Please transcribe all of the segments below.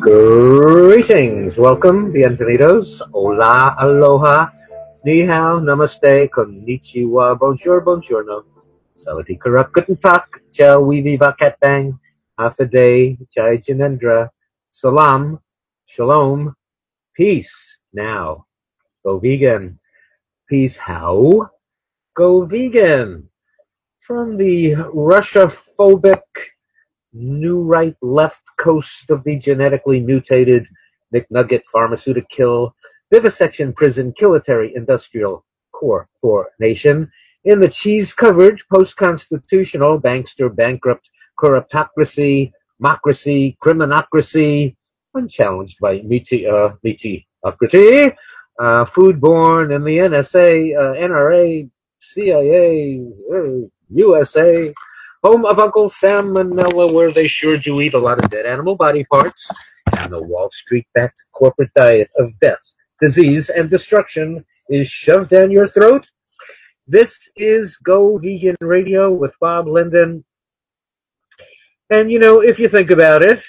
Greetings, welcome, bienvenidos, hola, aloha, ni hao, namaste, konnichiwa, bonjour, buongiorno, sawadee karak, guten tag, ciao, half a day, jai janendra, salam, shalom, peace, now, go vegan, peace how, go vegan, from the Russia-phobic new right left coast of the genetically mutated McNugget pharmaceutical vivisection prison kilitary industrial nation in the cheese covered post constitutional bankster bankrupt corruptocracy democracy criminocracy unchallenged by meteor mediocrity uh, foodborne and the NSA uh, NRA CIA uh, USA home of Uncle Sam Manila, where they sure do eat a lot of dead animal body parts, and the Wall Street backed corporate diet of death, disease, and destruction is shoved down your throat. This is Go Vegan Radio with Bob Linden. And you know, if you think about it,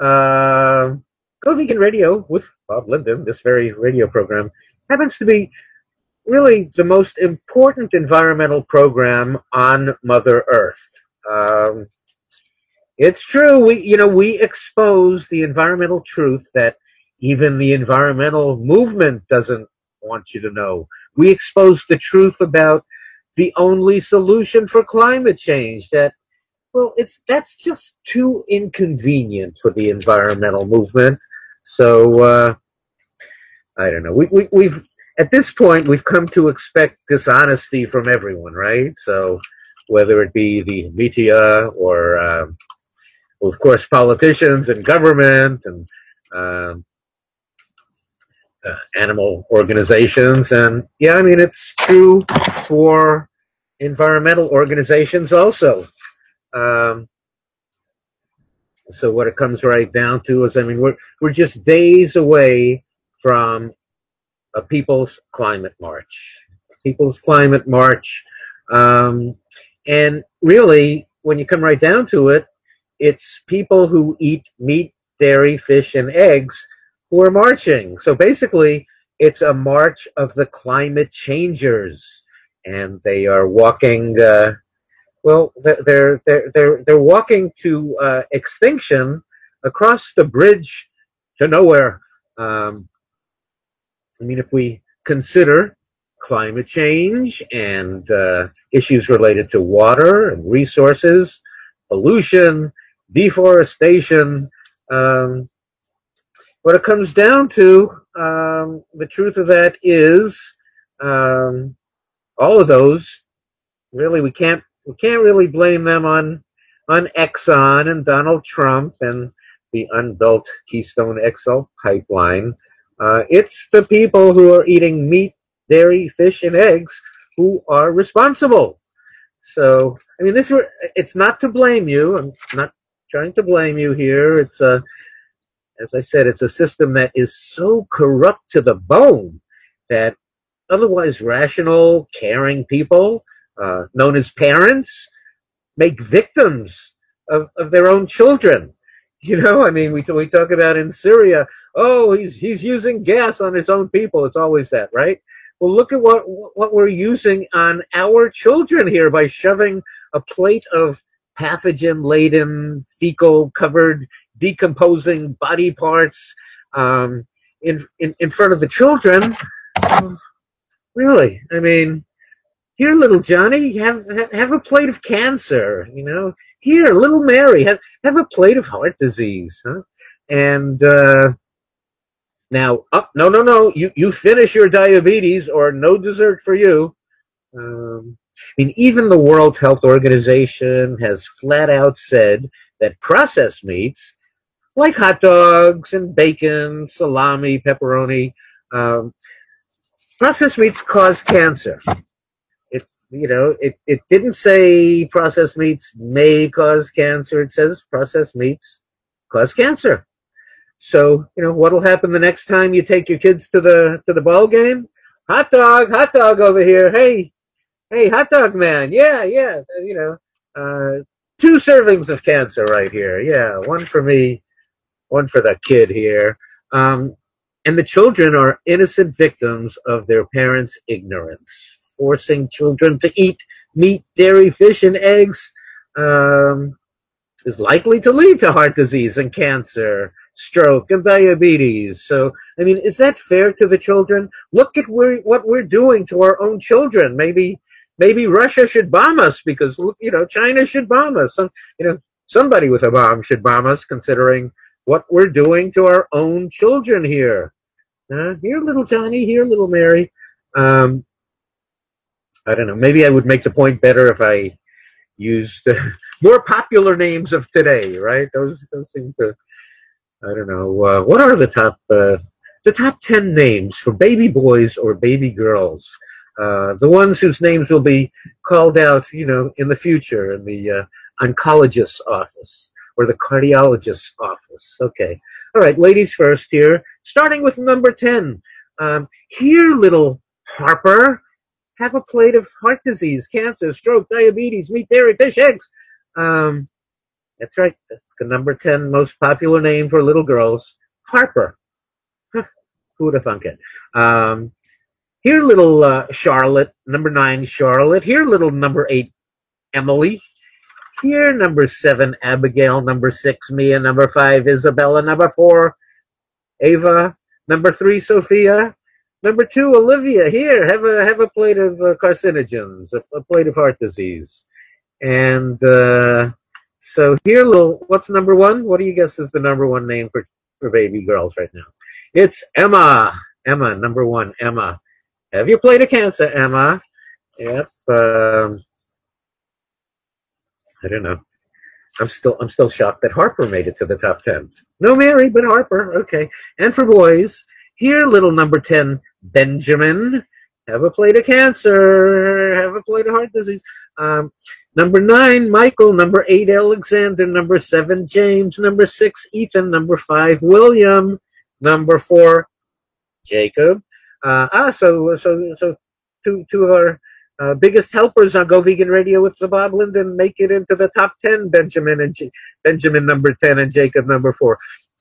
uh, Go Vegan Radio with Bob Linden, this very radio program, happens to be really the most important environmental program on Mother Earth. Um, it's true. We, you know, we expose the environmental truth that even the environmental movement doesn't want you to know. We expose the truth about the only solution for climate change that well it's that's just too inconvenient for the environmental movement. So uh, i don't know. We, we, we've at this point we've come to expect dishonesty from everyone right? So whether it be the media or, um, well, of course, politicians and government and um, animal organizations. And yeah, I mean, it's true for environmental organizations also. Um, so what it comes right down to is, I mean, we're we're just days away from a People's Climate March. People's Climate March um, and really, when you come right down to it, it's people who eat meat, dairy, fish, and eggs who are marching. So basically, it's a march of the climate changers, and they are walking. Uh, well, they're they're they're they're walking to uh, extinction across the bridge to nowhere. Um, I mean, if we consider climate change and uh, issues related to water and resources, pollution, deforestation. Um, what it comes down to, um, the truth of that is, um, all of those, really, we can't we can't really blame them on on Exxon and Donald Trump and the unbuilt Keystone XL pipeline. Uh, it's the people who are eating meat dairy, fish, and eggs who are responsible. So, I mean, this it's not to blame you. I'm not trying to blame you here. It's a, as I said, it's a system that is so corrupt to the bone that otherwise rational, caring people, uh, known as parents, make victims of, of their own children. You know, I mean, we, we talk about in Syria, oh, he's, he's using gas on his own people. It's always that, right? Well, look at what what we're using on our children here by shoving a plate of pathogen-laden, fecal-covered, decomposing body parts um, in, in in front of the children. really, I mean, here, little Johnny, have have a plate of cancer. You know, here, little Mary, have have a plate of heart disease. Huh? And uh, now, oh, no, no, no. You you finish your diabetes, or no dessert for you. Um, I mean, even the World Health Organization has flat out said that processed meats, like hot dogs and bacon, salami, pepperoni, um, processed meats cause cancer. It, you know, it, it didn't say processed meats may cause cancer. It says processed meats cause cancer. So, you know, what'll happen the next time you take your kids to the to the ball game? Hot dog, hot dog over here. Hey, hey, hot dog man. Yeah, yeah. You know, uh, two servings of cancer right here. Yeah, one for me, one for the kid here. Um, and the children are innocent victims of their parents' ignorance, forcing children to eat meat, dairy, fish, and eggs um, is likely to lead to heart disease and cancer, stroke, and diabetes. So, I mean, is that fair to the children? Look at what we're doing to our own children. Maybe, maybe Russia should bomb us because you know China should bomb us. Some, you know, somebody with a bomb should bomb us, considering what we're doing to our own children here. Uh, here, little Johnny. Here, little Mary. Um, I don't know. Maybe I would make the point better if I used more popular names of today, right? Those those seem to. I don't know. Uh, what are the top uh, the top ten names for baby boys or baby girls? Uh, the ones whose names will be called out, you know, in the future in the uh, oncologist's office or the cardiologist's office. Okay. All right, ladies first here. Starting with number 10. Um, here, little Harper, have a plate of heart disease, cancer, stroke, diabetes, meat, dairy, fish, eggs. Um, that's right. That's the number 10 most popular name for little girls. Harper. Huh, who would have thunk it? Um, here, little uh, Charlotte, number nine, Charlotte. Here, little number eight, Emily. Here, number seven, Abigail. Number six, Mia. Number five, Isabella. Number four, Ava. Number three, Sophia. Number two, Olivia. Here, have a have a plate of uh, carcinogens, a, a, plate of heart disease, and uh, so here, little. What's number one? What do you guess is the number one name for for baby girls right now? It's Emma. Emma, number one, Emma. Have you played a cancer, Emma. Yep. Um, I don't know. I'm still I'm still shocked that Harper made it to the top ten. No Mary, but Harper. Okay. And for boys, here, little number 10, Benjamin. Have a plate of cancer. Have a plate of heart disease. Um, number 9, Michael. Number 8, Alexander. Number 7, James. Number 6, Ethan. Number 5, William. Number 4, Jacob. Uh, ah, so, so, so two, two of our uh, biggest helpers on Go Vegan Radio with the Bob Linden make it into the top 10, Benjamin and J- Benjamin number 10 and Jacob number 4.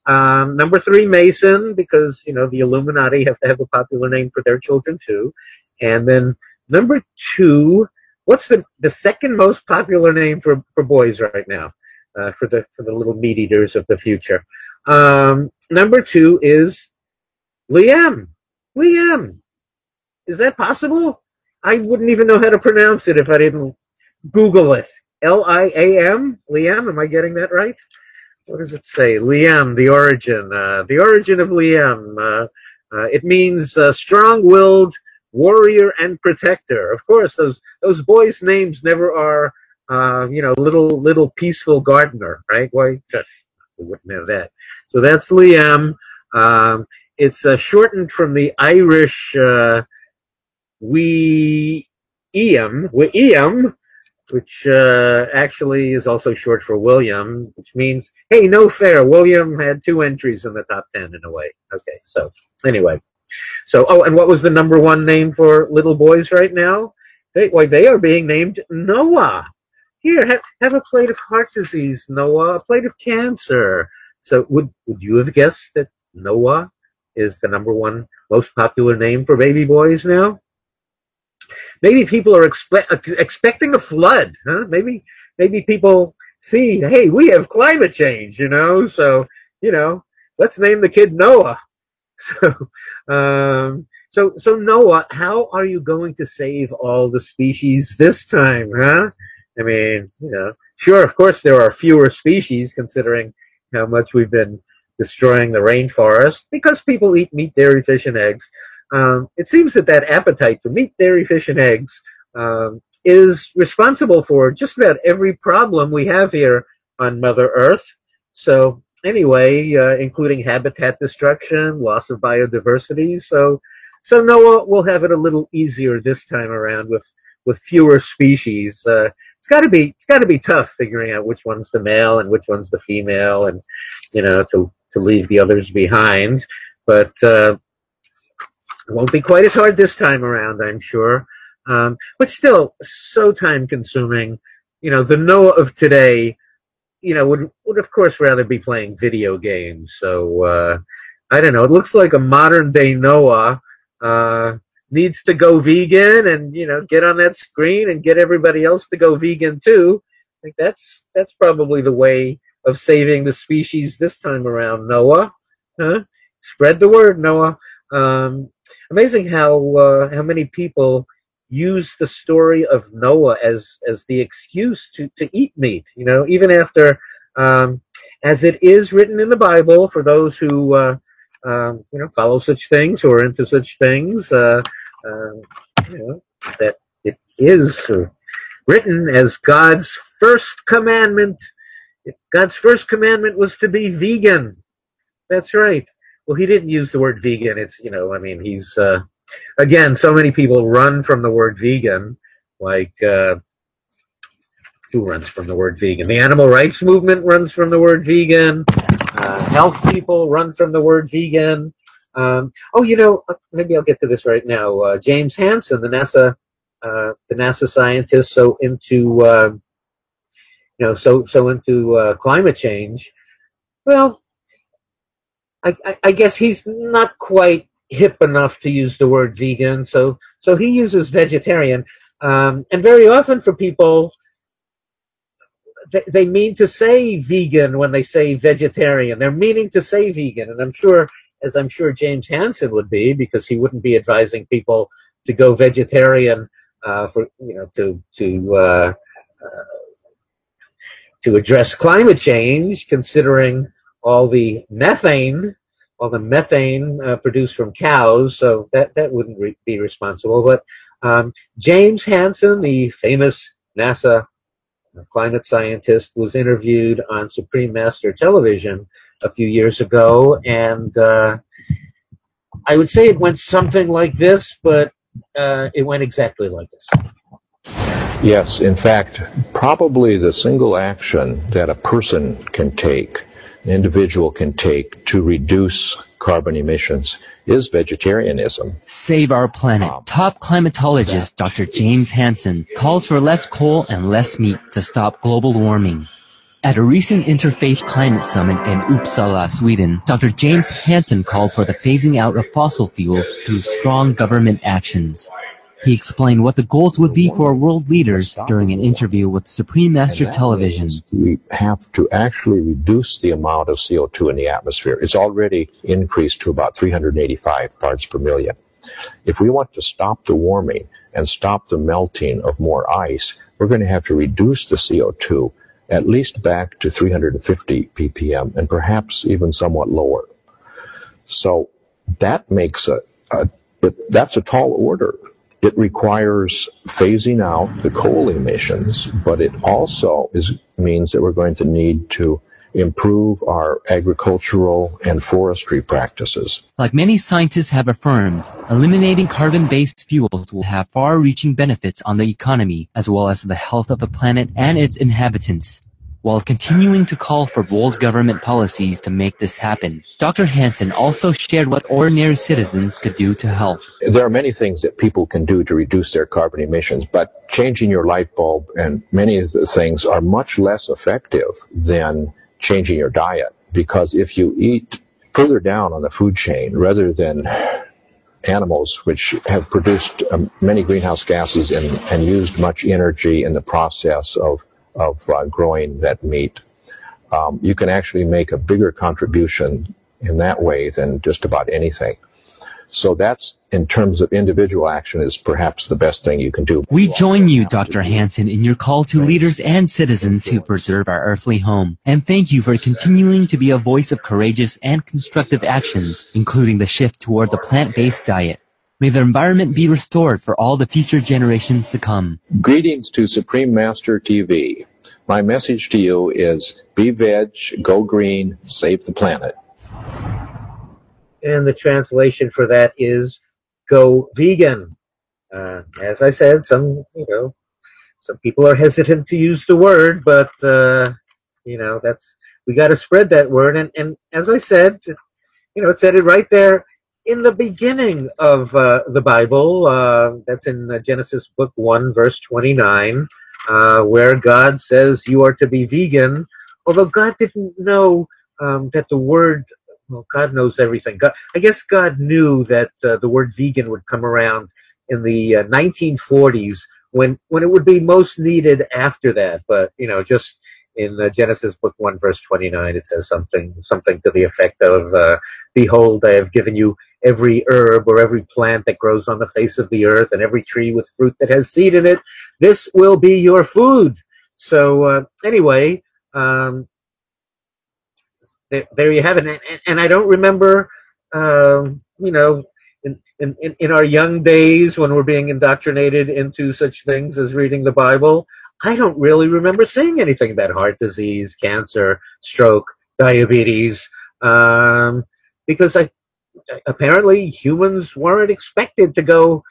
Um, number three, Mason, because you know the Illuminati have to have a popular name for their children too. And then number two, what's the the second most popular name for for boys right now? Uh, for the for the little meat eaters of the future. Um, number two is Liam. Liam. Is that possible? I wouldn't even know how to pronounce it if I didn't Google it. L I A M. Liam. Am I getting that right? what does it say? Liam, the origin. Uh, the origin of Liam. Uh, uh, it means uh, strong-willed warrior and protector. Of course, those those boys' names never are, uh, you know, little little peaceful gardener, right? Why? We wouldn't have that. So that's Liam. Um, it's uh, shortened from the Irish we We Iam, which uh, actually is also short for William, which means, hey, no fair. William had two entries in the top 10 in a way. Okay, so anyway. So, oh, and what was the number one name for little boys right now? They, why, they are being named Noah. Here, have, have a plate of heart disease, Noah, a plate of cancer. So, would, would you have guessed that Noah is the number one most popular name for baby boys now? Maybe people are expe- expecting a flood. Huh? Maybe maybe people see, hey, we have climate change, you know, so you know, let's name the kid Noah. So, um, so so Noah, how are you going to save all the species this time, huh? I mean, you know, sure, of course there are fewer species considering how much we've been destroying the rainforest because people eat meat, dairy, fish, and eggs. Um, it seems that that appetite for meat, dairy, fish, and eggs um, is responsible for just about every problem we have here on Mother Earth. So anyway, uh, including habitat destruction, loss of biodiversity. So, so Noah will have it a little easier this time around with with fewer species. Uh, it's got to be it's got to be tough figuring out which one's the male and which one's the female, and you know to to leave the others behind. But uh, won't be quite as hard this time around, I'm sure. Um, but still, so time consuming. You know, the Noah of today, you know, would would of course rather be playing video games. So uh, I don't know. It looks like a modern day Noah uh, needs to go vegan and you know get on that screen and get everybody else to go vegan too. I think that's that's probably the way of saving the species this time around. Noah, huh? Spread the word, Noah. Um, amazing how uh, how many people use the story of Noah as as the excuse to to eat meat. You know, even after, um, as it is written in the Bible, for those who uh, um, you know follow such things or are into such things, uh, um, you know that it is written as God's first commandment. God's first commandment was to be vegan. That's right. Well, he didn't use the word vegan. It's you know, I mean, he's uh, again, so many people run from the word vegan, like uh, who runs from the word vegan? The animal rights movement runs from the word vegan. Uh, health people run from the word vegan. Um, oh, you know, uh, maybe I'll get to this right now. Uh, James Hansen, the NASA, uh, the NASA scientist, so into, uh, you know, so so into uh, climate change. Well, I, I, guess he's not quite hip enough to use the word vegan, so so he uses vegetarian. Um, and very often for people, they, they mean to say vegan when they say vegetarian. They're meaning to say vegan, and I'm sure, as I'm sure James Hansen would be, because he wouldn't be advising people to go vegetarian uh, for you know to to uh, uh, to address climate change, considering all the methane all the methane uh, produced from cows, so that, that wouldn't re- be responsible. But um, James Hansen, the famous NASA climate scientist, was interviewed on Supreme Master Television a few years ago, and uh, I would say it went something like this, but uh, it went exactly like this. Yes, in fact, probably the single action that a person can take an individual can take to reduce carbon emissions is vegetarianism. Save our planet. Um, Top climatologist Dr. James Hansen calls for less coal and less meat to stop global warming. At a recent interfaith climate summit in Uppsala, Sweden, Dr. James Hansen called for the phasing out of fossil fuels through strong government actions. He explained what the goals would be for world leaders during an interview with Supreme Master Television. We have to actually reduce the amount of CO2 in the atmosphere. It's already increased to about 385 parts per million. If we want to stop the warming and stop the melting of more ice, we're going to have to reduce the CO2 at least back to 350 ppm and perhaps even somewhat lower. So that makes a, a that's a tall order. It requires phasing out the coal emissions, but it also is, means that we're going to need to improve our agricultural and forestry practices. Like many scientists have affirmed, eliminating carbon-based fuels will have far-reaching benefits on the economy as well as the health of the planet and its inhabitants. While continuing to call for bold government policies to make this happen, Dr. Hansen also shared what ordinary citizens could do to help. There are many things that people can do to reduce their carbon emissions, but changing your light bulb and many of the things are much less effective than changing your diet. Because if you eat further down on the food chain rather than animals which have produced um, many greenhouse gases and, and used much energy in the process of of uh, growing that meat. Um, you can actually make a bigger contribution in that way than just about anything. So that's, in terms of individual action, is perhaps the best thing you can do. We join you, Dr. Hansen, in your call to leaders and citizens to preserve our earthly home. And thank you for continuing to be a voice of courageous and constructive actions, including the shift toward the plant-based diet. May the environment be restored for all the future generations to come. Greetings to Supreme Master TV. My message to you is be veg, go green, save the planet. And the translation for that is go vegan. Uh, as I said, some you know, some people are hesitant to use the word, but uh, you know that's we got to spread that word. And and as I said, you know, it said it right there in the beginning of uh, the Bible. Uh, that's in uh, Genesis book one, verse twenty-nine, uh, where God says you are to be vegan. Although God didn't know um, that the word well, God knows everything. God, I guess God knew that uh, the word vegan would come around in the uh, 1940s when when it would be most needed after that. But you know, just in uh, Genesis book one verse 29, it says something something to the effect of, uh, "Behold, I have given you every herb or every plant that grows on the face of the earth, and every tree with fruit that has seed in it. This will be your food." So uh, anyway. Um, there, there you have it. And, and I don't remember, um, you know, in, in, in our young days when we're being indoctrinated into such things as reading the Bible, I don't really remember seeing anything about heart disease, cancer, stroke, diabetes, um, because I apparently humans weren't expected to go,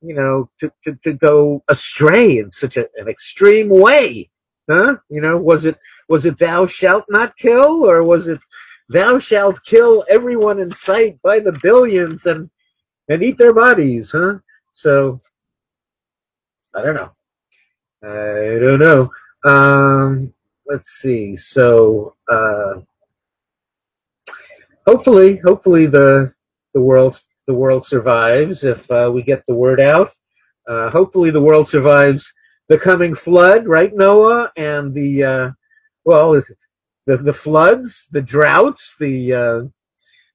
you know, to, to, to go astray in such a, an extreme way. Huh? You know, was it was it thou shalt not kill, or was it thou shalt kill everyone in sight by the billions and and eat their bodies? Huh? So I don't know. I don't know. Um, let's see. So uh, hopefully, hopefully the the world the world survives if uh, we get the word out. Uh, hopefully, the world survives the coming flood, right, Noah, and the uh, well, the the floods, the droughts, the uh,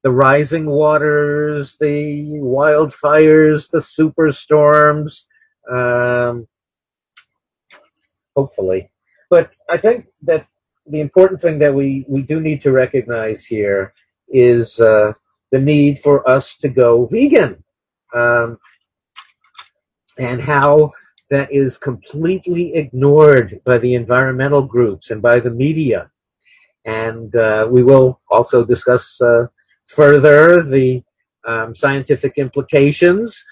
the rising waters, the wildfires, the superstorms. Um, hopefully, but I think that the important thing that we we do need to recognize here is uh, the need for us to go vegan, um, and how that is completely ignored by the environmental groups and by the media. And uh, we will also discuss uh, further the um, scientific implications.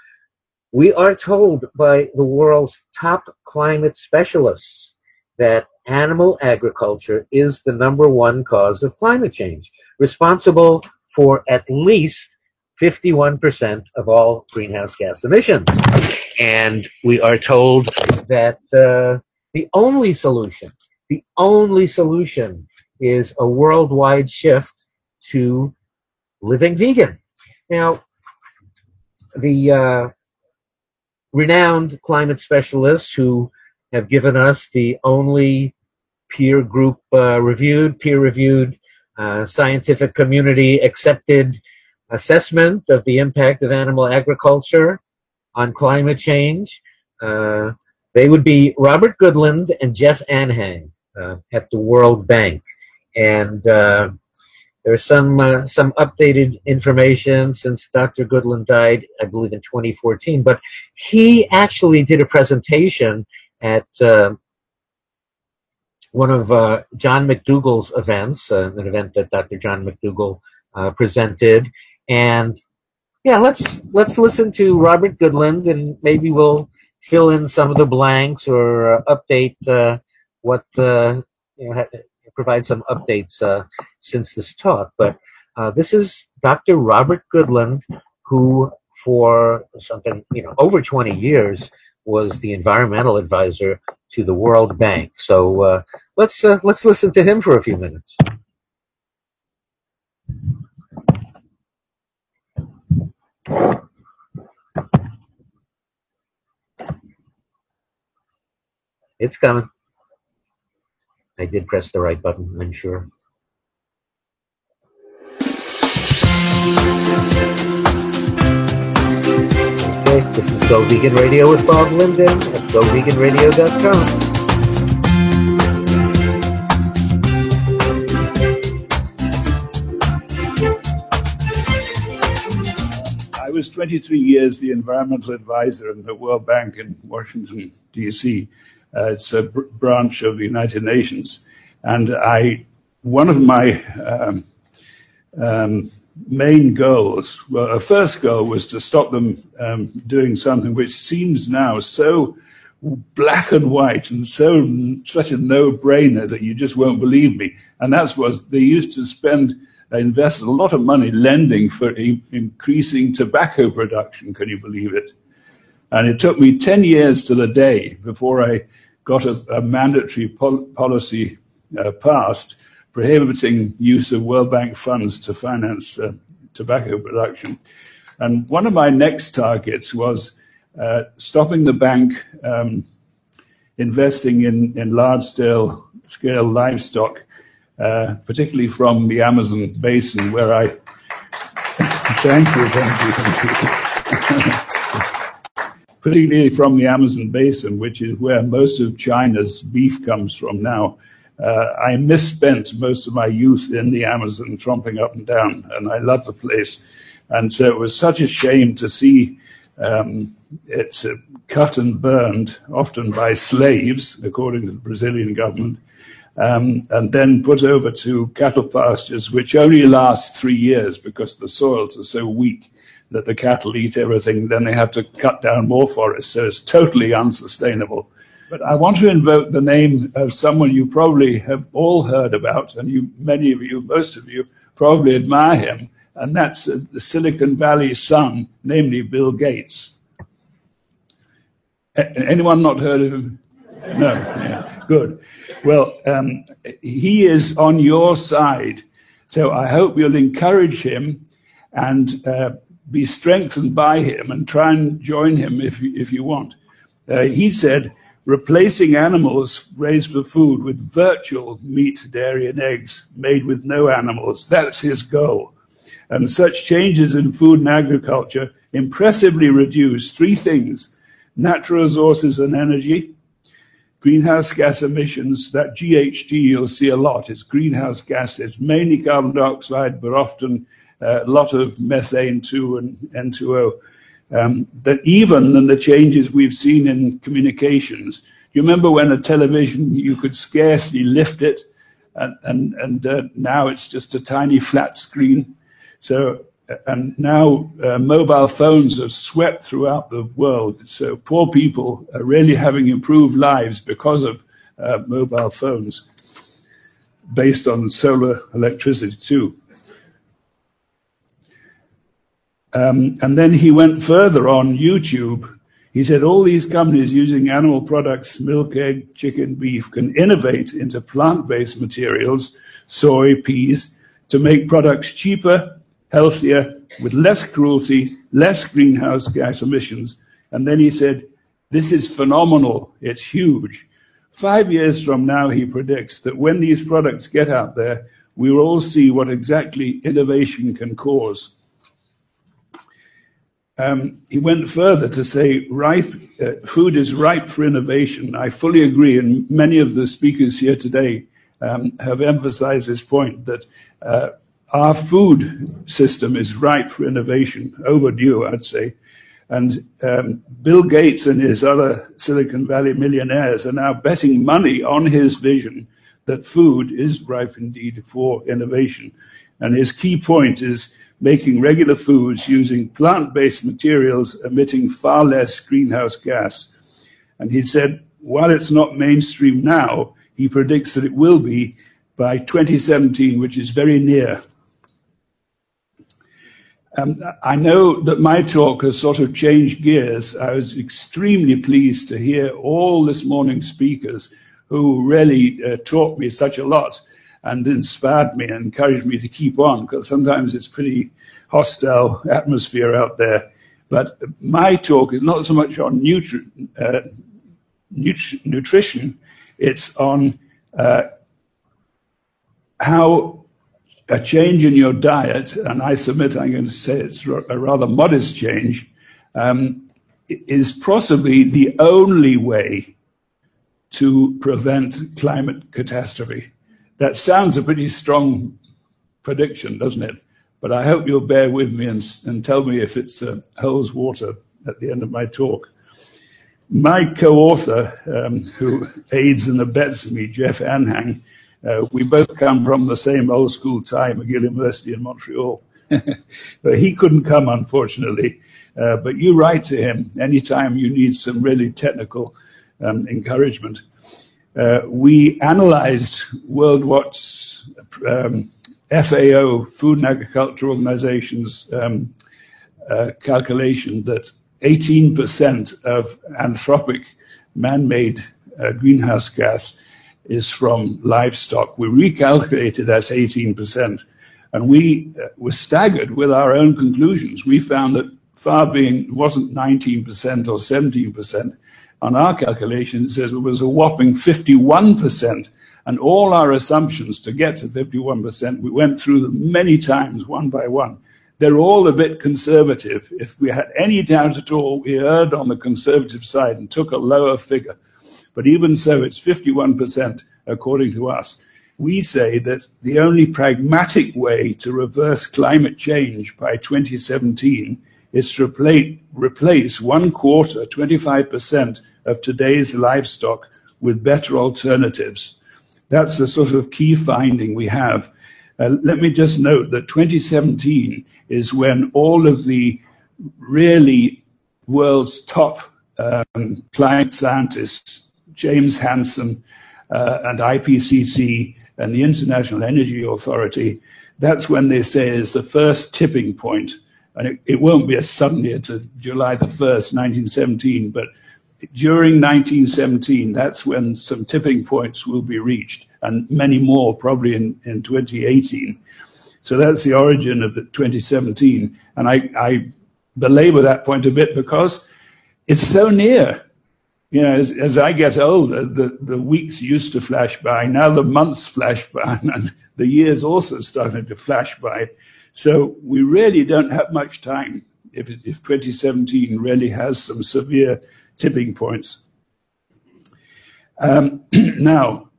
We are told by the world's top climate specialists that animal agriculture is the number one cause of climate change, responsible for at least 51% of all greenhouse gas emissions. And we are told that uh, the only solution, the only solution is a worldwide shift to living vegan. Now, the uh, renowned climate specialists who have given us the only peer group uh, reviewed, peer reviewed, uh, scientific community accepted assessment of the impact of animal agriculture on climate change. Uh, they would be Robert Goodland and Jeff Anhang uh, at the World Bank. And uh, there's some uh, some updated information since Dr. Goodland died, I believe, in 2014. But he actually did a presentation at one of uh, John McDougall's events, an event that Dr. John McDougall presented, and yeah, let's let's listen to Robert Goodland, and maybe we'll fill in some of the blanks or uh, update uh, what uh, you know, provide some updates uh, since this talk. But uh, this is Dr. Robert Goodland, who for something you know over 20 years was the environmental advisor to the World Bank. So uh, let's let's listen to him for a few minutes. It's coming. I did press the right button, I'm sure. Okay, this is Go Vegan Radio with Bob Linden at GoVeganRadio.com. I was 23 years the environmental advisor in the World Bank in Washington, D.C. Uh, it's a br- branch of the United Nations. And I, one of my um, um, main goals. Well, our first goal was to stop them um, doing something which seems now so black and white and so such a no-brainer that you just won't believe me. And that was they used to spend invested a lot of money lending for e- increasing tobacco production. Can you believe it? And it took me 10 years to the day before I got a, a mandatory pol- policy uh, passed prohibiting use of World Bank funds to finance uh, tobacco production. And one of my next targets was uh, stopping the bank um, investing in, in large scale, scale livestock, uh, particularly from the Amazon basin, where I. thank you, thank you, thank you. particularly from the Amazon basin, which is where most of China's beef comes from now. Uh, I misspent most of my youth in the Amazon, tromping up and down, and I love the place. And so it was such a shame to see um, it uh, cut and burned, often by slaves, according to the Brazilian government, um, and then put over to cattle pastures, which only last three years because the soils are so weak that the cattle eat everything. Then they have to cut down more forests, so it's totally unsustainable. But I want to invoke the name of someone you probably have all heard about, and you, many of you, most of you, probably admire him, and that's uh, the Silicon Valley son, namely Bill Gates. Anyone not heard of him? No. Yeah. Good. Well, um, he is on your side, so I hope you'll encourage him and uh, be strengthened by him, and try and join him if if you want. Uh, he said replacing animals raised for food with virtual meat, dairy, and eggs made with no animals. That's his goal. And such changes in food and agriculture impressively reduce three things natural resources and energy, greenhouse gas emissions. That GHG you'll see a lot is greenhouse gases, mainly carbon dioxide, but often uh, a lot of methane too and N2O um, that even than the changes we've seen in communications. You remember when a television you could scarcely lift it, and and, and uh, now it's just a tiny flat screen. So uh, and now uh, mobile phones have swept throughout the world. So poor people are really having improved lives because of uh, mobile phones, based on solar electricity too. Um, and then he went further on YouTube. He said all these companies using animal products, milk, egg, chicken, beef, can innovate into plant based materials, soy, peas, to make products cheaper, healthier, with less cruelty, less greenhouse gas emissions. And then he said, This is phenomenal. It's huge. Five years from now, he predicts that when these products get out there, we will all see what exactly innovation can cause. Um, he went further to say ripe, uh, food is ripe for innovation. I fully agree, and many of the speakers here today um, have emphasized this point that uh, our food system is ripe for innovation, overdue, I'd say. And um, Bill Gates and his other Silicon Valley millionaires are now betting money on his vision that food is ripe indeed for innovation. And his key point is making regular foods using plant based materials emitting far less greenhouse gas. And he said, while it's not mainstream now, he predicts that it will be by 2017, which is very near. Um, I know that my talk has sort of changed gears. I was extremely pleased to hear all this morning's speakers who really uh, taught me such a lot and inspired me and encouraged me to keep on because sometimes it's pretty hostile atmosphere out there. But my talk is not so much on nutri- uh, nut- nutrition, it's on uh, how a change in your diet, and I submit I'm going to say it's a rather modest change, um, is possibly the only way to prevent climate catastrophe. That sounds a pretty strong prediction, doesn't it? But I hope you'll bear with me and, and tell me if it's uh, holds water at the end of my talk. My co-author, um, who aids and abets me, Jeff Anhang, Uh, we both come from the same old school tie, McGill University in Montreal. but he couldn't come, unfortunately. Uh, but you write to him anytime you need some really technical um, encouragement. Uh, we analyzed World Watch um, FAO, Food and Agriculture Organization's um, uh, calculation that 18% of anthropic man-made uh, greenhouse gas is from livestock. We recalculated as 18%, and we uh, were staggered with our own conclusions. We found that far being wasn't 19% or 17%. On our calculation, it says it was a whopping 51%. And all our assumptions to get to 51%, we went through them many times, one by one. They're all a bit conservative. If we had any doubt at all, we erred on the conservative side and took a lower figure. But even so, it's 51% according to us. We say that the only pragmatic way to reverse climate change by 2017 is to replace, one quarter, 25% of today's livestock with better alternatives. That's the sort of key finding we have. Uh, let me just note that 2017 is when all of the really world's top um, climate scientists, James Hansen uh, and IPCC and the International Energy Authority, that's when they say is the first tipping point. And it, it won't be a sudden year to July the 1st, 1917, but during 1917, that's when some tipping points will be reached, and many more probably in, in 2018. So that's the origin of the 2017. And I, I belabor that point a bit because it's so near. You know, as, as I get older, the, the weeks used to flash by. Now the months flash by, and the years also starting to flash by. So we really don't have much time if, if 2017 really has some severe tipping points. Um, now,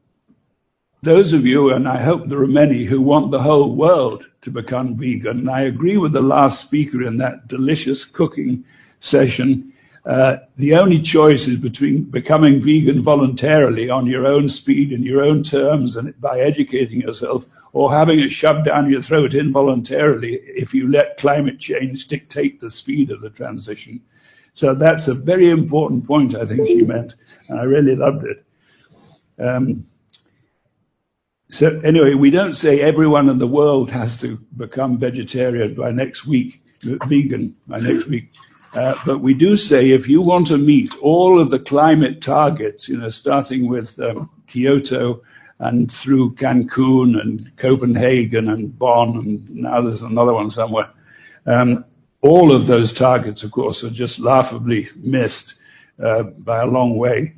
those of you, and I hope there are many, who want the whole world to become vegan, and I agree with the last speaker in that delicious cooking session. Uh, the only choice is between becoming vegan voluntarily on your own speed and your own terms and by educating yourself, or having it shoved down your throat involuntarily if you let climate change dictate the speed of the transition. So that's a very important point, I think she meant, and I really loved it. Um, so anyway, we don't say everyone in the world has to become vegetarian by next week, vegan by next week. Uh, but we do say if you want to meet all of the climate targets, you know, starting with um, Kyoto and through Cancun and Copenhagen and Bonn, and now there's another one somewhere. Um, all of those targets, of course, are just laughably missed uh, by a long way.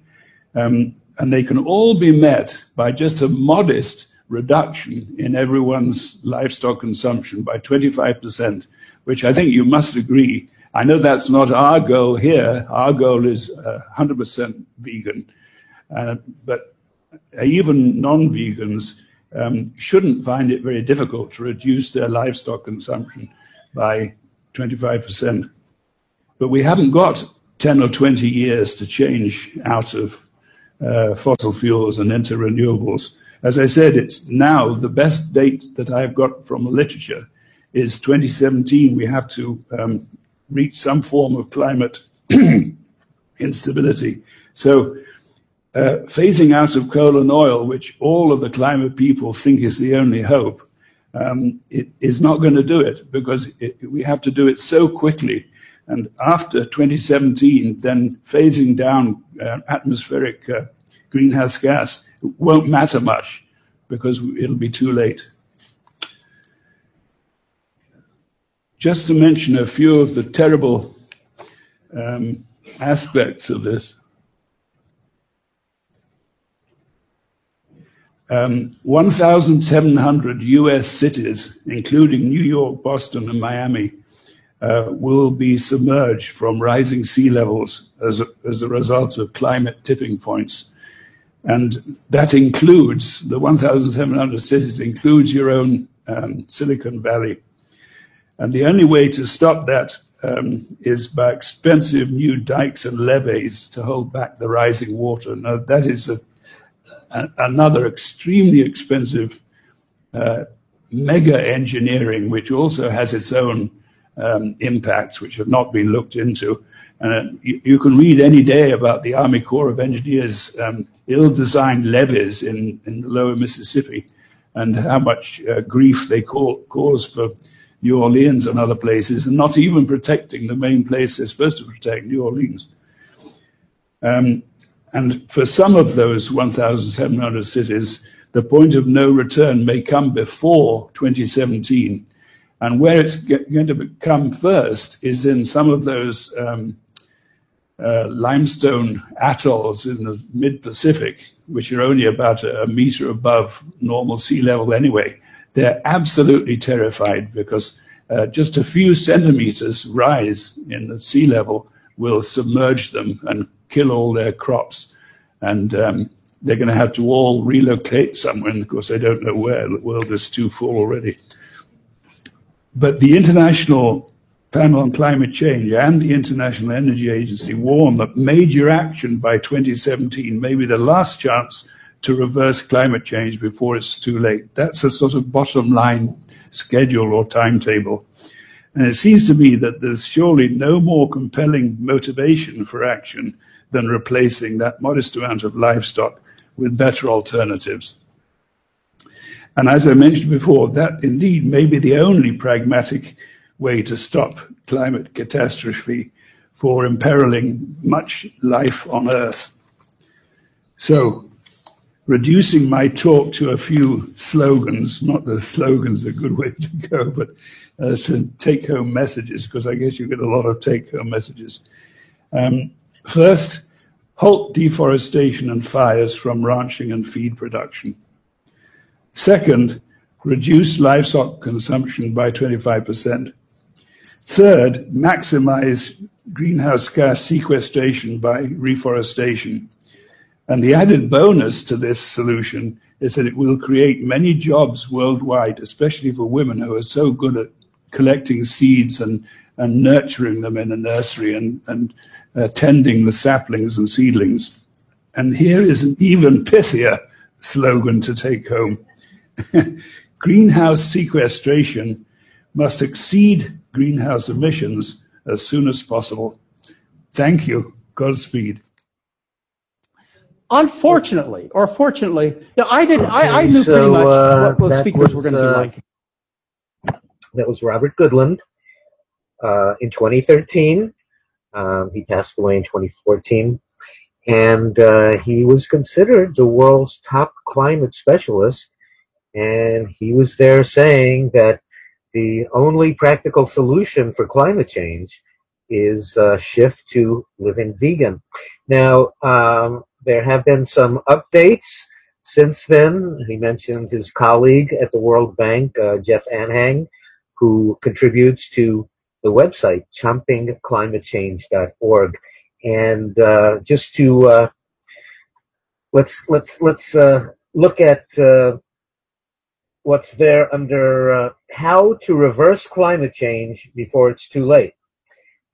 Um, and they can all be met by just a modest reduction in everyone's livestock consumption by 25%, which I think you must agree. I know that's not our goal here. Our goal is uh, 100% vegan. Uh, but even non vegans um, shouldn't find it very difficult to reduce their livestock consumption by 25%. But we haven't got 10 or 20 years to change out of uh, fossil fuels and into renewables. As I said, it's now the best date that I've got from the literature is 2017. We have to um, reach some form of climate instability. So, uh, phasing out of coal and oil, which all of the climate people think is the only hope, um, it is not going to do it because it, we have to do it so quickly. And after 2017, then phasing down uh, atmospheric uh, greenhouse gas won't matter much because it'll be too late. Just to mention a few of the terrible um, aspects of this. Um, 1,700 US cities, including New York, Boston, and Miami, uh, will be submerged from rising sea levels as a, as a result of climate tipping points. And that includes, the 1,700 cities includes your own um, Silicon Valley. And the only way to stop that um, is by expensive new dikes and levees to hold back the rising water. Now, that is a a, another extremely expensive uh, mega engineering, which also has its own um, impacts, which have not been looked into. And uh, you, you, can read any day about the Army Corps of Engineers um, ill-designed levees in, in the lower Mississippi and how much uh, grief they call, cause for New Orleans and other places, and not even protecting the main place they're supposed to protect, New Orleans. Um, and for some of those 1,700 cities, the point of no return may come before 2017. And where it's going to come first is in some of those um, uh, limestone atolls in the mid Pacific, which are only about a, a meter above normal sea level anyway. They're absolutely terrified because uh, just a few centimeters rise in the sea level will submerge them and kill all their crops. And um, they're going to have to all relocate somewhere. And of course, they don't know where. The world is too full already. But the International Panel on Climate Change and the International Energy Agency warn that major action by 2017 may be the last chance to reverse climate change before it's too late. That's a sort of bottom line schedule or timetable. And it seems to me that there's surely no more compelling motivation for action than replacing that modest amount of livestock with better alternatives. And as I mentioned before, that indeed may be the only pragmatic way to stop climate catastrophe for imperiling much life on Earth. So, reducing my talk to a few slogans, not the slogans a good way to go, but uh, some take home messages, because I guess you get a lot of take home messages. Um, first, halt deforestation and fires from ranching and feed production. Second, reduce livestock consumption by 25%. Third, maximize greenhouse gas sequestration by reforestation. And the added bonus to this solution is that it will create many jobs worldwide, especially for women who are so good at collecting seeds and, and nurturing them in a nursery and, and uh, tending the saplings and seedlings. And here is an even pithier slogan to take home. greenhouse sequestration must exceed greenhouse emissions as soon as possible. Thank you. Godspeed. Unfortunately, or fortunately, yeah, I did. Okay, I, I, knew so, pretty much uh, what both speakers was, were going to be uh, like. That was Robert Goodland uh, in 2013. Um, he passed away in 2014. And uh, he was considered the world's top climate specialist. And he was there saying that the only practical solution for climate change is a shift to living vegan. Now, um, there have been some updates since then. He mentioned his colleague at the World Bank, uh, Jeff Anhang, who contributes to the website chompingclimatechange.org, and uh, just to uh, let's let's let's uh, look at uh, what's there under uh, how to reverse climate change before it's too late,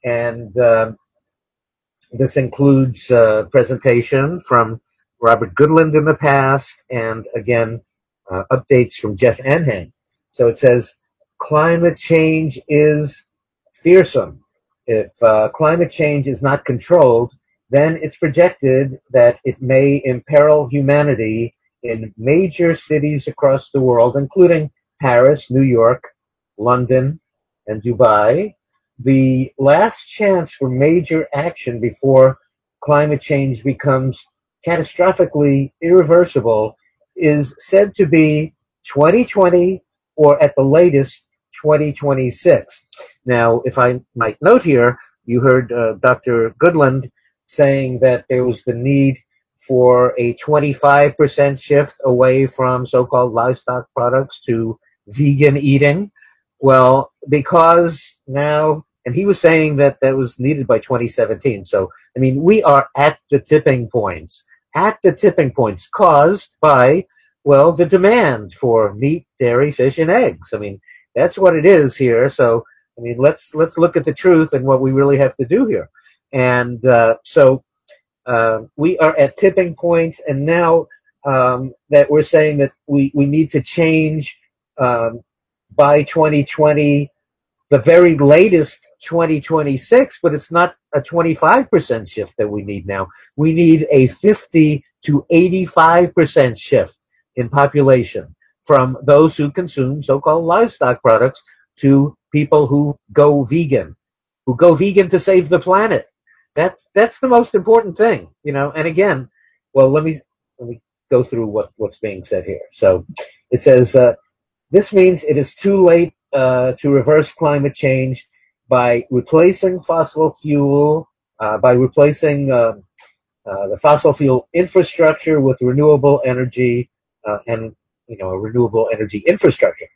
and uh, this includes a presentation from Robert Goodland in the past, and again updates from Jeff Anhang. So it says climate change is fearsome. If uh, climate change is not controlled, then it's projected that it may imperil humanity in major cities across the world, including Paris, New York, London, and Dubai. The last chance for major action before climate change becomes catastrophically irreversible is said to be 2020 or at the latest 2026. Now, if I might note here, you heard uh, Dr. Goodland saying that there was the need for a 25% shift away from so-called livestock products to vegan eating. Well, because now, and he was saying that that was needed by 2017. So, I mean, we are at the tipping points, at the tipping points caused by, well, the demand for meat, dairy, fish, and eggs. I mean, that's what it is here. So, I mean, let's let's look at the truth and what we really have to do here. And uh, so uh, we are at tipping points, and now um, that we're saying that we, we need to change um, by 2020, the very latest 2026, but it's not a 25% shift that we need now. We need a 50 to 85% shift in population from those who consume so-called livestock products to people who go vegan, who go vegan to save the planet. That's that's the most important thing, you know. And again, well, let me let me go through what what's being said here. So it says uh, this means it is too late uh, to reverse climate change by replacing fossil fuel, uh, by replacing uh, uh, the fossil fuel infrastructure with renewable energy uh, and you know a renewable energy infrastructure.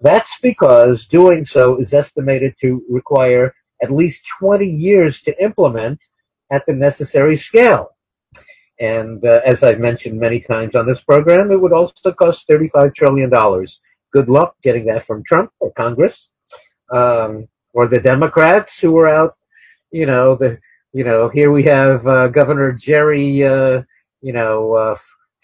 That's because doing so is estimated to require at least 20 years to implement at the necessary scale. And uh, as I've mentioned many times on this program, it would also cost $35 trillion. Good luck getting that from Trump or Congress um, or the Democrats who are out. You know, the you know here we have uh, Governor Jerry, uh, you know,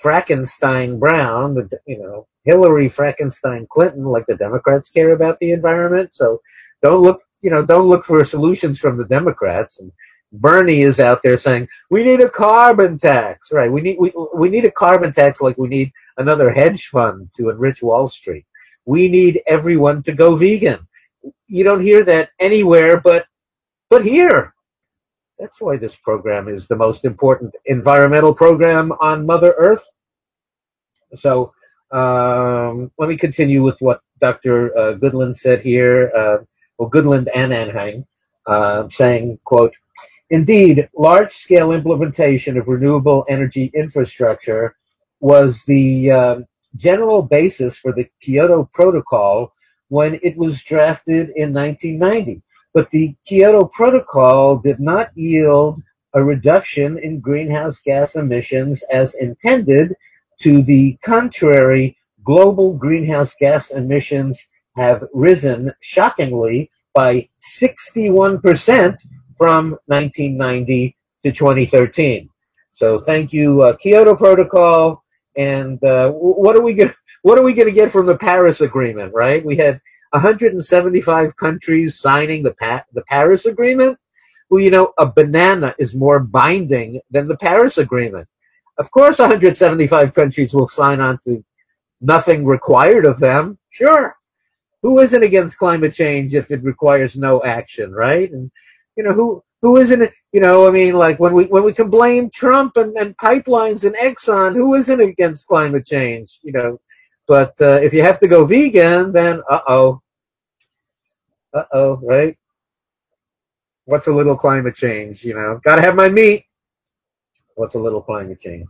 Frackenstein Brown, you know, Hillary Frankenstein Clinton, like the Democrats care about the environment. So don't look, you know, don't look for solutions from the Democrats. And Bernie is out there saying we need a carbon tax, right? We need we we need a carbon tax like we need another hedge fund to enrich Wall Street. We need everyone to go vegan. You don't hear that anywhere, but but here. That's why this program is the most important environmental program on Mother Earth. So um, let me continue with what Dr. Uh, Goodland said here, uh, well, Goodland and Anhang, uh, saying, quote, Indeed, large-scale implementation of renewable energy infrastructure was the uh, general basis for the Kyoto Protocol when it was drafted in 1990. But the Kyoto Protocol did not yield a reduction in greenhouse gas emissions as intended to the contrary, global greenhouse gas emissions have risen shockingly by 61% from 1990 to 2013. So thank you, uh, Kyoto Protocol. And uh, what are we going? What are we going to get from the Paris Agreement? Right? We had 175 countries signing the pa- the Paris Agreement. Well, you know, a banana is more binding than the Paris Agreement. Of course, 175 countries will sign on to nothing required of them. Sure. Who isn't against climate change if it requires no action, right? And, you know, who, who isn't, you know, I mean, like when we, when we can blame Trump and, and pipelines and Exxon, who isn't against climate change, you know? But, uh, if you have to go vegan, then uh-oh. Uh-oh, right? What's a little climate change, you know? Gotta have my meat what's a little climate change.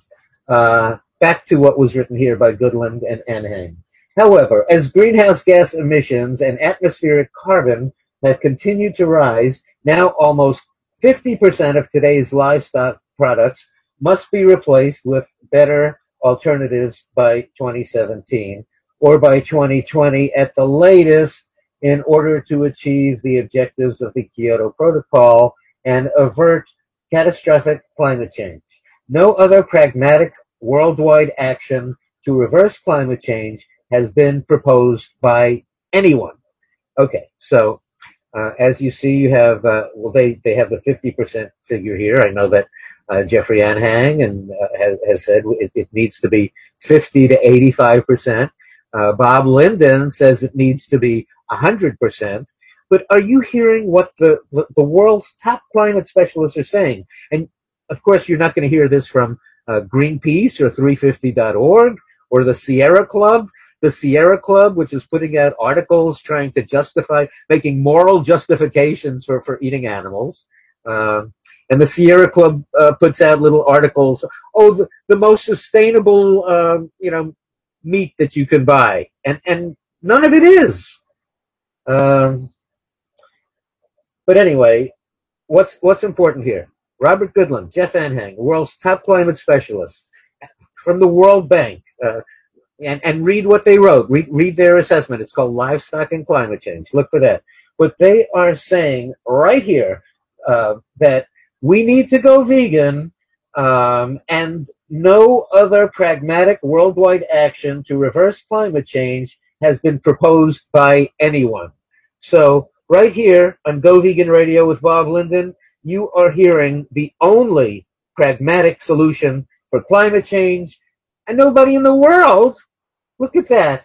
Uh, back to what was written here by Goodland and Anhang. However, as greenhouse gas emissions and atmospheric carbon have continued to rise, now almost 50% of today's livestock products must be replaced with better alternatives by 2017 or by 2020 at the latest in order to achieve the objectives of the Kyoto Protocol and avert catastrophic climate change. No other pragmatic worldwide action to reverse climate change has been proposed by anyone. Okay, so uh, as you see, you have uh, well, they they have the fifty percent figure here. I know that uh, Jeffrey Anhang and uh, has, has said it, it, needs to be fifty to eighty-five percent. Uh, Bob Linden says it needs to be hundred percent. But are you hearing what the, the, world's top climate specialists are saying? And of course, you're not going to hear this from uh, Greenpeace or 350.org or the Sierra Club. The Sierra Club, which is putting out articles trying to justify, making moral justifications for, for eating animals. Uh, and the Sierra Club uh, puts out little articles. Oh, the, the most sustainable, um, you know, meat that you can buy, and and none of it is. Um, but anyway, what's what's important here? Robert Goodland, Jeff Anhang, world's top climate specialists from the World Bank, uh, and, and read what they wrote. Read, read their assessment. It's called Livestock and Climate Change. Look for that. But they are saying right here uh, that we need to go vegan, um, and no other pragmatic worldwide action to reverse climate change has been proposed by anyone. So, right here on Go Vegan Radio with Bob Linden, you are hearing the only pragmatic solution for climate change, and nobody in the world, look at that,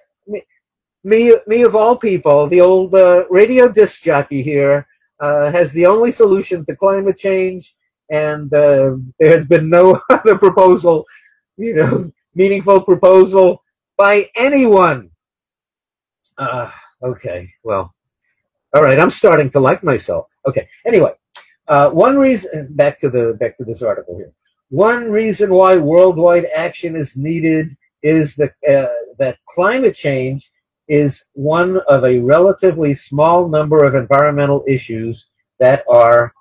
me, me, of all people, the old uh, radio disc jockey here, uh, has the only solution to climate change, and uh, there has been no other proposal, you know, meaningful proposal by anyone. Uh, okay, well, all right, I'm starting to like myself. Okay, anyway, uh, one reason back to the back to this article here. One reason why worldwide action is needed is that uh, that climate change is one of a relatively small number of environmental issues that are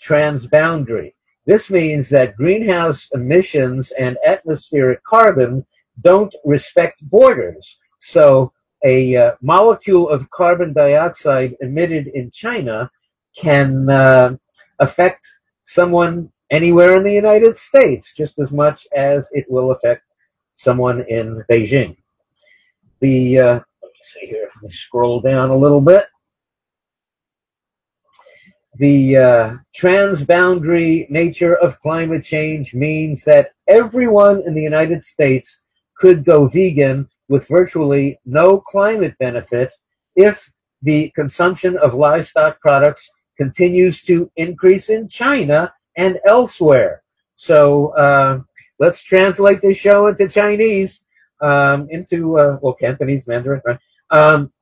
transboundary. This means that greenhouse emissions and atmospheric carbon don't respect borders. So a uh, molecule of carbon dioxide emitted in China can uh, affect someone anywhere in the United States just as much as it will affect someone in Beijing. The uh, see here. Let me scroll down a little bit. The uh, transboundary nature of climate change means that everyone in the United States could go vegan with virtually no climate benefit if the consumption of livestock products continues to increase in China and elsewhere. So uh, let's translate this show into Chinese, um, into uh, well Cantonese, Mandarin. Right? Um,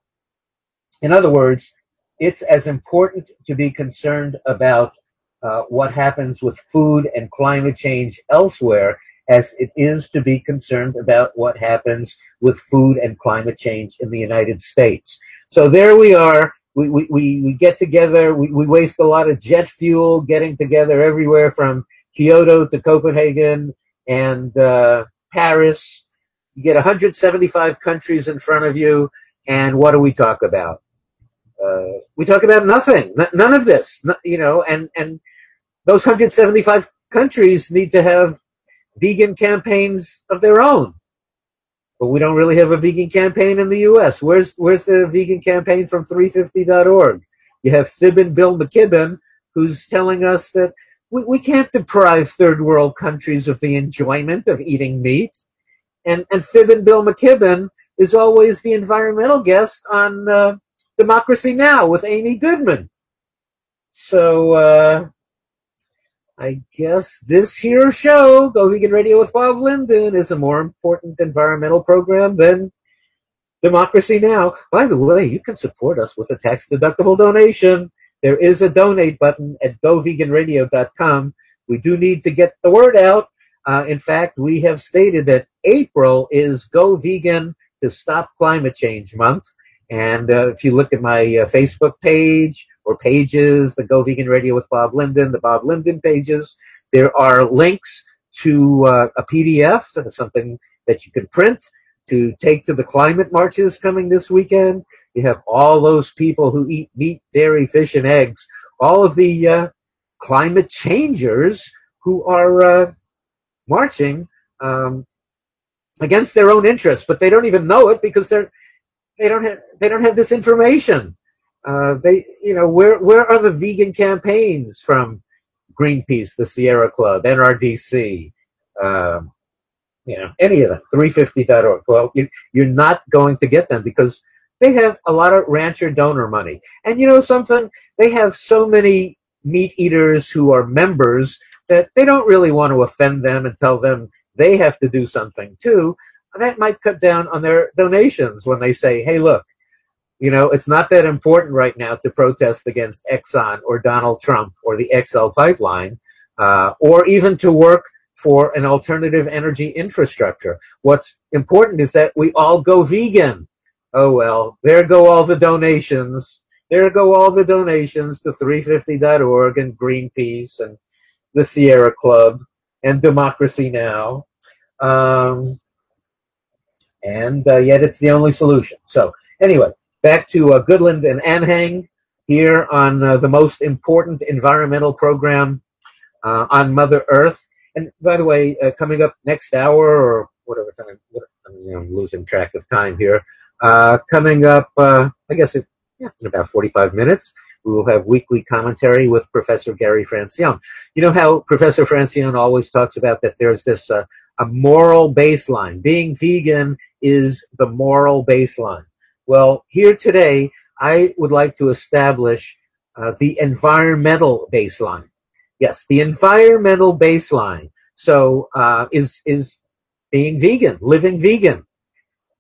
in other words, it's as important to be concerned about uh, what happens with food and climate change elsewhere as it is to be concerned about what happens with food and climate change in the United States. So there we are. We, we, we, get together, we, we waste a lot of jet fuel getting together everywhere from Kyoto to Copenhagen and uh, Paris. You get 175 countries in front of you, and what do we talk about? Uh, we talk about nothing, N- none of this, you know, and, and those 175 countries need to have vegan campaigns of their own. But we don't really have a vegan campaign in the U.S. Where's where's the vegan campaign from 350.org? You have Thibin Bill McKibben, who's telling us that we, we can't deprive third world countries of the enjoyment of eating meat. And, and Thibin Bill McKibben is always the environmental guest on uh, Democracy Now! with Amy Goodman. So, uh, I guess this here show, Go Vegan Radio with Bob Linden, is a more important environmental program than Democracy Now! By the way, you can support us with a tax deductible donation. There is a donate button at goveganradio.com. We do need to get the word out. Uh, in fact, we have stated that April is Go Vegan to Stop Climate Change Month. And uh, if you look at my uh, Facebook page or pages, the Go Vegan Radio with Bob Linden, the Bob Linden pages, there are links to uh, a PDF, something that you can print to take to the climate marches coming this weekend. You have all those people who eat meat, dairy, fish, and eggs, all of the uh, climate changers who are uh, marching um, against their own interests, but they don't even know it because they're they don't have they don't have this information. Uh, they you know where where are the vegan campaigns from Greenpeace, the Sierra Club, NRDC, um, you know any of them, 350.org. Well, you, you're not going to get them because they have a lot of rancher donor money, and you know something they have so many meat eaters who are members that they don't really want to offend them and tell them they have to do something too that might cut down on their donations when they say, hey, look, you know, it's not that important right now to protest against Exxon or Donald Trump or the XL pipeline, uh, or even to work for an alternative energy infrastructure. What's important is that we all go vegan. Oh well, there go all the donations. There go all the donations to 350.org and Greenpeace and the Sierra Club and Democracy Now! Um, and uh, yet it's the only solution. So anyway, back to uh, Goodland and Anhang here on uh, the most important environmental program uh, on Mother Earth. and by the way, uh, coming up next hour or whatever time, know, I'm losing track of time here. Uh, coming up, I guess it, yeah, in about 45 minutes, we will have weekly commentary with Professor Gary Francione. You know how Professor Francione always talks about that there's this uh, a moral baseline. Being vegan is the moral baseline. Well, here today, I would like to establish uh, the environmental baseline. Yes, the environmental baseline. So uh, is is being vegan, living vegan.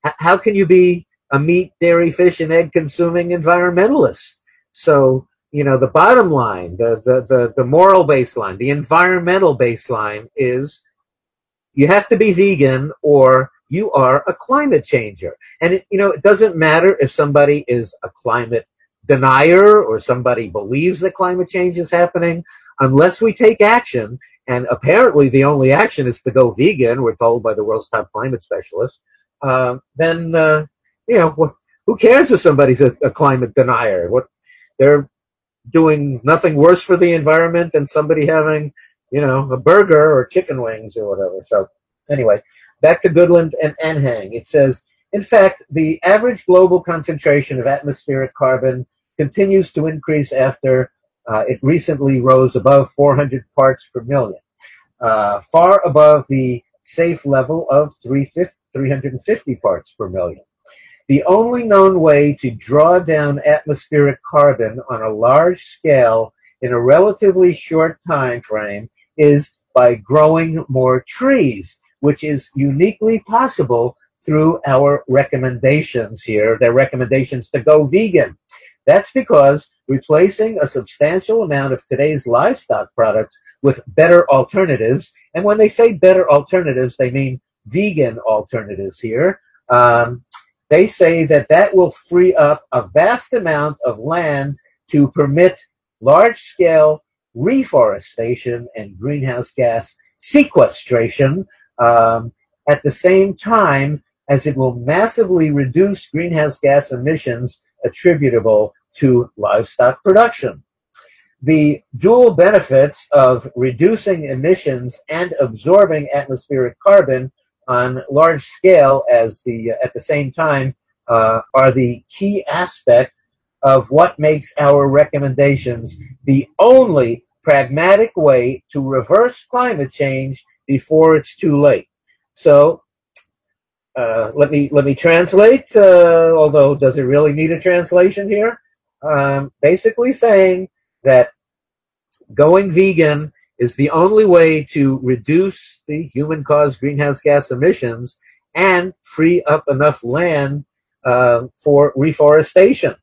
H- how can you be a meat, dairy, fish, and egg consuming environmentalist? So you know the bottom line, the the the, the moral baseline, the environmental baseline is you have to be vegan or you are a climate changer. And it, you know, it doesn't matter if somebody is a climate denier or somebody believes that climate change is happening unless we take action. And apparently the only action is to go vegan, we're told by the world's top climate specialists. Uh, then, uh, you know, who cares if somebody's a, a climate denier? What they're doing nothing worse for the environment than somebody having you know, a burger or chicken wings or whatever. So anyway, back to Goodland and Anhang. It says, in fact, the average global concentration of atmospheric carbon continues to increase after uh, it recently rose above 400 parts per million, uh, far above the safe level of 350 parts per million. The only known way to draw down atmospheric carbon on a large scale in a relatively short time frame is by growing more trees, which is uniquely possible through our recommendations here. Their recommendations to go vegan. That's because replacing a substantial amount of today's livestock products with better alternatives, and when they say better alternatives, they mean vegan alternatives here. Um, they say that that will free up a vast amount of land to permit large scale reforestation and greenhouse gas sequestration um, at the same time as it will massively reduce greenhouse gas emissions attributable to livestock production. The dual benefits of reducing emissions and absorbing atmospheric carbon on large scale as the at the same time uh, are the key aspect of what makes our recommendations the only pragmatic way to reverse climate change before it's too late. So uh, let me let me translate. Uh, although, does it really need a translation here? Um, basically, saying that going vegan is the only way to reduce the human-caused greenhouse gas emissions and free up enough land uh, for reforestation.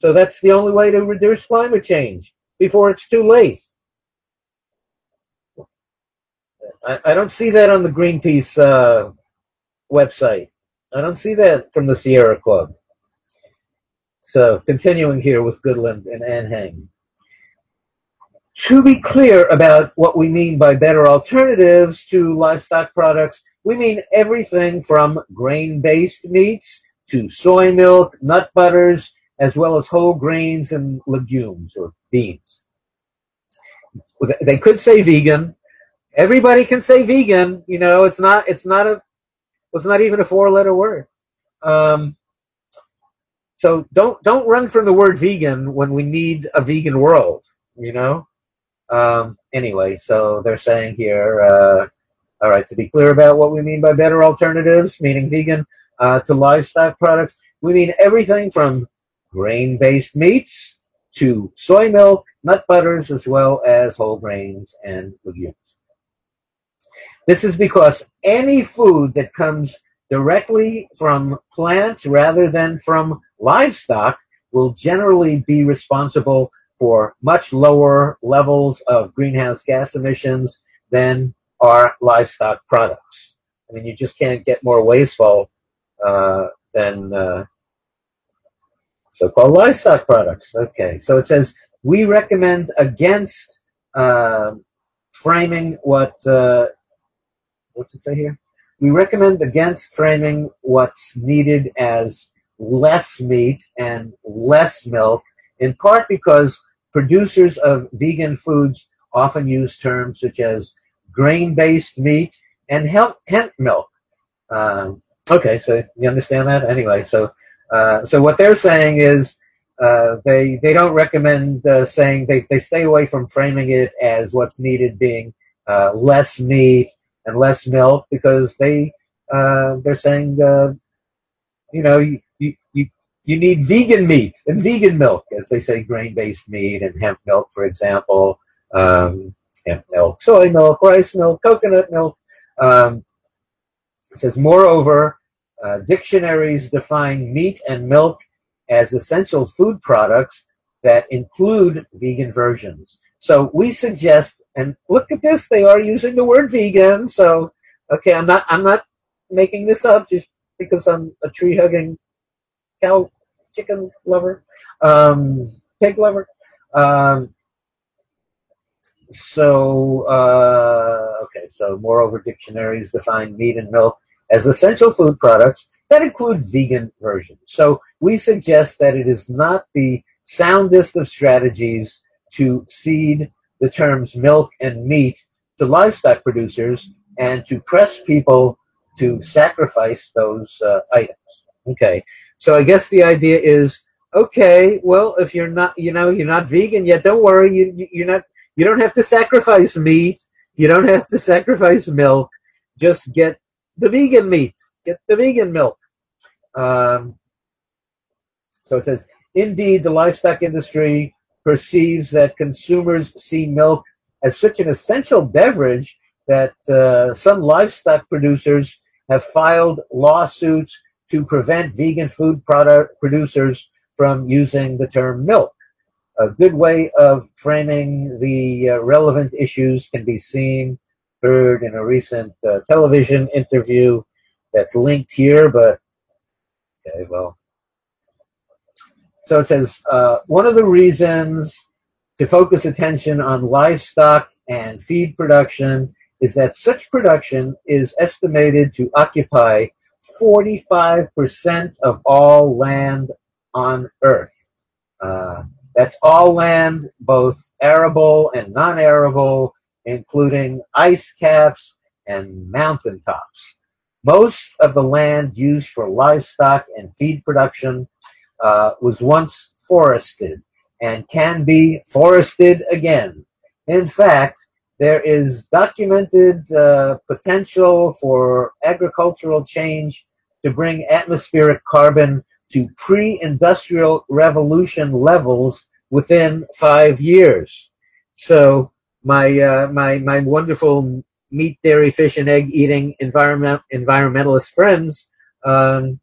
So that's the only way to reduce climate change before it's too late. I, I don't see that on the Greenpeace uh, website. I don't see that from the Sierra Club. So, continuing here with Goodland and Anhang. To be clear about what we mean by better alternatives to livestock products, we mean everything from grain based meats to soy milk, nut butters, as well as whole grains and legumes or beans. They could say vegan, everybody can say vegan. You know, it's not it's not a it's not even a four letter word. Um, so don't don't run from the word vegan when we need a vegan world. You know. Um, anyway, so they're saying here. Uh, all right, to be clear about what we mean by better alternatives, meaning vegan, uh, to livestock products, we mean everything from grain-based meats to soy milk, nut butters, as well as whole grains and legumes. This is because any food that comes directly from plants rather than from livestock will generally be responsible for much lower levels of greenhouse gas emissions than our livestock products. I mean, you just can't get more wasteful uh, than uh, so-called livestock products. Okay, so it says we recommend against uh, framing what uh, what's it say here? We recommend against framing what's needed as less meat and less milk, in part because producers of vegan foods often use terms such as grain-based meat, and hemp, milk. Um, okay, so you understand that? Anyway, so uh, so what they're saying is uh, they they don't recommend uh, saying they they stay away from framing it as what's needed being uh, less meat and less milk because they uh, they're saying uh, you know you, need vegan meat and vegan milk as they say grain based meat and hemp milk for example um, hemp milk soy milk rice milk coconut milk um, it says moreover uh, dictionaries define meat and milk as essential food products that include vegan versions. So we suggest, and look at this, they are using the word vegan. So, okay, I'm not, I'm not making this up just because I'm a tree hugging cow, chicken lover, um, pig lover. Um, so, uh, okay, so moreover, dictionaries define meat and milk as essential food products that include vegan versions. So we suggest that it is not the soundest of strategies to cede the terms milk and meat to livestock producers and to press people to sacrifice those uh, items. Okay, so I guess the idea is okay. Well, if you're not, you know, you're not vegan yet, don't worry. You you're not. You don't have to sacrifice meat. You don't have to sacrifice milk. Just get the vegan meat. Get the vegan milk. Um, so it says, indeed, the livestock industry perceives that consumers see milk as such an essential beverage that uh, some livestock producers have filed lawsuits to prevent vegan food product producers from using the term milk. A good way of framing the uh, relevant issues can be seen heard in a recent uh, television interview that's linked here, but okay, well. So it says uh, one of the reasons to focus attention on livestock and feed production is that such production is estimated to occupy 45% of all land on Earth. Uh, that's all land, both arable and non arable, including ice caps and mountaintops. Most of the land used for livestock and feed production uh, was once forested and can be forested again. In fact, there is documented uh, potential for agricultural change to bring atmospheric carbon to pre-industrial revolution levels within five years. So my uh, my my wonderful meat, dairy, fish, and egg eating environment environmentalist friends, um,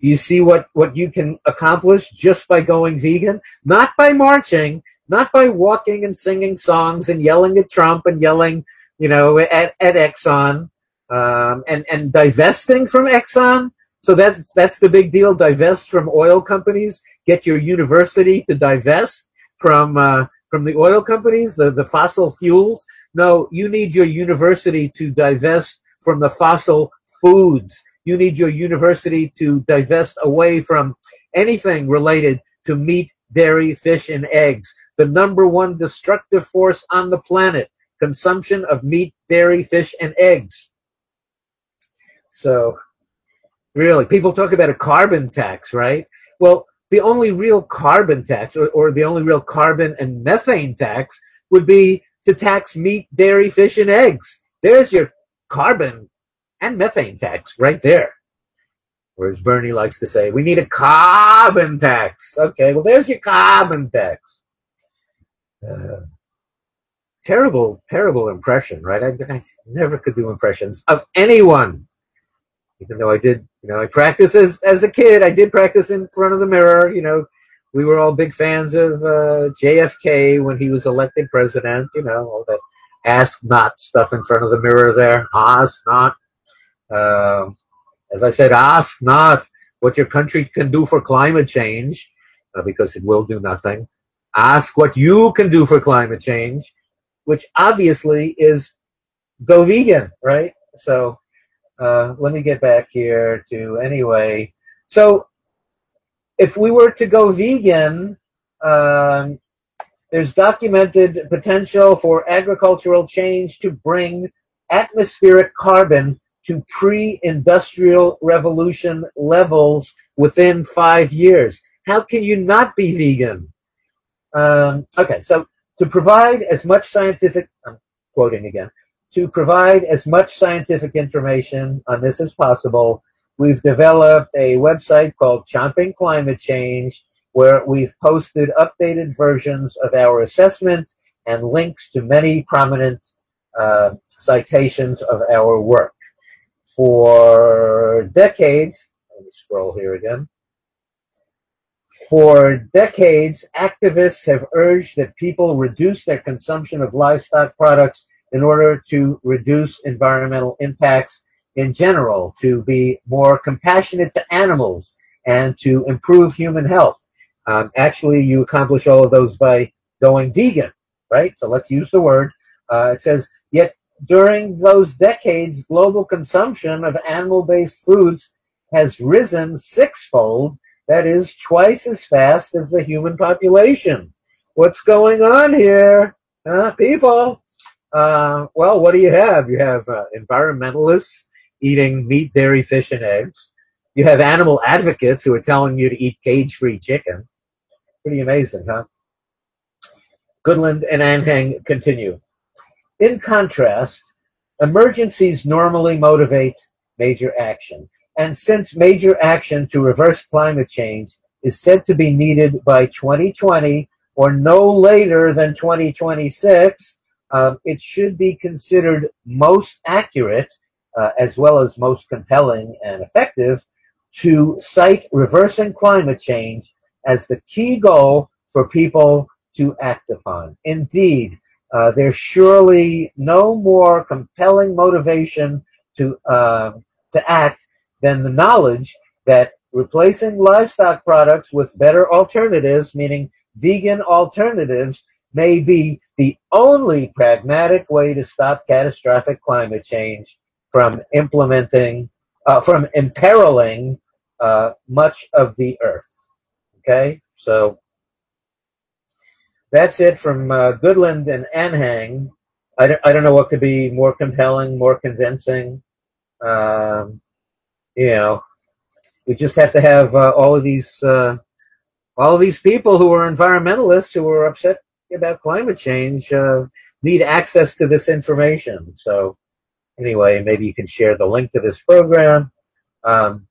you see what what you can accomplish just by going vegan, not by marching, not by walking and singing songs and yelling at Trump and yelling, you know, at at Exxon, um, and and divesting from Exxon. So that's that's the big deal. Divest from oil companies. Get your university to divest from uh, from the oil companies, the, the fossil fuels. No, you need your university to divest from the fossil foods. You need your university to divest away from anything related to meat, dairy, fish, and eggs. The number one destructive force on the planet consumption of meat, dairy, fish, and eggs. So, really, people talk about a carbon tax, right? Well, the only real carbon tax or, or the only real carbon and methane tax would be to tax meat, dairy, fish, and eggs. There's your carbon and methane tax right there. Whereas Bernie likes to say, we need a carbon tax. Okay, well, there's your carbon tax. Uh, terrible, terrible impression, right? I, I, never could do impressions of anyone even though I did, you know, I practiced as, as a kid. I did practice in front of the mirror. You know, we were all big fans of uh, JFK when he was elected president. You know, all that ask not stuff in front of the mirror there. Ask not. Uh, as I said, ask not what your country can do for climate change, uh, because it will do nothing. Ask what you can do for climate change, which obviously is go vegan, right? So uh, let me get back here to anyway. So, if we were to go vegan, um, there's documented potential for agricultural change to bring atmospheric carbon to pre-industrial revolution levels within five years. How can you not be vegan? Um, okay, so to provide as much scientific, I'm quoting again, to provide as much scientific information on this as possible, we've developed a website called Chomping Climate Change, where we've posted updated versions of our assessment and links to many prominent uh, citations of our work. For decades, let me scroll here again. For decades, activists have urged that people reduce their consumption of livestock products in order to reduce environmental impacts in general, to be more compassionate to animals, and to improve human health. Um, actually, you accomplish all of those by going vegan, right? So let's use the word. Uh, it says, yet during those decades, global consumption of animal based foods has risen sixfold, that is, twice as fast as the human population. What's going on here? Uh, people, uh, well, what do you have? You have uh, environmentalists eating meat, dairy, fish, and eggs. You have animal advocates who are telling you to eat cage free chicken. Pretty amazing, huh? Goodland and Anhang continue. In contrast, emergencies normally motivate major action. And since major action to reverse climate change is said to be needed by 2020 or no later than 2026, um, it should be considered most accurate uh, as well as most compelling and effective to cite reversing climate change as the key goal for people to act upon. Indeed, uh, there's surely no more compelling motivation to uh, to act than the knowledge that replacing livestock products with better alternatives, meaning vegan alternatives, may be the only pragmatic way to stop catastrophic climate change from implementing, uh, from imperiling uh, much of the earth. Okay, so that's it from uh, Goodland and Anhang. I don't, I don't know what could be more compelling, more convincing. Um, you know, we just have to have uh, all of these uh, all of these people who are environmentalists who are upset about climate change uh, need access to this information. So anyway, maybe you can share the link to this program. Um,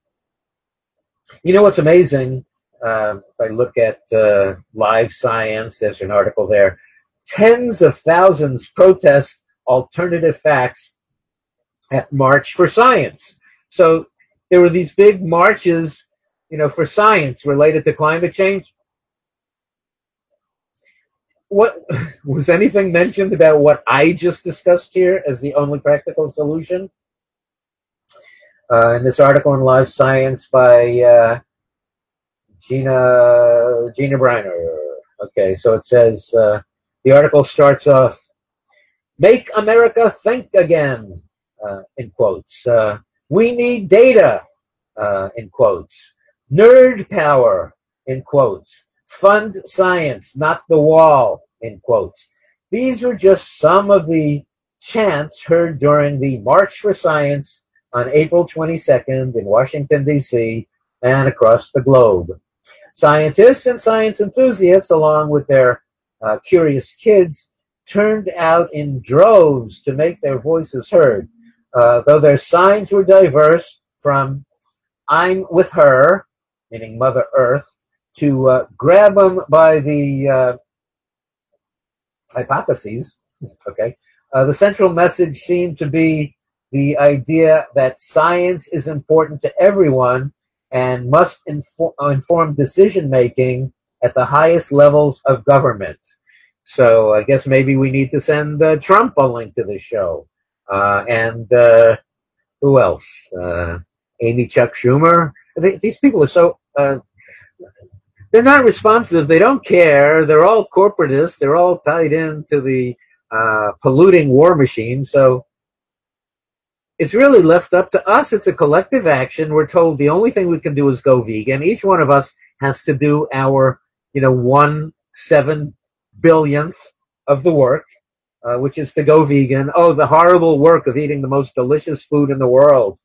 you know what's amazing? Um, if I look at uh, Live Science, there's an article there. Tens of thousands protest alternative facts at March for Science. So there were these big marches, you know, for science related to climate change. What was anything mentioned about what I just discussed here as the only practical solution? Uh, in this article in Live Science by uh, Gina Gina Briner. Okay, so it says uh, the article starts off, "Make America think again," uh, in quotes. We need data, uh, in quotes. Nerd power, in quotes. Fund science, not the wall, in quotes. These are just some of the chants heard during the March for Science on April 22nd in Washington, D.C., and across the globe. Scientists and science enthusiasts, along with their uh, curious kids, turned out in droves to make their voices heard. Uh, though their signs were diverse from I'm with her, meaning Mother Earth, to uh, grab them by the uh, hypotheses, okay, uh, the central message seemed to be the idea that science is important to everyone and must infor- inform decision making at the highest levels of government. So I guess maybe we need to send uh, Trump a link to the show. Uh, and uh, who else? Uh, Amy Chuck Schumer. these people are so. They're not responsive. They don't care. They're all corporatists. They're all tied into the uh, polluting war machine. So it's really left up to us. It's a collective action. We're told the only thing we can do is go vegan. Each one of us has to do our, you know, one seven billionth of the work, uh, which is to go vegan. Oh, the horrible work of eating the most delicious food in the world.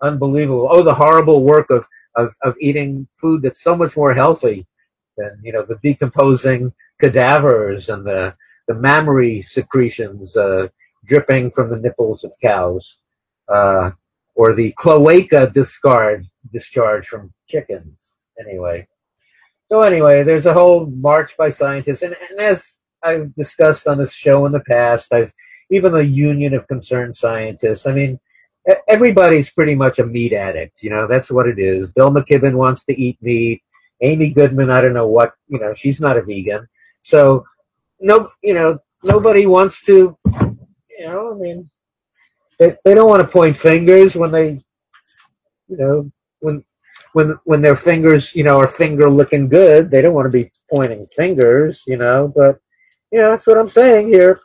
Unbelievable. Oh, the horrible work of, of, of eating food that's so much more healthy than, you know, the decomposing cadavers and the, the mammary secretions uh, dripping from the nipples of cows, uh, or the cloaca discard discharge from chickens. Anyway, so anyway, there's a whole march by scientists, and, and as I've discussed on this show in the past, I've even the Union of Concerned Scientists. I mean, everybody's pretty much a meat addict. You know, that's what it is. Bill McKibben wants to eat meat. Amy Goodman, I don't know what. You know, she's not a vegan. So, no, you know, nobody wants to. You know, I mean, they they don't want to point fingers when they, you know, when when when their fingers, you know, are finger looking good, they don't want to be pointing fingers, you know. But know, that's what I'm saying here.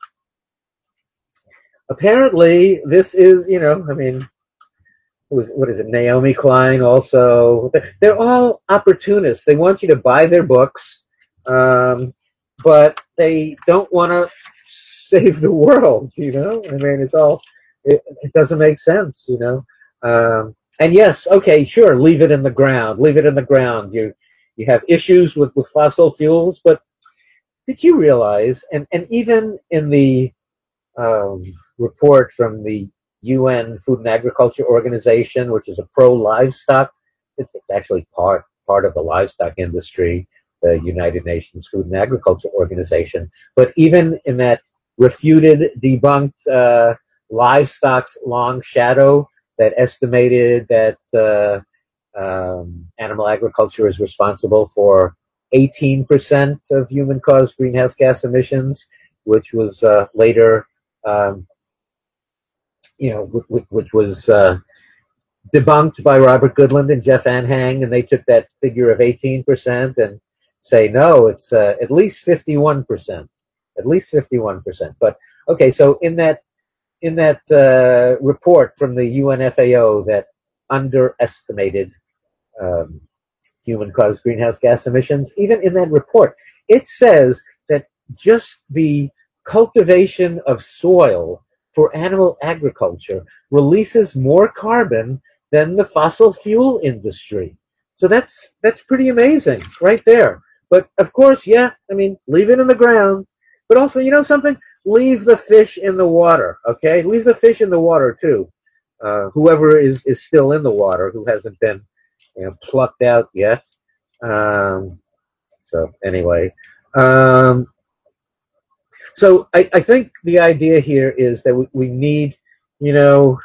Apparently, this is, you know, I mean, was, what is it? Naomi Klein also. They're all opportunists. They want you to buy their books, um, but they don't want to save the world. You know, I mean, it's all. It, it doesn't make sense. You know. Um, and yes, okay, sure, leave it in the ground. Leave it in the ground. You you have issues with, with fossil fuels, but did you realize, and, and even in the um, report from the UN Food and Agriculture Organization, which is a pro livestock, it's actually part part of the livestock industry, the United Nations Food and Agriculture Organization. But even in that refuted, debunked uh, livestock's long shadow that estimated that uh, um, animal agriculture is responsible for 18% of human caused greenhouse gas emissions, which was uh, later, um, you know, which, which was uh, debunked by Robert Goodland and Jeff Anhang, and they took that figure of 18% and say, no, it's uh, at least 51%. At least 51%. But, okay, so in that in that uh, report from the UNFAO that underestimated um, human caused greenhouse gas emissions, even in that report, it says that just the cultivation of soil for animal agriculture releases more carbon than the fossil fuel industry. So that's that's pretty amazing right there. But of course, yeah, I mean, leave it in the ground. But also, you know something? leave the fish in the water, okay? Leave the fish in the water too. Uh, whoever is, is still in the water, who hasn't been you know, plucked out yet. Um, so anyway, um, so I, I think the idea here is that we, we need, you know,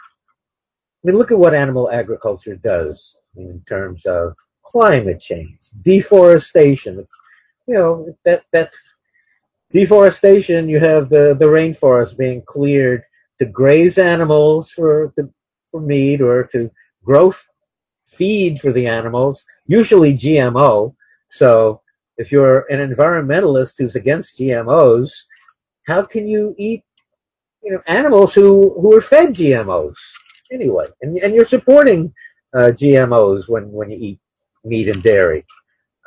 I mean, look at what animal agriculture does in terms of climate change, deforestation. It's, you know, that that's deforestation, you have the, the rainforest being cleared to graze animals for, to, for meat or to grow feed for the animals, usually GMO. So if you're an environmentalist who's against GMOs, how can you eat you know animals who, who are fed GMOs anyway? And, and you're supporting uh, GMOs when, when you eat meat and dairy.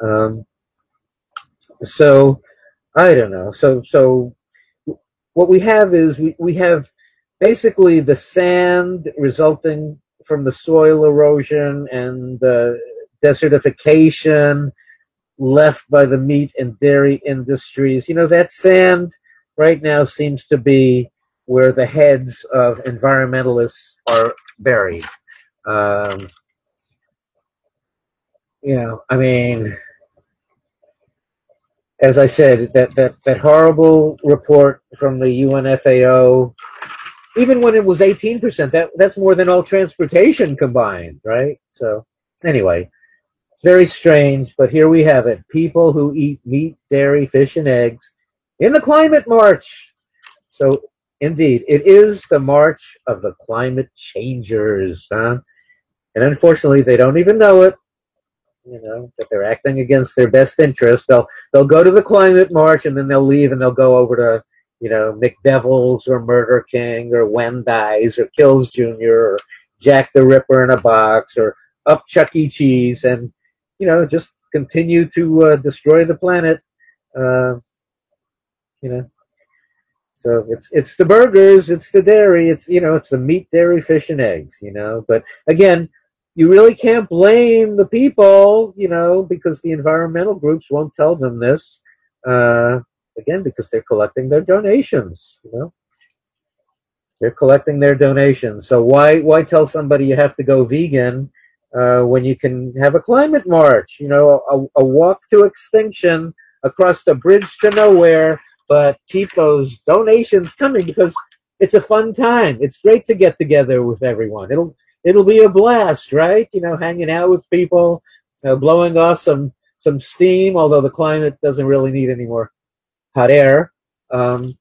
Um, so I don't know. So so what we have is we, we have basically the sand resulting from the soil erosion and the desertification left by the meat and dairy industries. You know, that sand right now seems to be where the heads of environmentalists are buried. Um, you know, I mean, as I said, that, that, that horrible report from the UNFAO, even when it was 18%, that, that's more than all transportation combined, right? So, anyway, it's very strange, but here we have it. People who eat meat, dairy, fish, and eggs in the climate march. So, indeed, it is the march of the climate changers, huh? And unfortunately, they don't even know it you know, that they're acting against their best interest. They'll they'll go to the climate march and then they'll leave and they'll go over to, you know, McDevil's or Murder King or Wendy's or Kills Jr. or Jack the Ripper in a box or up Chuck E. Cheese and, you know, just continue to uh, destroy the planet. Uh, You know. So it's it's the burgers, it's the dairy, it's you know, it's the meat, dairy, fish, and eggs. You know, but again, you really can't blame the people, you know, because the environmental groups won't tell them this. Uh, again, because they're collecting their donations, you know. They're collecting their donations. So why why tell somebody you have to go vegan uh, when you can have a climate march? You know, a, a walk to extinction across the bridge to nowhere, but keep those donations coming because it's a fun time. It's great to get together with everyone. It'll it'll be a blast, right? You know, hanging out with people, uh, blowing off some some steam. Although the climate doesn't really need any more hot air. Um,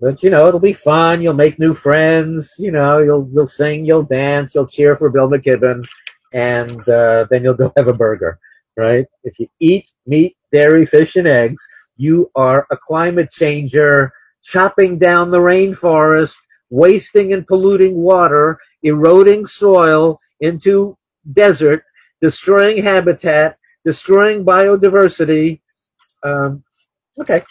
but you know, it'll be fun. You'll make new friends. You know, you'll you'll sing, you'll dance, you'll cheer for Bill McKibben, and uh, then you'll go have a burger, right? If you eat meat, dairy, fish, and eggs, you are a climate changer, chopping down the rainforest, wasting and polluting water, eroding soil into desert, destroying habitat, destroying biodiversity. Um, okay.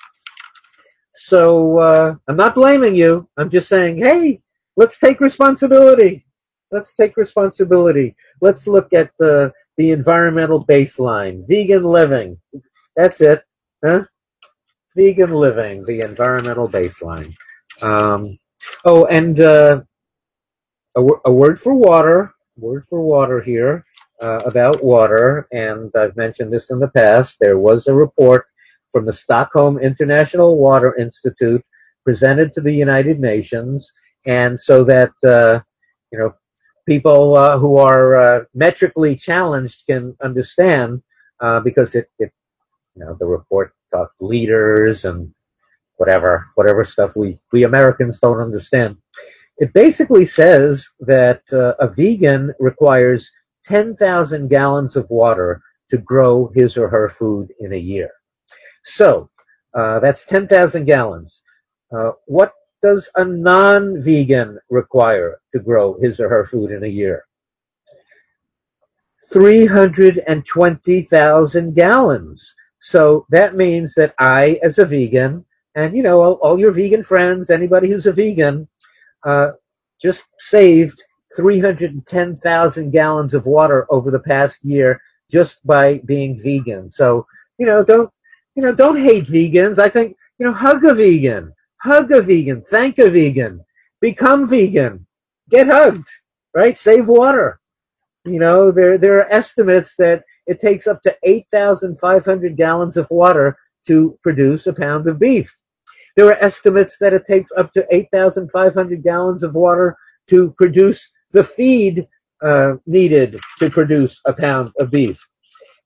So uh, I'm not blaming you. I'm just saying, hey, let's take responsibility. Let's take responsibility. Let's look at the the environmental baseline, vegan living. That's it, huh? Vegan living, the environmental baseline. Um, oh, and uh, a, a word for water, word for water here uh, about water, and I've mentioned this in the past. There was a report from the Stockholm International Water Institute presented to the United Nations, and so that uh, you know people uh, who are uh, metrically challenged can understand, uh, because it, it, you know, the report talked liters and whatever, whatever stuff we we Americans don't understand. It basically says that uh, a vegan requires 10,000 gallons of water to grow his or her food in a year. So uh, that's 10,000 gallons. Uh, what does a non vegan require to grow his or her food in a year? 320,000 gallons. So that means that I, as a vegan, and you know, all, all your vegan friends, anybody who's a vegan, uh, just saved 310,000 gallons of water over the past year just by being vegan. So, you know, don't, you know, don't hate vegans. I think, you know, hug a vegan, hug a vegan, thank a vegan, become vegan, get hugged, right? Save water. You know, there, there are estimates that it takes up to 8,500 gallons of water to produce a pound of beef. There are estimates that it takes up to 8,500 gallons of water to produce the feed uh, needed to produce a pound of beef.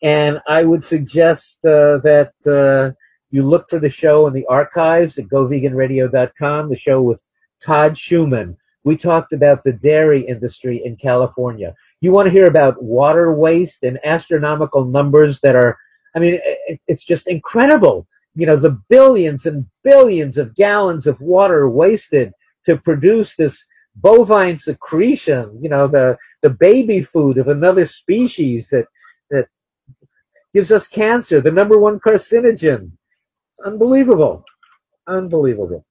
And I would suggest uh, that uh, you look for the show in the archives at goveganradio.com, the show with Todd Schumann. We talked about the dairy industry in California. You want to hear about water waste and astronomical numbers that are, I mean, it's just incredible you know, the billions and billions of gallons of water wasted to produce this bovine secretion, you know, the, the baby food of another species that, that gives us cancer, the number one carcinogen. It's unbelievable. Unbelievable.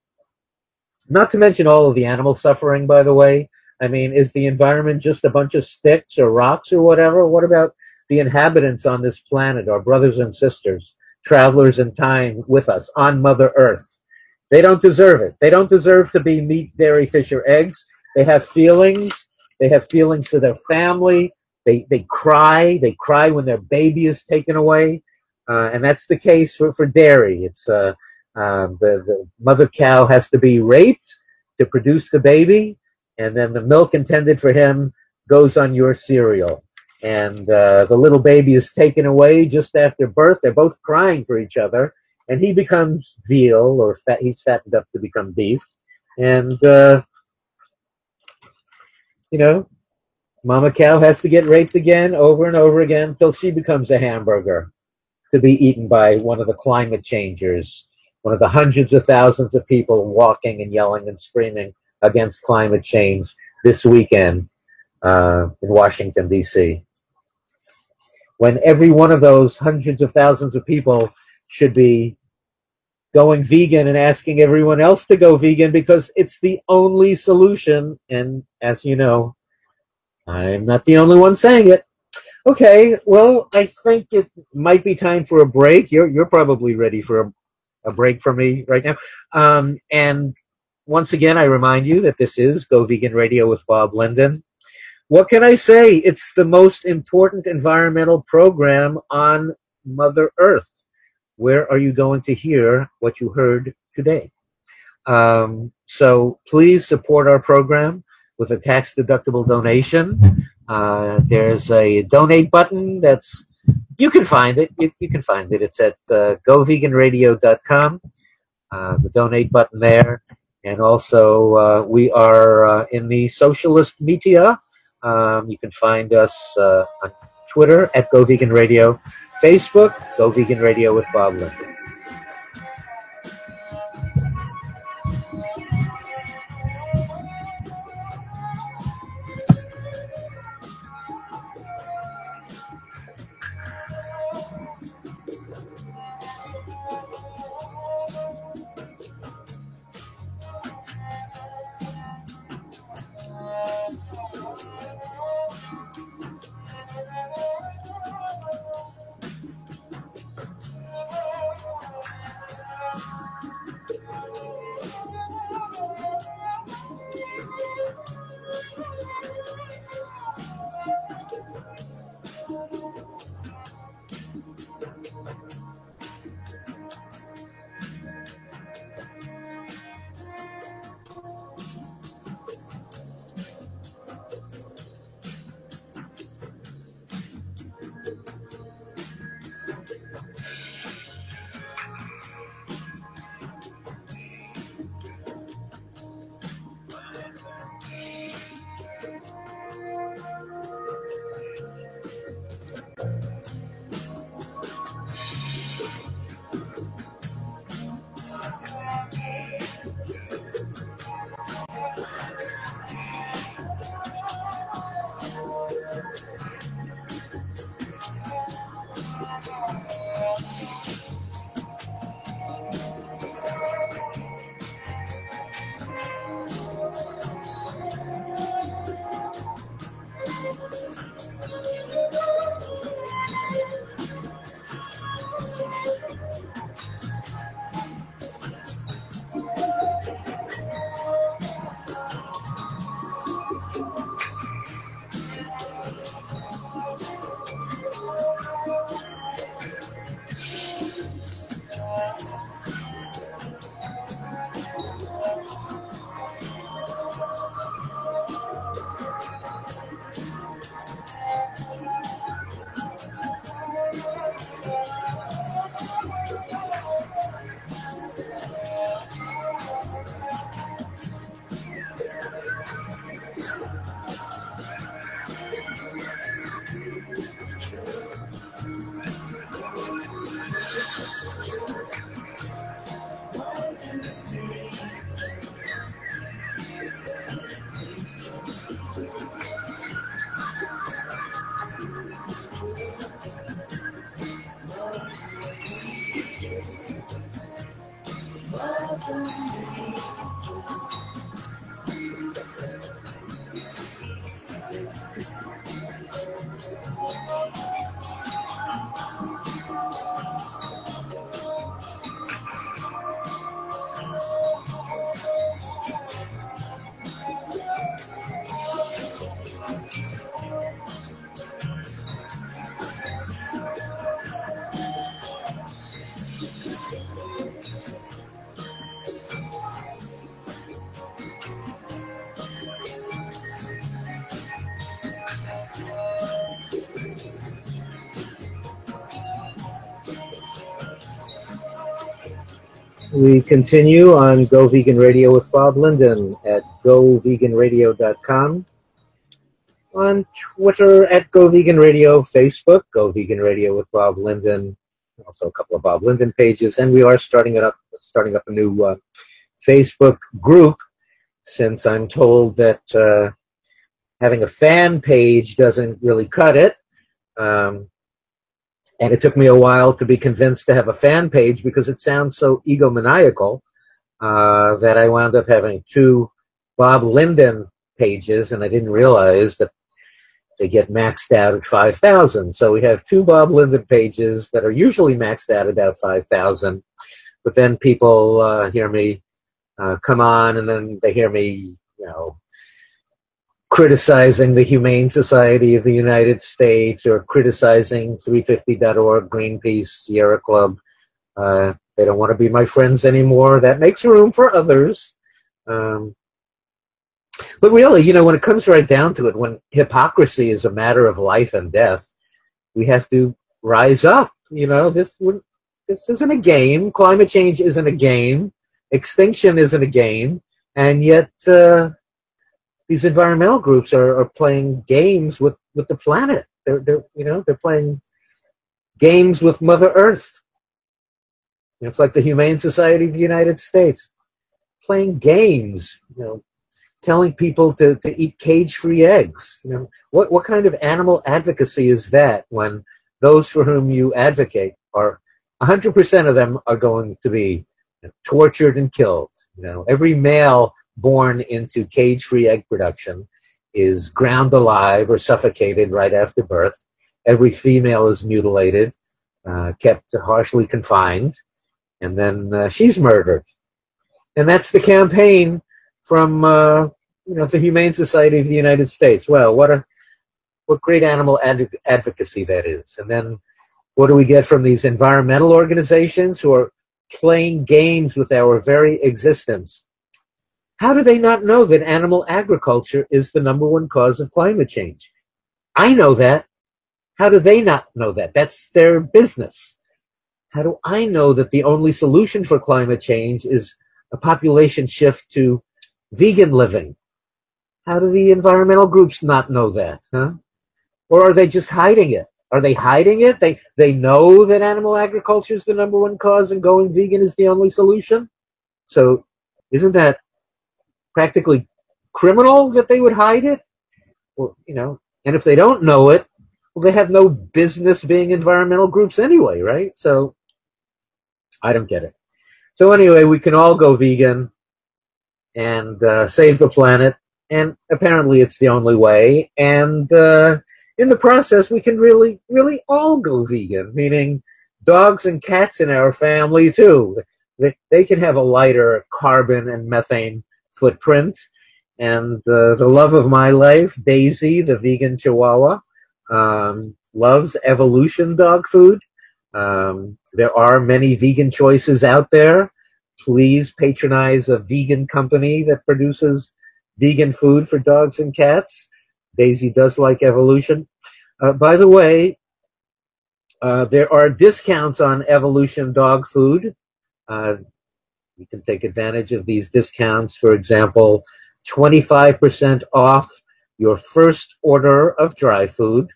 Not to mention all of the animal suffering, by the way. I mean, is the environment just a bunch of sticks or rocks or whatever? What about the inhabitants on this planet, our brothers and sisters? travelers in time with us on Mother Earth. They don't deserve it. They don't deserve to be meat, dairy, fish, or eggs. They have feelings. They have feelings for their family. They, they cry. They cry when their baby is taken away. Uh, and that's the case for, for dairy. It's uh, uh, the, the mother cow has to be raped to produce the baby, and then the milk intended for him goes on your cereal and uh, the little baby is taken away just after birth. They're both crying for each other, and he becomes veal, or fat, he's fattened up to become beef, and uh, you know, Mama cow has to get raped again, over and over again, until she becomes a hamburger to be eaten by one of the climate changers, one of the hundreds of thousands of people walking and yelling and screaming against climate change this weekend uh, in Washington D.C when every one of those hundreds of thousands of people should be going vegan and asking everyone else to go vegan because it's the only solution. And as you know, I'm not the only one saying it. Okay, well, I think it might be time for a break. You're you're probably ready for a, a break from me right now. Um, and once again, I remind you that this is Go Vegan Radio with Bob Linden. What can I say? It's the most important environmental program on Mother Earth. Where are you going to hear what you heard today? Um, so please support our program with a tax deductible donation. Uh, there's a donate button that's you can find it. You, you can find it. It's at uh, goveganradio.com. Uh, the donate button there, and also uh, we are uh, in the socialist media. Um, you can find us uh, on Twitter at Go Vegan Radio, Facebook Go Vegan Radio with Bob Linden. We continue on Go Vegan Radio with Bob Linden at goveganradio.com. On Twitter at Go Vegan Radio, Facebook, Go Vegan Radio with Bob Linden, also a couple of Bob Linden pages, and we are starting it up, starting up a new uh, Facebook group since I'm told that uh, having a fan page doesn't really cut it. Um, And it took me a while to be convinced to have a fan page because it sounds so egomaniacal uh, that I wound up having two Bob Linden pages, and I didn't realize that they get maxed out at 5,000. So we have two Bob Linden pages that are usually maxed out at about 5,000, but then people uh, hear me uh, come on, and then they hear me, you know, criticizing the Humane Society of the United States or criticizing 350.org, Greenpeace, Sierra Club. Uh, they don't want to be my friends anymore. That makes room for others. Um, but really, you know, when it comes right down to it, when hypocrisy is a matter of life and death, we have to rise up. You know, this this isn't a game. Climate change isn't a game. Extinction isn't a game. And yet, uh, these environmental groups are, are playing games with, with the planet. They're, they're, you know, they're playing games with Mother Earth. It's like the Humane Society of the United States playing games, you know, telling people to, to eat cage-free eggs. You know, what, what kind of animal advocacy is that when those for whom you advocate are 100% of them are going to be tortured and killed. You know, every male born into cage-free egg production is ground alive or suffocated right after birth. Every female is mutilated, uh, kept harshly confined, and then uh, she's murdered. And that's the campaign from uh, you know the Humane Society of the United States. Well, what a what great animal adv- advocacy that is. And then what do we get from these environmental organizations who are playing games with our very existence? How do they not know that animal agriculture is the number one cause of climate change? I know that. How do they not know that? That's their business. How do I know that the only solution for climate change is a population shift to vegan living? How do the environmental groups not know that? Huh? Or are they just hiding it? Are they hiding it? They they know that animal agriculture is the number one cause and going vegan is the only solution. So isn't that practically criminal that they would hide it? Well, you know, and if they don't know it, well, they have no business being environmental groups anyway, right? So I don't get it. So anyway, we can all go vegan and uh, save the planet, and apparently it's the only way. And uh, in the process, we can really, really all go vegan, meaning dogs and cats in our family too. They, they can have a lighter carbon and methane footprint. And uh, the love of my life, Daisy, the vegan chihuahua, um, loves evolution dog food. Um, there are many vegan choices out there. Please patronize a vegan company that produces vegan food for dogs and cats. Daisy does like evolution. Uh, by the way, uh, there are discounts on evolution dog food. Uh, you can take advantage of these discounts. For example, 25% off your first order of dry food.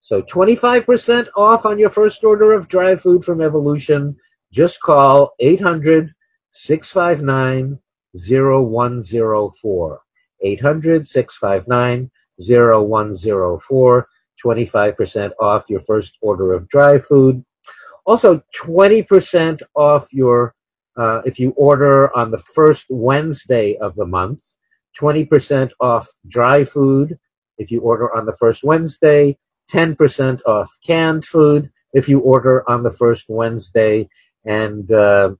So 25% off on your first order of dry food from Evolution. Just call 800 659 0104. 800 659 0104. 25% off your first order of dry food. Also, 20% off your uh, if you order on the first Wednesday of the month, 20% off dry food if you order on the first Wednesday, 10% off canned food if you order on the first Wednesday. And uh,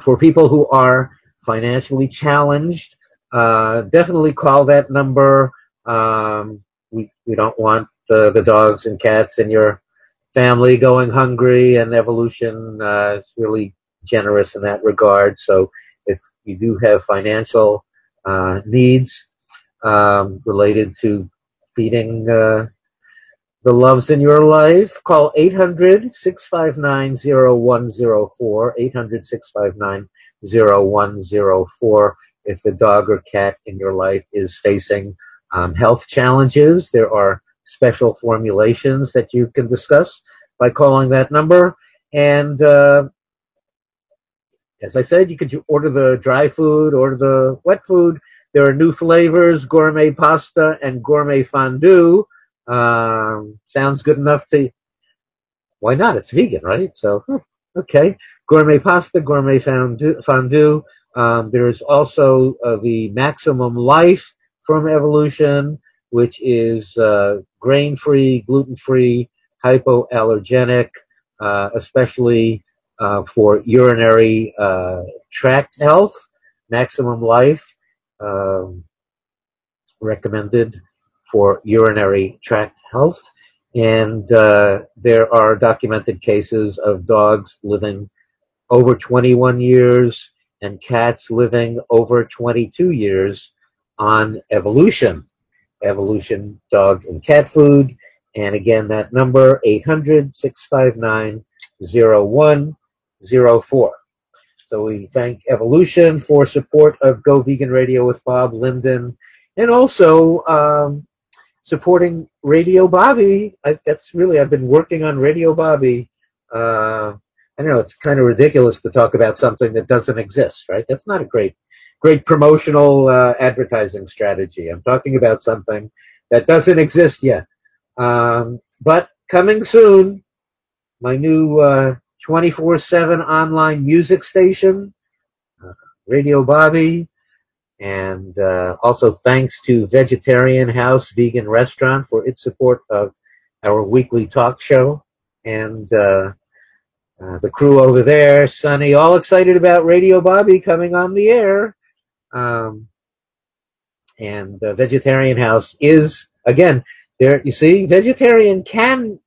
for people who are financially challenged, uh, definitely call that number. Um, we, we don't want uh, the dogs and cats in your family going hungry, and evolution uh, is really generous in that regard. So if you do have financial uh, needs um, related to feeding uh, the loves in your life, call 800-659-0104, 800-659-0104 if the dog or cat in your life is facing um, health challenges. There are special formulations that you can discuss by calling that number. And uh, as I said, you could order the dry food, order the wet food. There are new flavors, gourmet pasta and gourmet fondue. Um, sounds good enough to why not? It's vegan, right? So, okay. Gourmet pasta, gourmet fondue. fondue. Um, there's also uh, the Maximum Life from Evolution, which is uh, grain-free, gluten-free, hypoallergenic, uh, especially for urinary uh, tract health. Maximum Life um, recommended for urinary tract health. And uh, there are documented cases of dogs living over 21 years and cats living over 22 years on evolution. Evolution dog and cat food. And again, that number 800 659 0104. So we thank Evolution for support of Go Vegan Radio with Bob Linden and also um, supporting Radio Bobby. I, that's really, I've been working on Radio Bobby. Uh, I don't know, it's kind of ridiculous to talk about something that doesn't exist, right? That's not a great, great promotional uh, advertising strategy. I'm talking about something that doesn't exist yet. Um, but coming soon, my new uh, 24 7 online music station, uh, Radio Bobby. And uh, also thanks to Vegetarian House Vegan Restaurant for its support of our weekly talk show. And uh, uh, the crew over there, Sunny, all excited about Radio Bobby coming on the air. Um, and uh, Vegetarian House is again there. You see, vegetarian can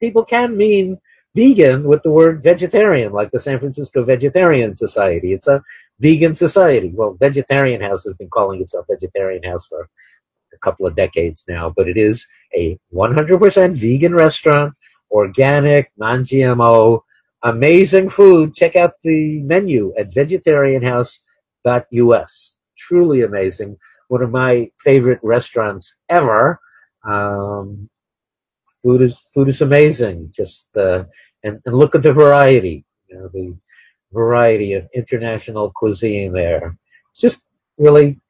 people can mean vegan with the word vegetarian, like the San Francisco Vegetarian Society. It's a vegan society. Well, Vegetarian House has been calling itself Vegetarian House for a couple of decades now, but it is a 100% vegan restaurant, organic, non-GMO, amazing food. Check out the menu at vegetarianhouse.us. Truly amazing. One of my favorite restaurants ever. Um, food is food is amazing. Just uh, and, and look at the variety. You know, the variety of international cuisine there. It's just really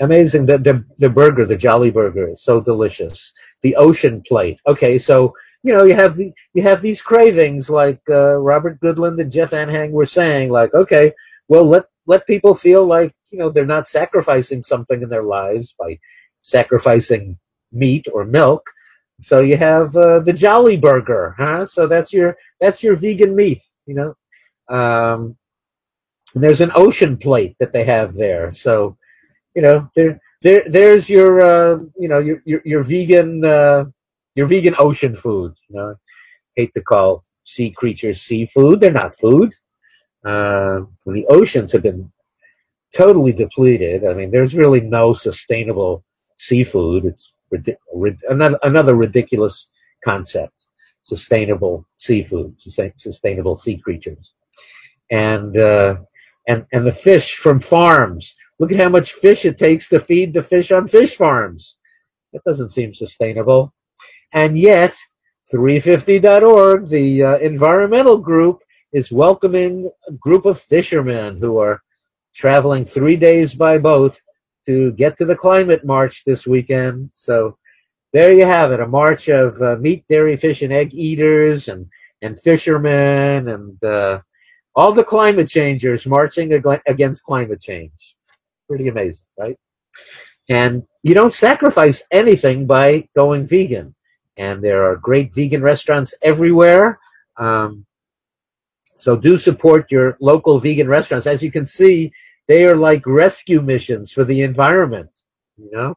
amazing. The, the, the burger, the Jolly Burger, is so delicious. The ocean plate. Okay, so you know you have the you have these cravings, like uh, Robert Goodland and Jeff Anhang were saying, like okay, well let let people feel like you know they're not sacrificing something in their lives by sacrificing meat or milk. So you have uh, the Jolly Burger, huh? So that's your that's your vegan meat, you know. Um, there's an ocean plate that they have there, so you know there there there's your uh, you know your your, your vegan uh, your vegan ocean food. You know, hate to call sea creatures seafood; they're not food. Uh, the oceans have been totally depleted. I mean, there's really no sustainable seafood. It's another, another ridiculous concept. Sustainable seafood, sustainable sea creatures, and uh, and and the fish from farms. Look at how much fish it takes to feed the fish on fish farms. That doesn't seem sustainable. And yet, 350.org, the uh, environmental group, is welcoming a group of fishermen who are traveling three days by boat to get to the climate march this weekend. So there you have it, a march of uh, meat, dairy, fish, and egg eaters and, and fishermen and uh, all the climate changers marching ag- against climate change. Pretty amazing, right? And you don't sacrifice anything by going vegan. And there are great vegan restaurants everywhere. Um, so do support your local vegan restaurants. As you can see, they are like rescue missions for the environment, you know?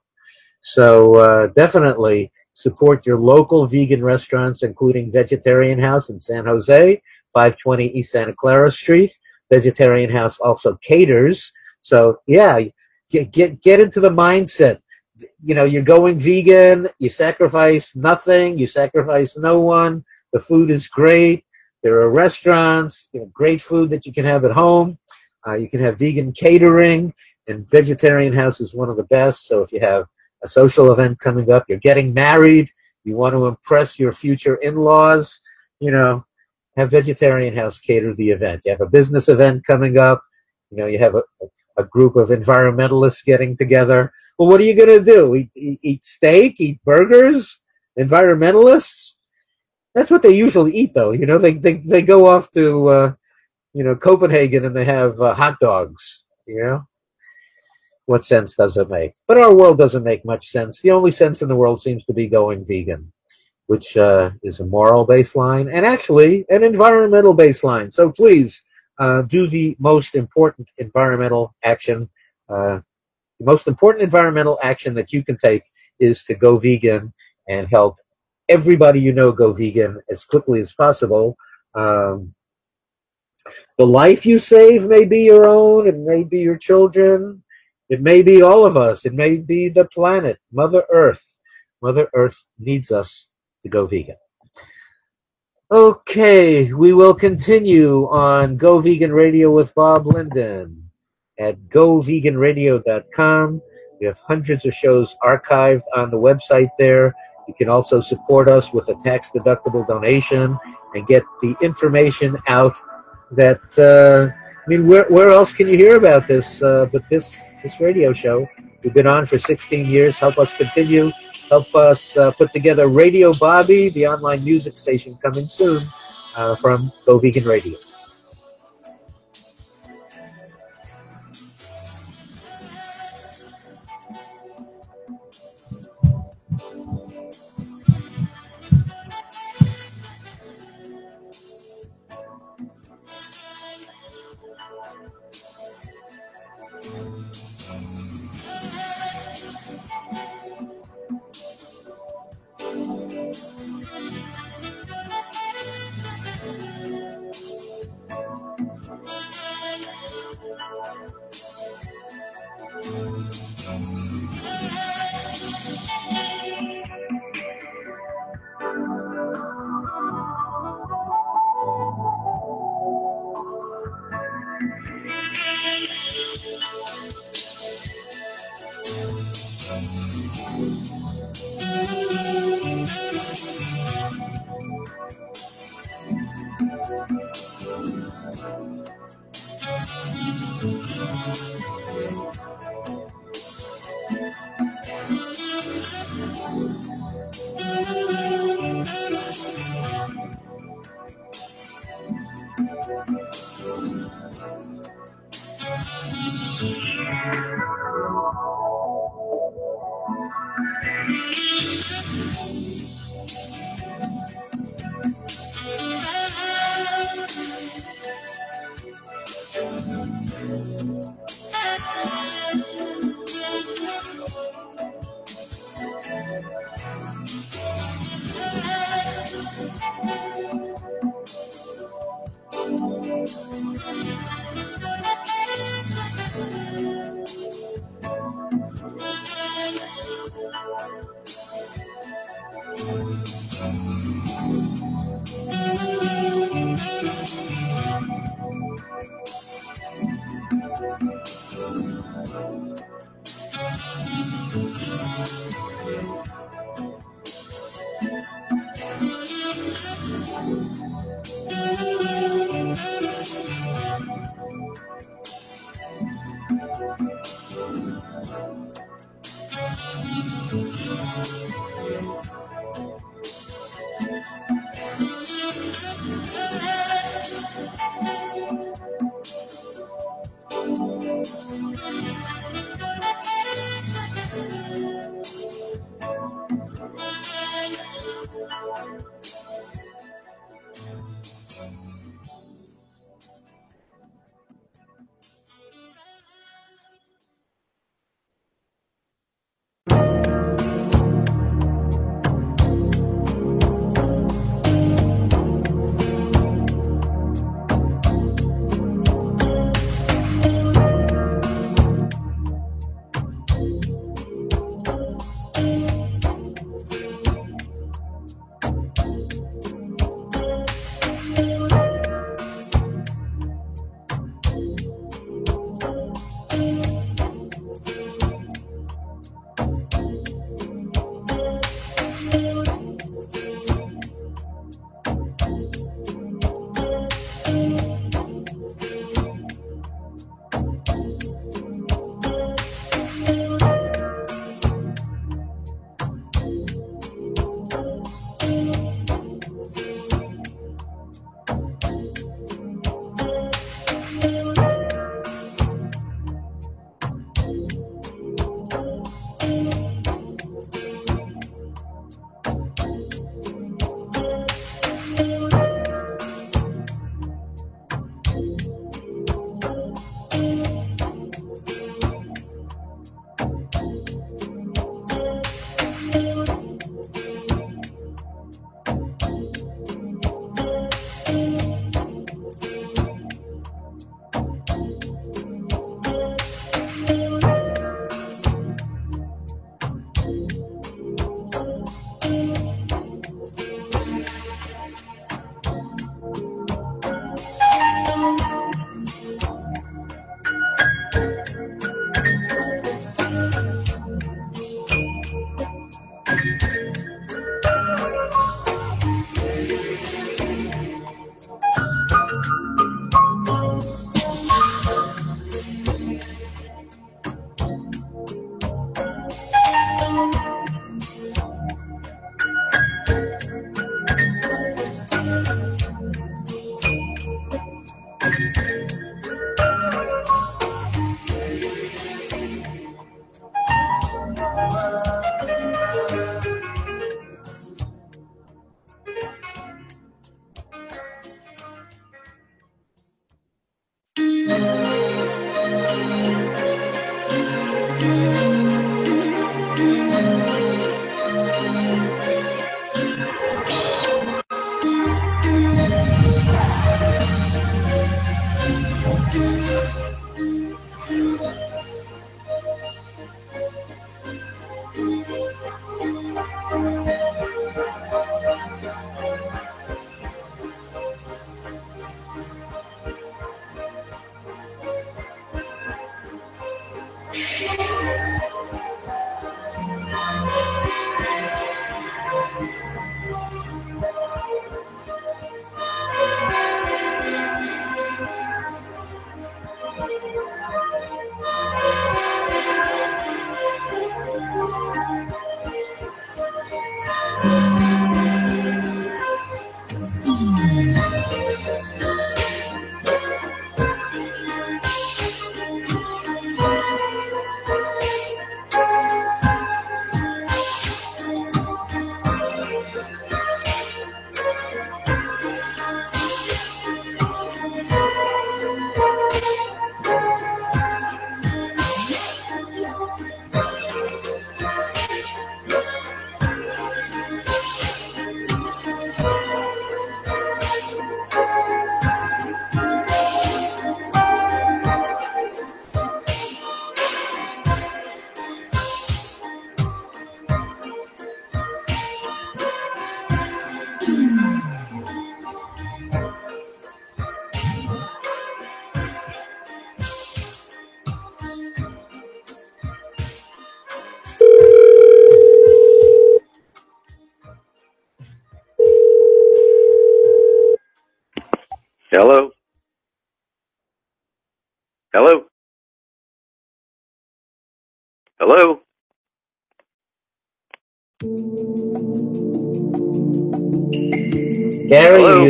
So uh, definitely support your local vegan restaurants, including Vegetarian House in San Jose, 520 East Santa Clara Street. Vegetarian House also caters. So yeah, get, get, get into the mindset. You know, you're going vegan, you sacrifice nothing, you sacrifice no one. The food is great. There are restaurants, you know, great food that you can have at home. Uh, you can have vegan catering, and Vegetarian House is one of the best. So if you have a social event coming up, you're getting married, you want to impress your future in-laws, you know, have Vegetarian House cater the event. You have a business event coming up, you know, you have a, a group of environmentalists getting together. Well, what are you going to do? Eat, eat, eat steak? Eat burgers? Environmentalists? That's what they usually eat, though. You know, they they they go off to uh, you know Copenhagen and they have uh, hot dogs. You know, what sense does it make? But our world doesn't make much sense. The only sense in the world seems to be going vegan, which uh, is a moral baseline and actually an environmental baseline. So please uh, do the most important environmental action. Uh, the most important environmental action that you can take is to go vegan and help everybody you know go vegan as quickly as possible. Um, the life you save may be your own, it may be your children, it may be all of us, it may be the planet, Mother Earth. Mother Earth needs us to go vegan. Okay, we will continue on Go Vegan Radio with Bob Linden at goveganradio.com. We have hundreds of shows archived on the website there. You can also support us with a tax deductible donation and get the information out that, uh, I mean, where, where else can you hear about this uh, but this, this radio show? We've been on for 16 years. Help us continue. Help us uh, put together Radio Bobby, the online music station coming soon uh, from Go Vegan Radio.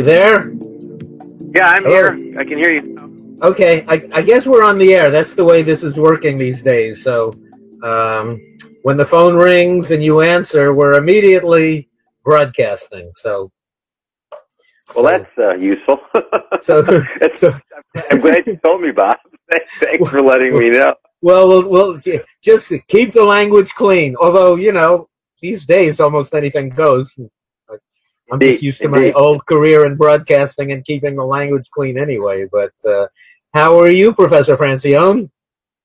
You there? Yeah, I'm Hello? here. I can hear you. Okay, I, I, guess we're on the air. That's the way this is working these days. So um, when the phone rings and you answer, we're immediately broadcasting. So well, that's uh, useful. so, so, I'm glad you told me, Bob. Thanks for letting me know. Well, well, well, just keep the language clean. Although, you know, these days almost anything goes. I'm indeed, just used to indeed. my old career in broadcasting and keeping the language clean anyway. But uh, how are you, Professor Francione?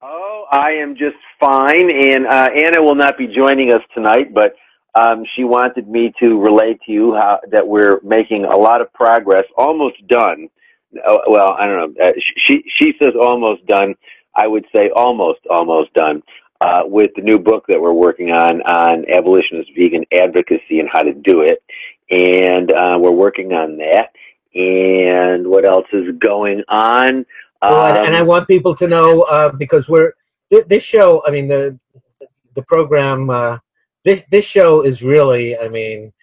Oh, I am just fine. And uh, Anna will not be joining us tonight, but um, she wanted me to relate to you how, that we're making a lot of progress, almost done. Uh, well, I don't know. Uh, she she says almost done. I would say almost almost done uh, with the new book that we're working on on abolitionist vegan advocacy and how to do it. And uh, we're working on that. And what else is going on? Um, and I um, want people to know uh, because we're this show. I mean the the program uh, this this show is really, I mean,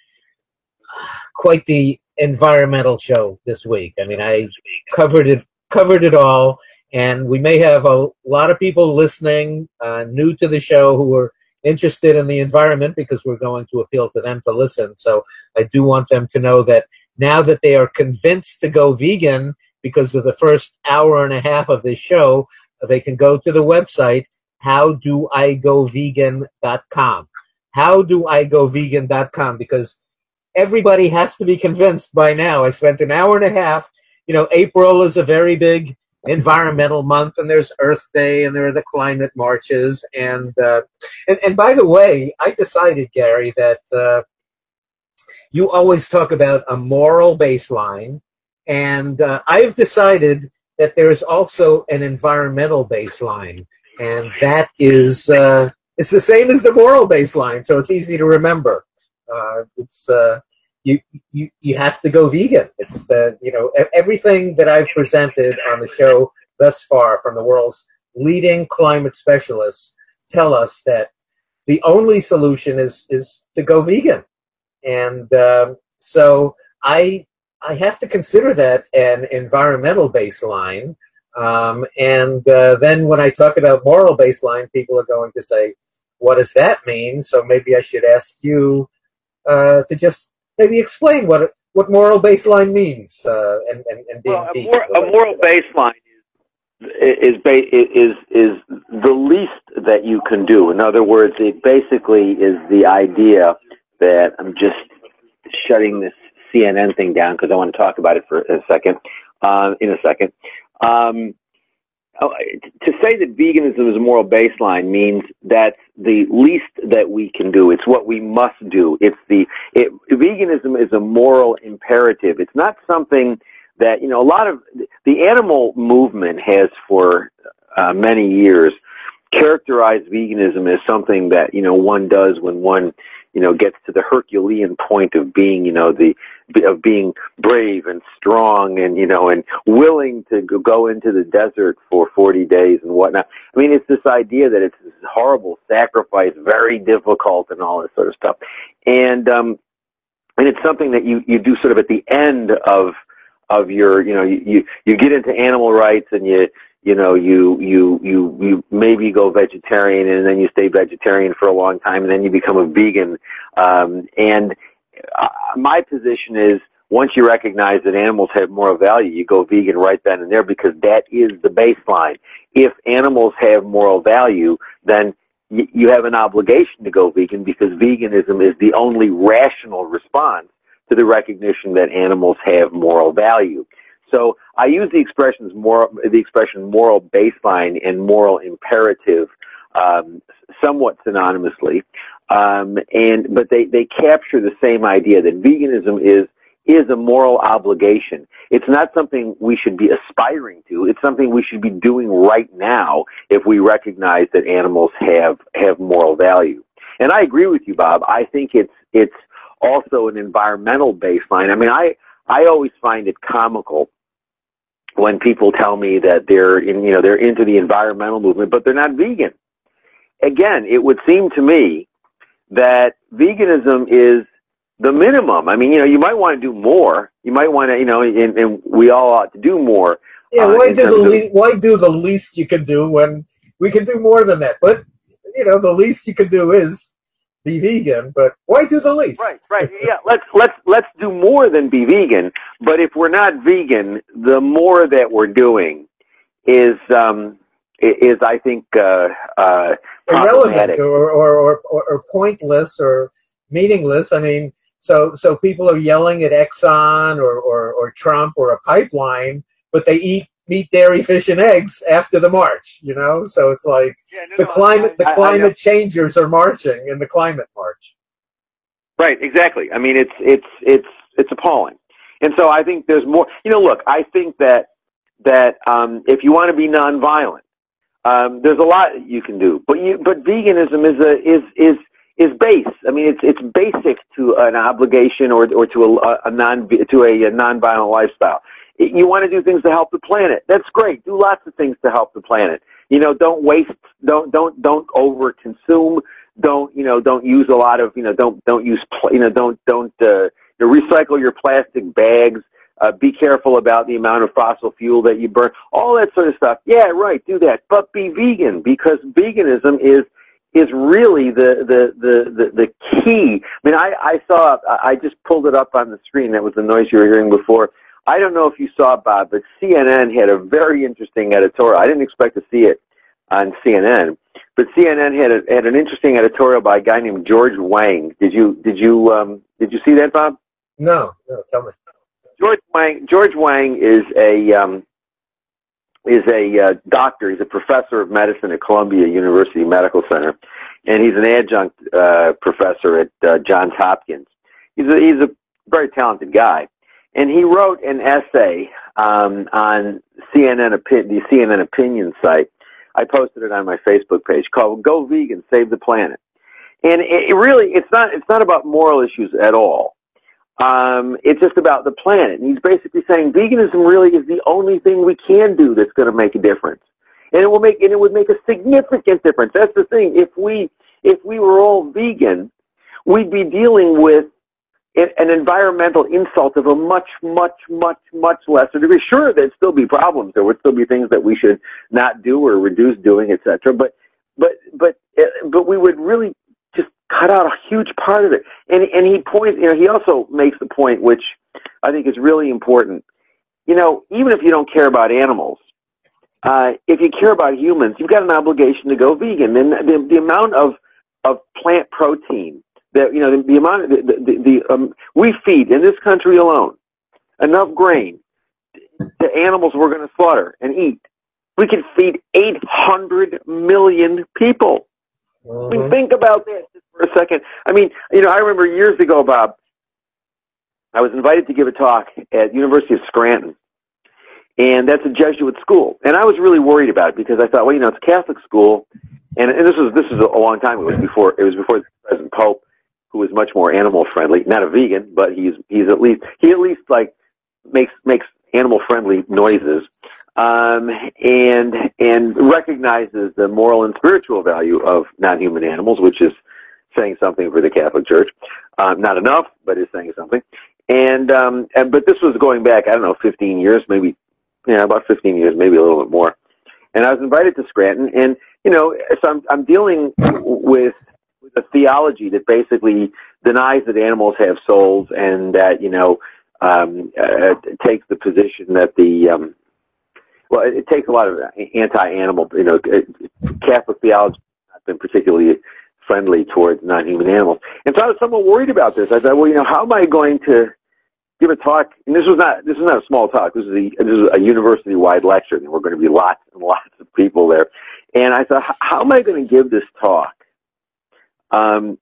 quite the environmental show this week. I mean, I covered it covered it all, and we may have a lot of people listening uh, new to the show who are interested in the environment because we're going to appeal to them to listen. So I do want them to know that now that they are convinced to go vegan because of the first hour and a half of this show, they can go to the website howdoigovegan.com howdoigovegan.com because everybody has to be convinced by now. I spent an hour and a half. You know, April is a very big environmental month, and there's Earth Day, and there are the climate marches, and uh, and, and by the way, I decided, Gary, that uh, you always talk about a moral baseline, and uh, I've decided that there is also an environmental baseline, and that is uh, it's the same as the moral baseline, so it's easy to remember. Uh, it's uh, you, you you have to go vegan. It's the you know everything that I've presented on the show thus far from the world's leading climate specialists tell us that the only solution is is to go vegan, and um, so I I have to consider that an environmental baseline. Um, and uh, then when I talk about moral baseline, people are going to say, what does that mean? So maybe I should ask you uh, to just maybe explain what what moral baseline means uh, and, and, and being well, a, mor- a moral baseline is, is, is, is the least that you can do. In other words, it basically is the idea that I'm just shutting this CNN thing down because I want to talk about it for a second, uh, in a second. Um, to say that veganism is a moral baseline means that's the least that we can do. It's what we must do. It's the it, veganism is a moral imperative. It's not something that you know. A lot of the animal movement has for uh, many years characterized veganism as something that you know one does when one you know gets to the Herculean point of being you know the of being brave and strong and you know and willing to go into the desert for 40 days and whatnot. I mean, it's this idea that it's this horrible sacrifice, very difficult, and all this sort of stuff. And um, and it's something that you you do sort of at the end of of your you know you you, you get into animal rights and you you know you you you you maybe go vegetarian and then you stay vegetarian for a long time and then you become a vegan um and uh, my position is once you recognize that animals have moral value, you go vegan right then and there because that is the baseline. If animals have moral value, then you have an obligation to go vegan because veganism is the only rational response to the recognition that animals have moral value. So I use the expressions moral, the expression moral baseline and moral imperative um, somewhat synonymously, um, and but they they capture the same idea that veganism is is a moral obligation. It's not something we should be aspiring to. It's something we should be doing right now if we recognize that animals have have moral value. And I agree with you, Bob. I think it's it's also an environmental baseline. I mean, I I always find it comical when people tell me that they're in, you know, they're into the environmental movement, but they're not vegan. Again, it would seem to me that veganism is the minimum. I mean, you know, you might want to do more. You might want to, you know, and, and we all ought to do more. Yeah, uh, why do the le- why do the least you can do when we can do more than that? But you know, the least you can do is be vegan, but why do the least? Right, right. Yeah, let's let's let's do more than be vegan. But if we're not vegan, the more that we're doing is um, is I think uh, uh, irrelevant or or, or or pointless or meaningless. I mean, so so people are yelling at Exxon or, or, or Trump or a pipeline, but they eat meat, dairy, fish, and eggs after the march. You know, so it's like yeah, no, the no, climate the I, climate I, changers are marching in the climate march. Right, exactly. I mean, it's it's it's it's appalling, and so I think there's more. You know, look, I think that that um, if you want to be nonviolent, um, there's a lot you can do. But you but veganism is a is is is base. I mean, it's it's basic to an obligation or or to a, a non to a, a nonviolent lifestyle you want to do things to help the planet. That's great. Do lots of things to help the planet. You know, don't waste, don't, don't, don't over consume. Don't, you know, don't use a lot of, you know, don't, don't use, you know, don't, don't, uh, you know, recycle your plastic bags. Uh, be careful about the amount of fossil fuel that you burn. All that sort of stuff. Yeah, right. Do that, but be vegan because veganism is is really the the the the, the key. I mean, I I saw I just pulled it up on the screen. That was the noise you were hearing before. I don't know if you saw Bob, but CNN had a very interesting editorial. I didn't expect to see it on CNN, but CNN had a, had an interesting editorial by a guy named George Wang. Did you did you um, did you see that, Bob? No, no. Tell me. George Wang. George Wang is a um, is a uh, doctor. He's a professor of medicine at Columbia University Medical Center, and he's an adjunct uh, professor at uh, Johns Hopkins. He's a, he's a very talented guy and he wrote an essay um, on CNN the CNN opinion site. I posted it on my Facebook page called "Go Vegan, Save the Planet," and it, it really it's not it's not about moral issues at all. Um, it's just about the planet. And he's basically saying veganism really is the only thing we can do that's going to make a difference, and it will make and it would make a significant difference. That's the thing. If we if we were all vegan, we'd be dealing with an environmental insult of a much, much, much, much lesser degree. Sure, there'd still be problems. There would still be things that we should not do or reduce doing, etc. But, but, but, uh, but we would really just cut out a huge part of it. And and he points, you know, he also makes the point, which I think is really important. You know, even if you don't care about animals, uh, if you care about humans, you've got an obligation to go vegan. And the, the amount of of plant protein that you know the, the amount of the, the, the um, we feed in this country alone enough grain to animals we're going to slaughter and eat. We could feed 800 million people. I mean, mm-hmm. think about this for a second. I mean, you know, I remember years ago, Bob, I was invited to give a talk at University of Scranton, and that's a Jesuit school. And I was really worried about it because I thought, well, you know, it's a Catholic school, and, and this was this was a long time. It was before it was before the present pope, who was much more animal friendly. Not a vegan, but he's he's at least he at least like makes makes animal friendly noises, um, and and recognizes the moral and spiritual value of non human animals, which is saying something for the Catholic Church. Um, not enough, but is saying something. And um, and but this was going back, I don't know, 15 years, maybe, yeah, about 15 years, maybe a little bit more. And I was invited to Scranton, and you know, so I'm I'm dealing with a theology that basically denies that animals have souls, and that you know um, uh, takes the position that the um, well, it, it takes a lot of anti-animal, you know, Catholic theology has not been particularly friendly towards non-human animals. And so I was somewhat worried about this. I thought, well, you know, how am I going to give a talk? And this was not this was not a small talk. This is a this is a university-wide lecture, and we're going to be lots and lots of people there. And I thought, how am I going to give this talk um,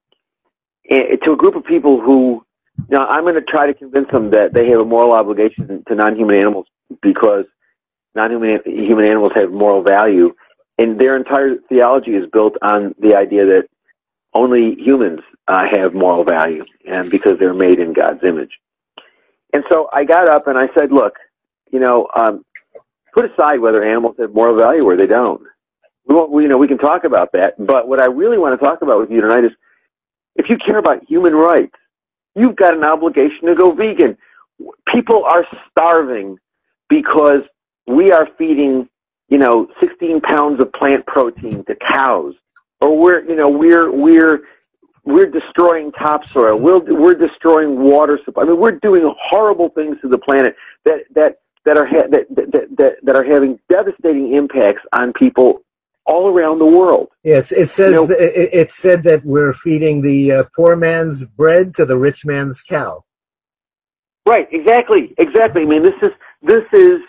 to a group of people who, you know, I'm going to try to convince them that they have a moral obligation to non-human animals because non-human human animals have moral value, and their entire theology is built on the idea that only humans uh, have moral value, and because they're made in God's image. And so I got up and I said, "Look, you know, um, put aside whether animals have moral value or they don't. We you know, we can talk about that. But what I really want to talk about with you tonight is, if you care about human rights, you've got an obligation to go vegan. People are starving because we are feeding, you know, 16 pounds of plant protein to cows or we're you know we're we're we're destroying topsoil. We're we're destroying water supply. I mean, we're doing horrible things to the planet that that that are ha- that, that that that are having devastating impacts on people all around the world. Yes, it says you know, it, it, said that we're feeding the uh, poor man's bread to the rich man's cow. Right. Exactly. Exactly. I mean, this is this is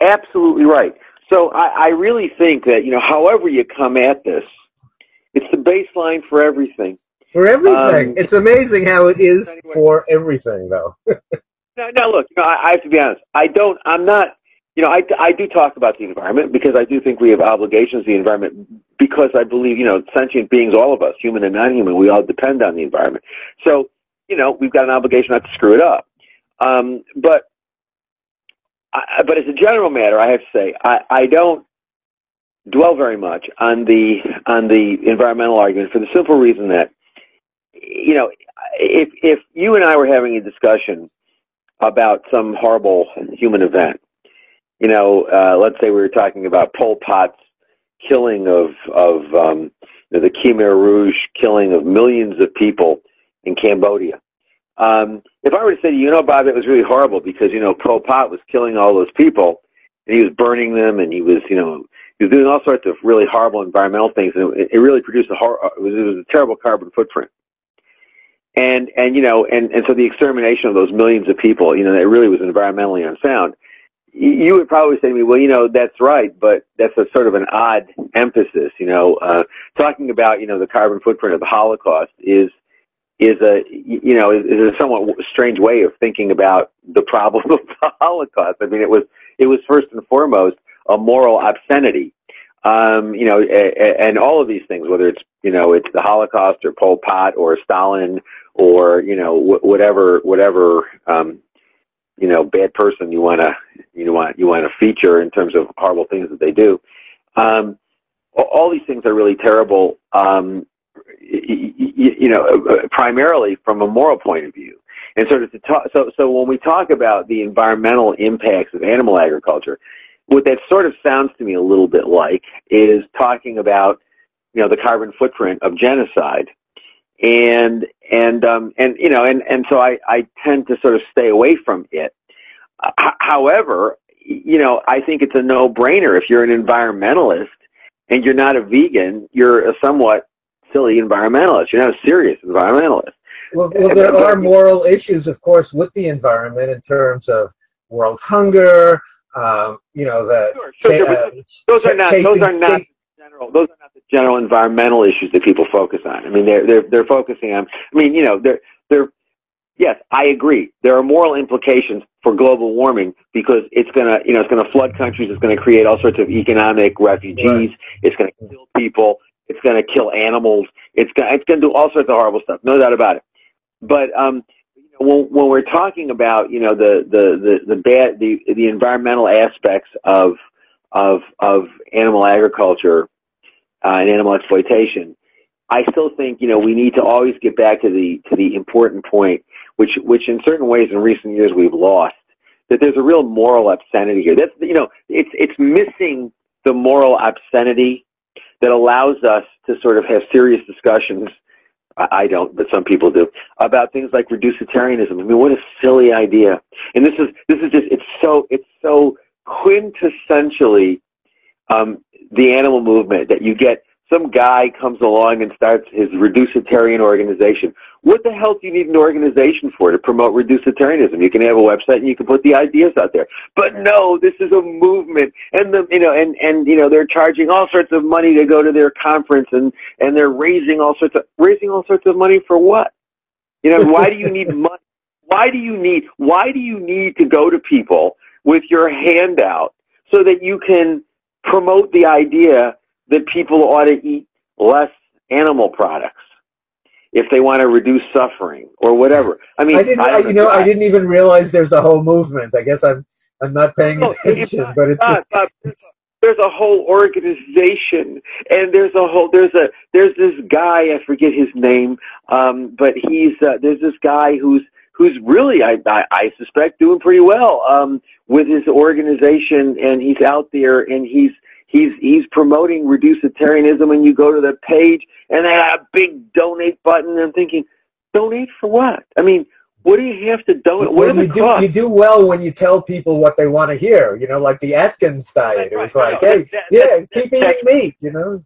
absolutely right. So I, I really think that you know, however you come at this, it's the baseline for everything. For everything. Um, it's amazing how it is anyway. for everything, though. now, now, look, you know, I, I have to be honest. I don't. I'm not. You know, I, I do talk about the environment because I do think we have obligations to the environment because I believe, you know, sentient beings, all of us, human and non-human, we all depend on the environment. So, you know, we've got an obligation not to screw it up. Um, but, I, but as a general matter, I have to say, I, I don't, dwell very much on the on the environmental argument for the simple reason that you know if if you and I were having a discussion about some horrible human event, you know, uh, let's say we were talking about Pol Pot's killing of of um, you know, the Khmer Rouge killing of millions of people in Cambodia. Um, if I were to say, you know, Bob, it was really horrible because you know Pol Pot was killing all those people, and he was burning them, and he was, you know, he was doing all sorts of really horrible environmental things, and it, it really produced a hor- it was, it was a terrible carbon footprint. And and you know, and and so the extermination of those millions of people, you know, it really was environmentally unsound. You would probably say to me, well, you know, that's right, but that's a sort of an odd emphasis. You know, uh, talking about you know the carbon footprint of the Holocaust is is a you know is, a somewhat strange way of thinking about the problem of the Holocaust. I mean, it was it was first and foremost a moral obscenity. Um, you know, a, a, and all of these things, whether it's you know it's the Holocaust or Pol Pot or Stalin or you know wh- whatever whatever um, you know bad person you want to you want you want to feature in terms of horrible things that they do. Um, all these things are really terrible. Um, you, you know, primarily from a moral point of view. And sort of to talk, so so when we talk about the environmental impacts of animal agriculture, what that sort of sounds to me a little bit like is talking about you know the carbon footprint of genocide and and um and you know and and so i i tend to sort of stay away from it. Uh, however you know i think it's a no brainer if you're an environmentalist and you're not a vegan you're a somewhat silly environmentalist. You're not a serious environmentalist. Well, well there are moral issues of course with the environment in terms of world hunger um, you know, the sure, sure, uh, those are not those are not general those are not the general environmental issues that people focus on. I mean, they're they're they're focusing on. I mean, you know, they're they're. Yes, I agree. There are moral implications for global warming because it's gonna, you know, it's gonna flood countries. It's gonna create all sorts of economic refugees. Right. It's gonna kill people. It's going to kill animals. It's gonna, it's going to do all sorts of horrible stuff. No doubt about it. But um, when, when we're talking about you know the the the, the bad the the environmental aspects of of of animal agriculture uh, and animal exploitation, I still think you know we need to always get back to the to the important point, which which in certain ways in recent years we've lost that there's a real moral obscenity here. That's you know it's it's missing the moral obscenity that allows us to sort of have serious discussions. I don't, but some people do about things like reducetarianism. I mean, what a silly idea! And this is this is just it's so it's so quintessentially um, the animal movement that you get some guy comes along and starts his reducetarian organization. What the hell do you need an organization for to promote reducetarianism? You can have a website and you can put the ideas out there. But no, this is a movement, and the you know, and and you know, they're charging all sorts of money to go to their conference, and and they're raising all sorts of raising all sorts of money for what? You know, why do you need money? Why do you need why do you need to go to people with your hand out so that you can promote the idea that people ought to eat less animal products if they want to reduce suffering or whatever. I mean, I didn't, I, you know, I didn't even realize there's a whole movement. I guess I'm I'm not paying no, attention, not, but it's. Not, not, there's a whole organization, and there's a whole there's a there's this guy I forget his name, um, but he's uh, there's this guy who's who's really I, I I suspect doing pretty well um, with his organization, and he's out there and he's he's he's promoting reducetarianism and you go to the page and they have a big donate button and I'm thinking, donate for what? I mean, what do you have to donate? What well, you do, you do well when you tell people what they want to hear, you know, like the Atkins diet. It was like, hey, that, yeah, keep eating meat, you know.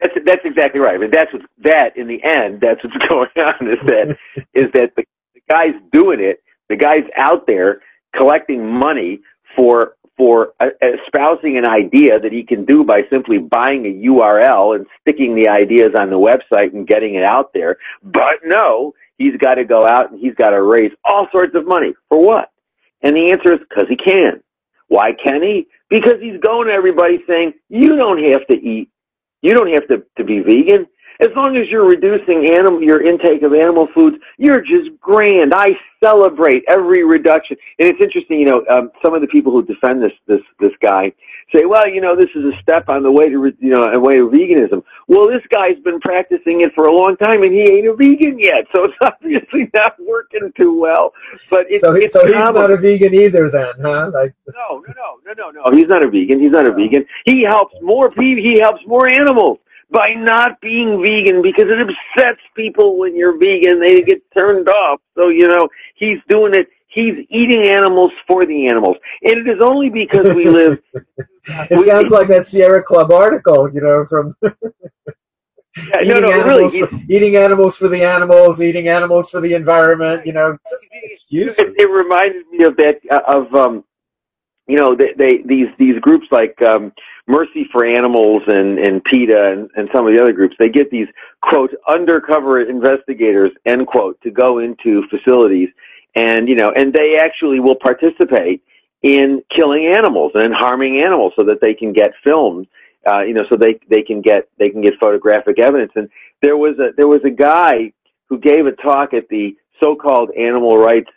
That's that's exactly right. I mean, that's what that in the end. That's what's going on. Is that is that the, the guy's doing it. The guy's out there collecting money for for uh, espousing an idea that he can do by simply buying a URL and sticking the ideas on the website and getting it out there. But no, he's got to go out and he's got to raise all sorts of money. For what? And the answer is because he can. Why can he? Because he's going to everybody saying, you don't have to eat. You don't have to, to be vegan. As long as you're reducing animal, your intake of animal foods, you're just grand. I celebrate every reduction. And it's interesting, you know, um, some of the people who defend this, this, this guy say, well, you know, this is a step on the way to, you know, a way of veganism. Well, this guy's been practicing it for a long time and he ain't a vegan yet. So it's obviously not working too well. But it's, so, it's so he's not a vegan either then, huh? Like, no, no, no, no, no, no. He's not a vegan. He's not a vegan. He helps more people. He helps more animals by not being vegan because it upsets people when you're vegan. They get turned off. So, you know, he's doing it. He's eating animals for the animals. And it is only because we live. it we, sounds like that Sierra Club article, you know, from. Yeah, eating, no, no, animals really. For, eating animals for the animals, eating animals for the environment. You know, just excuse. It, it reminded me of that uh, of um, you know, they, they these these groups like um, Mercy for Animals and and PETA and, and some of the other groups, they get these quote undercover investigators end quote to go into facilities and you know and they actually will participate in killing animals and harming animals so that they can get filmed uh, you know so they they can get they can get photographic evidence. And there was a there was a guy who gave a talk at the so-called animal rights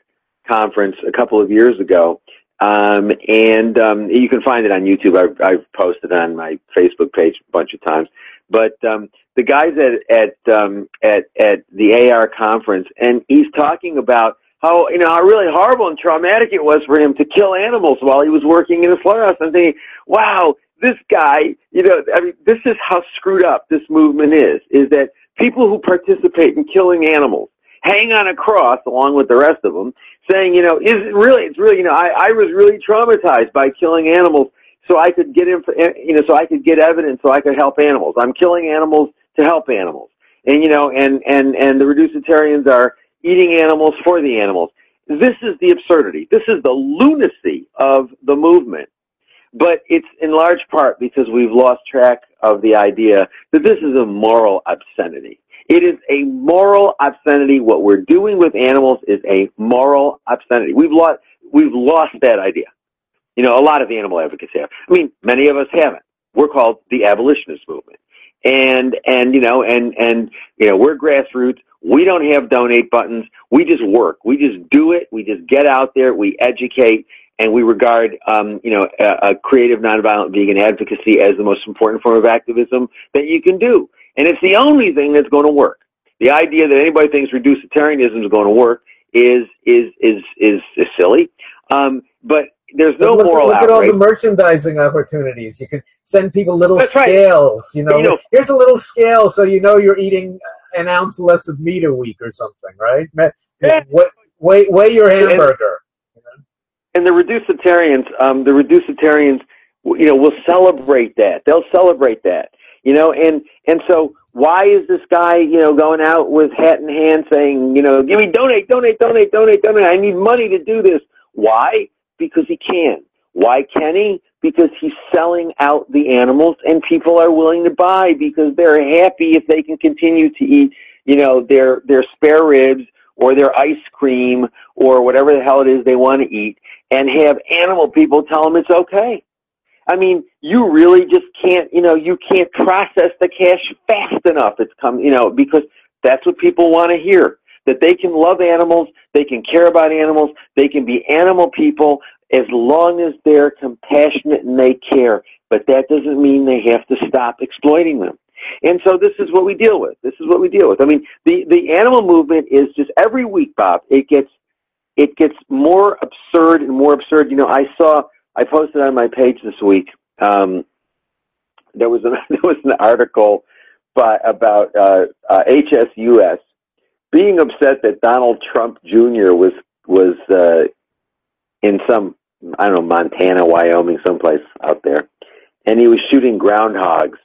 conference a couple of years ago um, and um, you can find it on YouTube. I've, I've posted on my Facebook page a bunch of times. But um, the guys at at um, at at the AR conference, and he's talking about how you know how really horrible and traumatic it was for him to kill animals while he was working in a slaughterhouse. And thinking, wow, this guy, you know, I mean, this is how screwed up this movement is. Is that people who participate in killing animals hang on a cross along with the rest of them saying, you know, is it really, it's really, you know, I, I was really traumatized by killing animals so I could get in, eh, you know, so I could get evidence so I could help animals. I'm killing animals to help animals. And, you know, and, and, and the reducetarians are eating animals for the animals. This is the absurdity. This is the lunacy of the movement. But it's in large part because we've lost track of the idea that this is a moral obscenity. It is a moral obscenity. What we're doing with animals is a moral obscenity. We've lost, we've lost that idea. You know, a lot of animal advocates have. I mean, many of us haven't. We're called the abolitionist movement. and and you know and and you know we're grassroots. We don't have donate buttons. We just work. We just do it. We just get out there. We educate, and we regard um, you know a, a creative, nonviolent vegan advocacy as the most important form of activism that you can do. And it's the only thing that's going to work. The idea that anybody thinks reducetarianism is going to work is is is is, is silly. Um, but there's no look, moral look outrage. at all the merchandising opportunities. You can send people little That's scales. Right. You, know, you know, here's a little scale, so you know you're eating an ounce less of meat a week or something, right? Yeah. Weigh, weigh your hamburger. And, and the reducetarians, um, the reducetarians, you know, will celebrate that. They'll celebrate that. You know, and and so why is this guy, you know, going out with hat in hand saying, you know, give me donate, donate, donate, donate, donate. I need money to do this. Why? Because he can. Why can he? Because he's selling out the animals and people are willing to buy because they're happy if they can continue to eat, you know, their, their spare ribs or their ice cream or whatever the hell it is they want to eat and have animal people tell them it's okay. I mean, you really just can't, you know, you can't process the cash fast enough. It's come, you know, because that's what people want to hear. That they can love animals, they can care about animals, they can be animal people as long as they're compassionate and they care. But that doesn't mean they have to stop exploiting them. And so this is what we deal with. This is what we deal with. I mean, the, the animal movement is just every week, Bob, it gets, it gets more absurd and more absurd. You know, I saw, I posted on my page this week. Um, there was an there was an article by about uh, uh, HSUS being upset that Donald Trump Jr. was was uh, in some I don't know Montana, Wyoming, someplace out there, and he was shooting groundhogs.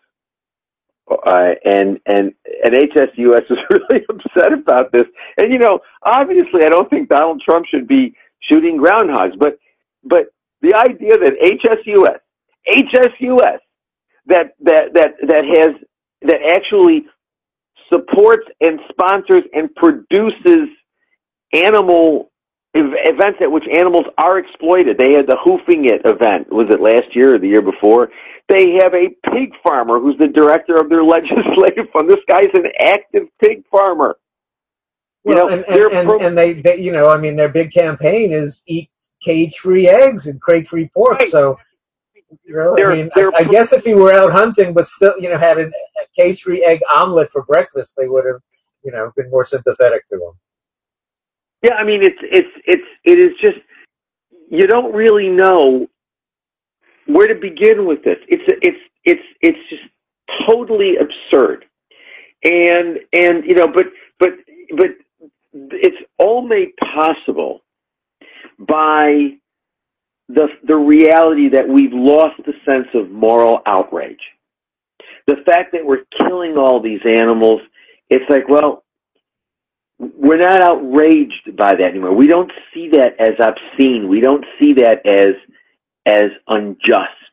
Uh, and and and HSUS was really upset about this. And you know, obviously, I don't think Donald Trump should be shooting groundhogs, but but the idea that HSUS, HSUS, that that that that has that actually supports and sponsors and produces animal events at which animals are exploited. They had the hoofing it event. Was it last year or the year before? They have a pig farmer who's the director of their legislative fund. This guy's an active pig farmer. You well, know, and, and, and, pro- and they, they, you know, I mean, their big campaign is eat cage-free eggs and crate-free pork. Right. So, you know, they're, I mean, I, I, guess if he were out hunting, but still, you know, had a cage-free egg omelet for breakfast, they would have, you know, been more sympathetic to him. Yeah, I mean, it's it's it's it is just you don't really know where to begin with this. It's it's it's it's just totally absurd, and and you know, but but but it's all made possible by the the reality that we've lost the sense of moral outrage. The fact that we're killing all these animals, it's like, well, we're not outraged by that anymore. We don't see that as obscene. We don't see that as as unjust.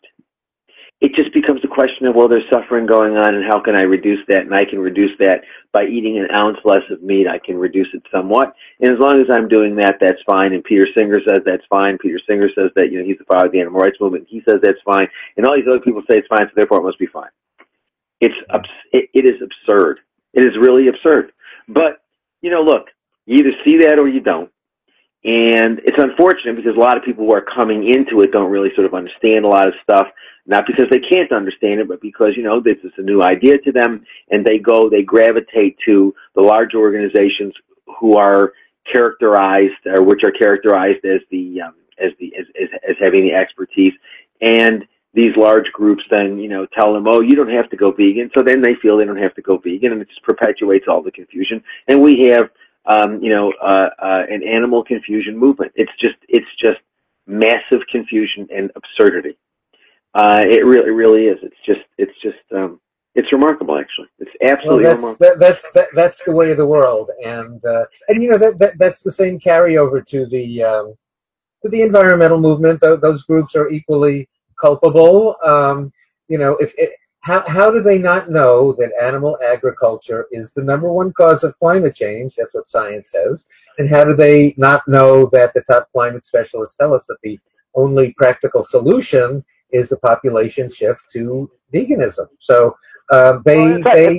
It just becomes a question of well, there's suffering going on, and how can I reduce that? And I can reduce that by eating an ounce less of meat. I can reduce it somewhat, and as long as I'm doing that, that's fine. And Peter Singer says that's fine. Peter Singer says that you know he's the father of the animal rights movement. He says that's fine, and all these other people say it's fine, so therefore it must be fine. It's it, it is absurd. It is really absurd. But you know, look, you either see that or you don't. And it's unfortunate because a lot of people who are coming into it don't really sort of understand a lot of stuff, not because they can't understand it, but because, you know, this is a new idea to them and they go, they gravitate to the large organizations who are characterized, or which are characterized as the, um, as the, as, as, as having the expertise. And these large groups then, you know, tell them, oh, you don't have to go vegan. So then they feel they don't have to go vegan and it just perpetuates all the confusion. And we have, um, you know, uh, uh, an animal confusion movement. It's just, it's just massive confusion and absurdity. Uh, it really, it really is. It's just, it's just, um, it's remarkable, actually. It's absolutely well, that's, remarkable. That, that's that, that's the way of the world, and uh, and you know that, that that's the same carryover to the um, to the environmental movement. Those groups are equally culpable. Um, you know, if it, how how do they not know that animal agriculture is the number one cause of climate change? That's what science says. And how do they not know that the top climate specialists tell us that the only practical solution is a population shift to veganism? So Uh, they they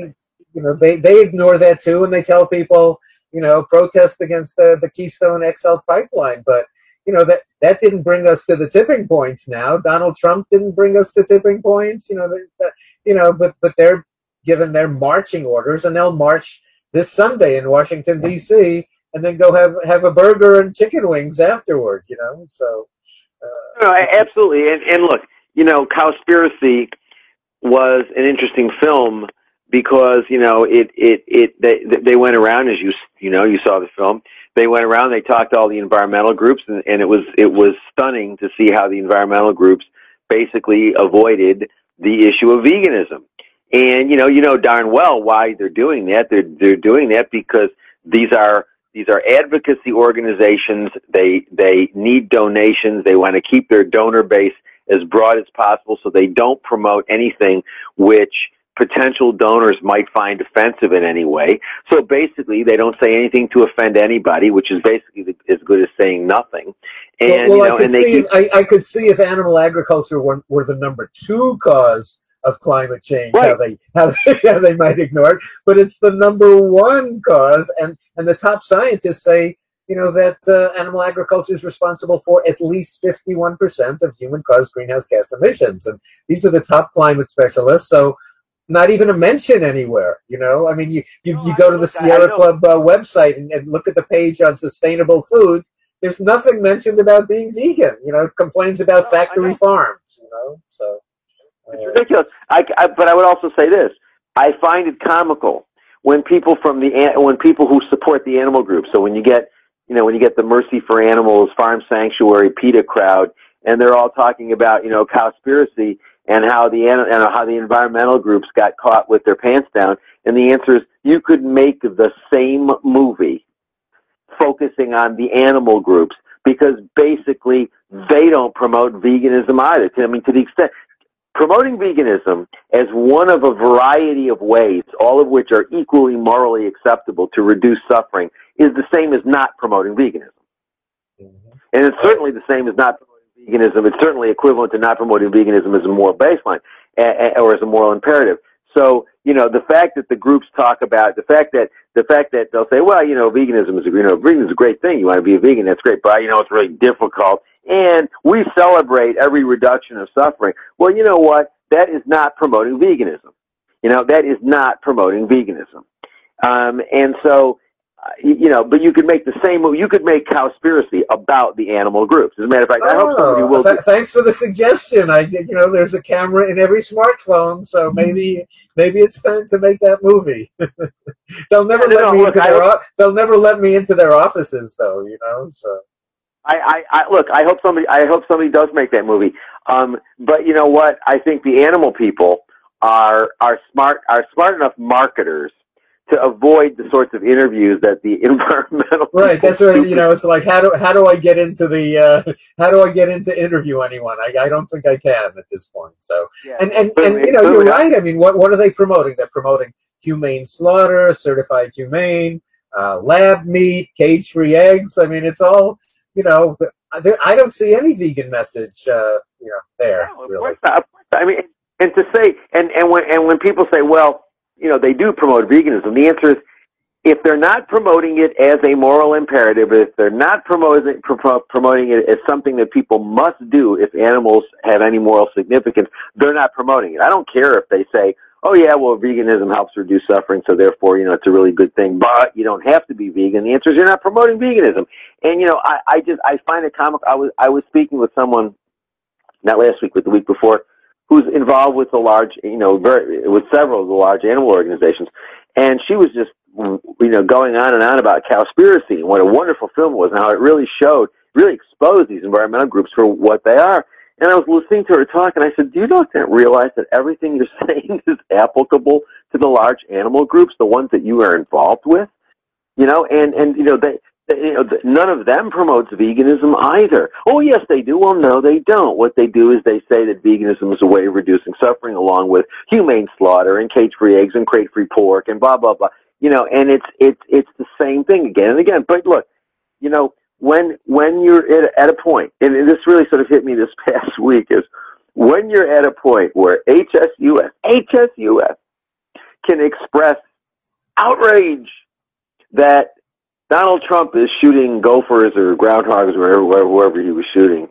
you know they they ignore that too, and they tell people you know protest against the the Keystone XL pipeline, but you know that that didn't bring us to the tipping points. Now Donald Trump didn't bring us to tipping points. You know, that, you know, but but they're given their marching orders, and they'll march this Sunday in Washington D.C. and then go have have a burger and chicken wings afterward. You know, so. Uh, no, absolutely, and and look, you know, Cowspiracy was an interesting film because you know it it it they they went around as you you know you saw the film they went around they talked to all the environmental groups and, and it was it was stunning to see how the environmental groups basically avoided the issue of veganism. And you know you know darn well why they're doing that. They're they're doing that because these are these are advocacy organizations. They they need donations. They want to keep their donor base as broad as possible so they don't promote anything which potential donors might find offensive in any way. So basically, they don't say anything to offend anybody, which is basically as good as saying nothing. And well, well, you know, I could see keep... I, I, could see if animal agriculture were, were the number two cause of climate change, right. how they how they, how they might ignore it. But it's the number one cause, and and the top scientists say you know that uh, animal agriculture is responsible for at least 51% of human caused greenhouse gas emissions and these are the top climate specialists so not even a mention anywhere. You know, I mean, you you, you go to the Sierra Club uh, website and, and, look at the page on sustainable food. There's nothing mentioned about being vegan. You know, complains about factory farms. You know, so uh, it's ridiculous. I, I, but I would also say this: I find it comical when people from the when people who support the animal group. So when you get you know when you get the Mercy for Animals, Farm Sanctuary, PETA crowd, and they're all talking about you know cowspiracy and how the and how the environmental groups got caught with their pants down. And the answer is you could make the same movie focusing on the animal groups because basically they don't promote veganism either. I mean, to the extent promoting veganism as one of a variety of ways, all of which are equally morally acceptable to reduce suffering, is the same as not promoting veganism. Mm-hmm. And it's certainly the same as not veganism, it's certainly equivalent to not promoting veganism as a moral baseline or as a moral imperative. So, you know, the fact that the groups talk about the fact that the fact that they'll say, well, you know, veganism is a you know, veganism is a great thing. You want to be a vegan, that's great, but you know, it's really difficult. And we celebrate every reduction of suffering. Well, you know what? That is not promoting veganism. You know, that is not promoting veganism. Um, and so, you know, but you could make the same movie. You could make Cowspiracy about the animal groups. As a matter of fact, I hope somebody will. Th- thanks for the suggestion. I, you know, there's a camera in every smartphone, so mm-hmm. maybe maybe it's time to make that movie. they'll never let me look, into their. Hope, they'll never let me into their offices, though. You know, so. I, I, I look. I hope somebody. I hope somebody does make that movie. Um, but you know what? I think the animal people are are smart. Are smart enough marketers to avoid the sorts of interviews that the environmental right that's right you know it's like how do how do i get into the uh, how do i get into interview anyone? I, I don't think i can at this point so. Yeah, and and, and you know you're right i mean what what are they promoting? They're promoting humane slaughter certified humane uh, lab meat cage free eggs i mean it's all you know i don't see any vegan message uh, you know there no, of really. i mean and to say and and when and when people say well you know, they do promote veganism. The answer is, if they're not promoting it as a moral imperative, if they're not promoting promoting it as something that people must do if animals have any moral significance, they're not promoting it. I don't care if they say, "Oh yeah, well, veganism helps reduce suffering, so therefore, you know, it's a really good thing." But you don't have to be vegan. The answer is you're not promoting veganism. And you know, I, I just I find it comical. I was I was speaking with someone not last week, but the week before, who's involved with the large, you know, very, with several of the large animal organizations. And she was just, you know, going on and on about Cowspiracy and what a wonderful film it was and how it really showed, really exposed these environmental groups for what they are. And I was listening to her talk and I said, do you not realize that everything you're saying is applicable to the large animal groups, the ones that you are involved with? You know, and, and, you know, they, you know, none of them promotes veganism either. Oh, yes, they do. Well, no, they don't. What they do is they say that veganism is a way of reducing suffering, along with humane slaughter and cage-free eggs and crate-free pork and blah blah blah. You know, and it's it's it's the same thing again and again. But look, you know, when when you're at, at a point, and this really sort of hit me this past week, is when you're at a point where HSUS, HSUS can express outrage that Donald Trump is shooting gophers or groundhogs wherever wherever he was shooting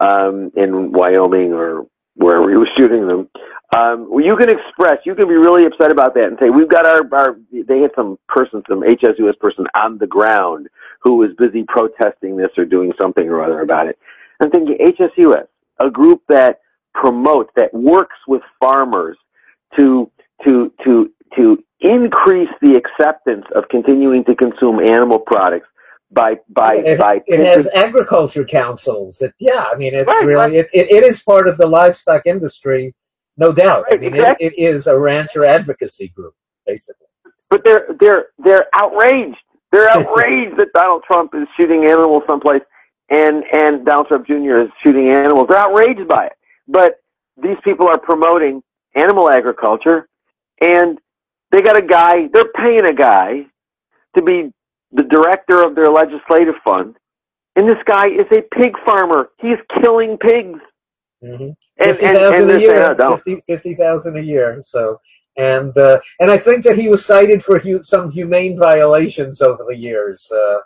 um, in Wyoming or wherever he was shooting them. Um, well, you can express, you can be really upset about that and say, we've got our, our, they had some person, some HSUS person on the ground who was busy protesting this or doing something or other about it. I'm thinking HSUS, a group that promotes, that works with farmers to, to, to, to increase the acceptance of continuing to consume animal products by by it, by it has agriculture councils it, yeah i mean it's right, really right. It, it, it is part of the livestock industry no doubt. Right, i mean exactly. it, it is a rancher advocacy group basically. But they're they're they're outraged. They're outraged that donald trump is shooting animals someplace and and donald trump jr is shooting animals. They're outraged by it. But these people are promoting animal agriculture and they got a guy, they're paying a guy to be the director of their legislative fund. And this guy is a pig farmer. He's killing pigs. Mm-hmm. Fifty thousand a year. Fifty fifty thousand a year. So, and uh, and I think that he was cited for hu- some humane violations over the years. Uh,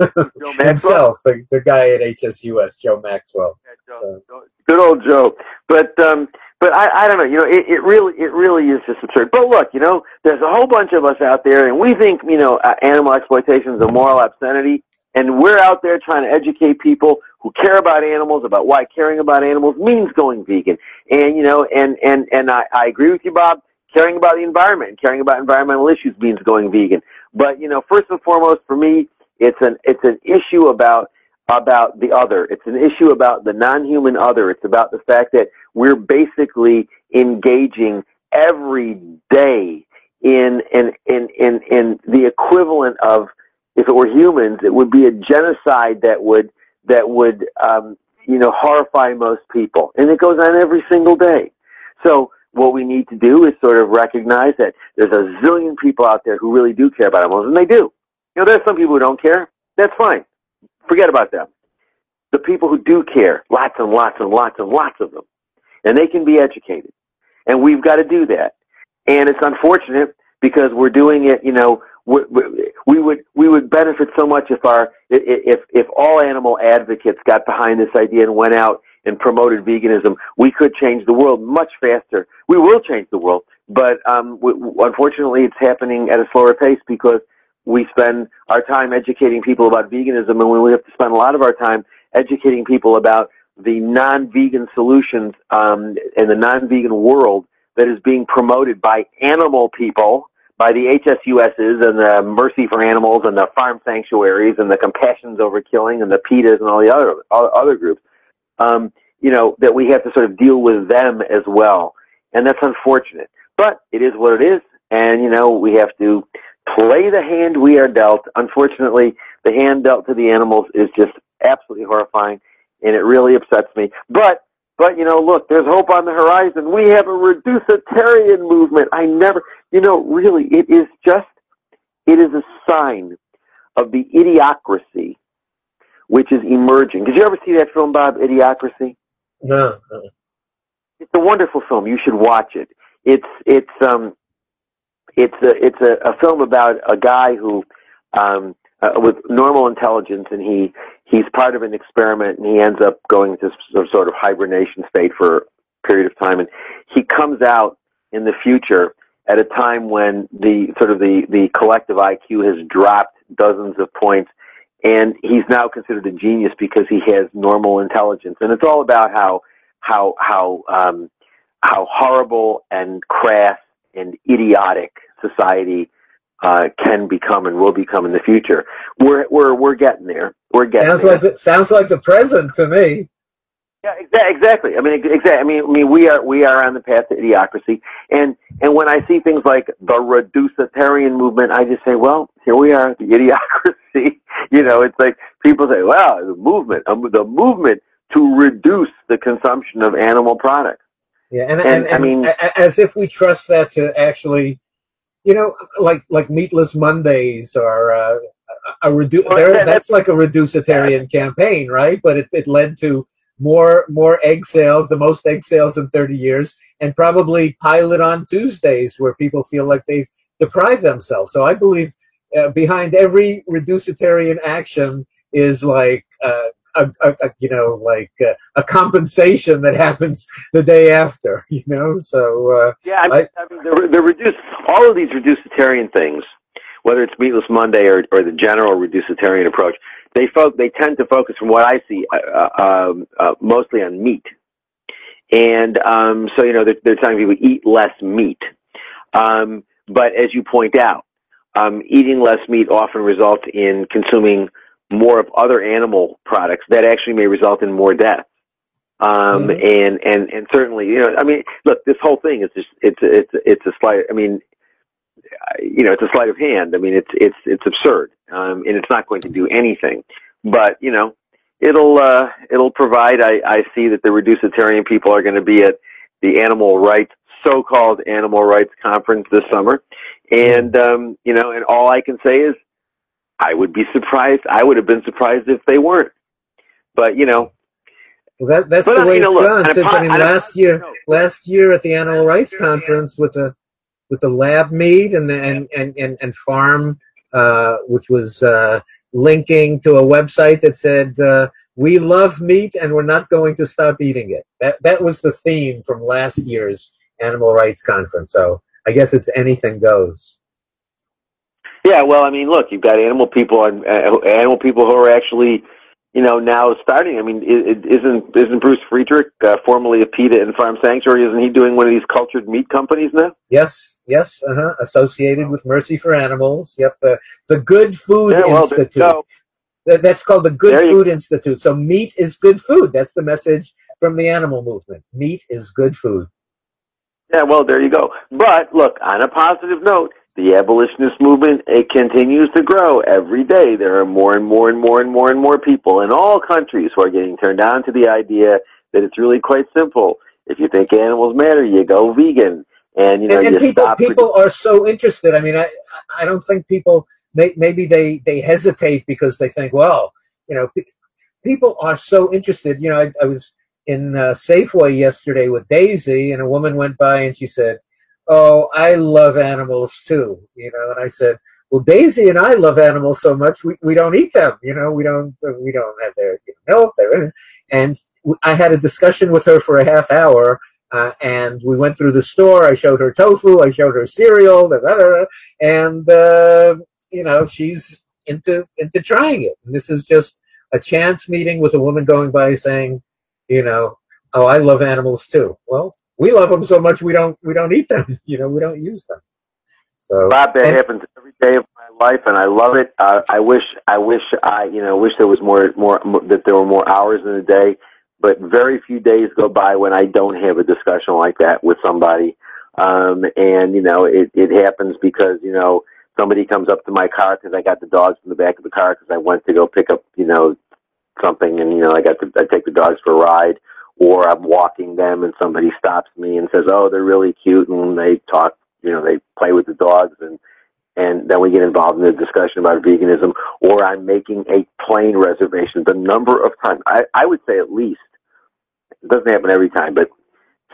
himself, the, the guy at HSUS, Joe Maxwell. Yeah, Joe, so. Good old Joe. But um, but I, I don't know. You know, it, it really, it really is just absurd. But look, you know, there's a whole bunch of us out there, and we think, you know, uh, animal exploitation is a moral obscenity, and we're out there trying to educate people who care about animals about why caring about animals means going vegan. And you know, and and and I, I agree with you, Bob. Caring about the environment caring about environmental issues means going vegan. But you know, first and foremost, for me, it's an it's an issue about about the other. It's an issue about the non-human other. It's about the fact that we're basically engaging every day in in in in, in the equivalent of if it were humans, it would be a genocide that would that would um, you know horrify most people, and it goes on every single day. So what we need to do is sort of recognize that there's a zillion people out there who really do care about animals, and they do. You know, there's some people who don't care. That's fine. Forget about them. The people who do care, lots and lots and lots and lots of them, and they can be educated. And we've got to do that. And it's unfortunate because we're doing it, you know, we, we would we would benefit so much if our if if all animal advocates got behind this idea and went out and promoted veganism. We could change the world much faster. We will change the world, but um, we, unfortunately, it's happening at a slower pace because we spend our time educating people about veganism, and we have to spend a lot of our time educating people about the non-vegan solutions um, in the non-vegan world that is being promoted by animal people, by the HSUSs and the Mercy for Animals and the farm sanctuaries and the Compassions Over Killing and the PETAs and all the other all other groups. Um, you know that we have to sort of deal with them as well, and that's unfortunate. But it is what it is, and you know we have to play the hand we are dealt. Unfortunately, the hand dealt to the animals is just absolutely horrifying and it really upsets me. But but you know, look, there's hope on the horizon. We have a reducetarian movement. I never, you know, really, it is just, it is a sign of the idiocracy which is emerging. Did you ever see that film, Bob, Idiocracy? No. It's a wonderful film. You should watch it. It's it's um it's a it's a, a film about a guy who um uh, with normal intelligence, and he he's part of an experiment, and he ends up going into some sort of hibernation state for a period of time, and he comes out in the future at a time when the sort of the the collective IQ has dropped dozens of points, and he's now considered a genius because he has normal intelligence, and it's all about how how how um, how horrible and crass and idiotic society uh, can become and will become in the future. We're we're we're getting there. We're getting sounds there. like the, sounds like the present to me. Yeah, exactly. I mean, exactly. I mean, I mean, we are we are on the path to idiocracy, and and when I see things like the reducetarian movement, I just say, well, here we are, the idiocracy. you know, it's like people say, well, the movement, um, the movement to reduce the consumption of animal products. Yeah, and, and, and, and I mean, as if we trust that to actually you know, like like Meatless Mondays or uh, a redu- well, that, that's like a reducetarian campaign, right? But it, it led to more more egg sales, the most egg sales in 30 years, and probably pilot on Tuesdays where people feel like they've deprived themselves. So I believe uh, behind every reducetarian action is like uh, a, a, a, you know like uh, a compensation that happens the day after. You know, so uh, yeah, I mean, I, I mean the, the reduced all of these reducetarian things, whether it's Meatless Monday or, or the general reducetarian approach, they fo- they tend to focus, from what I see, uh, uh, um, uh, mostly on meat. And um, so, you know, they're, they're telling people eat less meat. Um, but as you point out, um, eating less meat often results in consuming more of other animal products that actually may result in more death. Um, mm-hmm. and, and, and certainly, you know, I mean, look, this whole thing is just, it's, it's, it's a slight, I mean, you know, it's a sleight of hand. I mean, it's, it's, it's absurd. Um, and it's not going to do anything, but, you know, it'll, uh, it'll provide, I, I see that the reducetarian people are going to be at the animal rights, so-called animal rights conference this summer. And, um, you know, and all I can say is I would be surprised. I would have been surprised if they weren't. But, you know, well, that, that's but, the way you know, it's look, gone. Since I mean, I last year, last year at the Animal Rights Conference with the with the lab meat and the, and, and and and farm, uh, which was uh, linking to a website that said uh, we love meat and we're not going to stop eating it. That that was the theme from last year's Animal Rights Conference. So I guess it's anything goes. Yeah, well, I mean, look, you've got animal people and uh, animal people who are actually, you know, now starting. I mean, isn't isn't Bruce Friedrich, uh, formerly of PETA and Farm Sanctuary, isn't he doing one of these cultured meat companies now? Yes, yes, uh huh. Associated with Mercy for Animals. Yep, the the Good Food yeah, well, Institute. That, that's called the Good Food Institute. So meat is good food. That's the message from the animal movement. Meat is good food. Yeah, well, there you go. But look, on a positive note, the abolitionist movement it continues to grow every day. There are more and more and more and more and more people in all countries who are getting turned on to the idea that it's really quite simple. If you think animals matter, you go vegan, and you know and, and you people stop. People are so interested. I mean, I I don't think people maybe they they hesitate because they think, well, you know, people are so interested. You know, I, I was in uh, Safeway yesterday with Daisy, and a woman went by and she said oh, I love animals too, you know. And I said, well, Daisy and I love animals so much we, we don't eat them, you know. We don't we don't have their you know, milk. Their, and I had a discussion with her for a half hour. Uh, and we went through the store. I showed her tofu. I showed her cereal. Blah, blah, blah, and uh, you know, she's into into trying it. And this is just a chance meeting with a woman going by saying, you know, oh, I love animals too. Well, we love them so much we don't we don't eat them. You know, we don't use them. So Bob, that and, happens every day of my life, and I love it. Uh, I wish I wish I you know wish there was more more that there were more hours in the day. But very few days go by when I don't have a discussion like that with somebody. Um, and you know, it it happens because you know somebody comes up to my car because I got the dogs in the back of the car because I went to go pick up you know something, and you know I got to I take the dogs for a ride or I'm walking them and somebody stops me and says, "Oh, they're really cute," and they talk, you know, they play with the dogs, and and then we get involved in a discussion about veganism, or I'm making a plane reservation. The number of times I, I would say at least it doesn't happen every time, but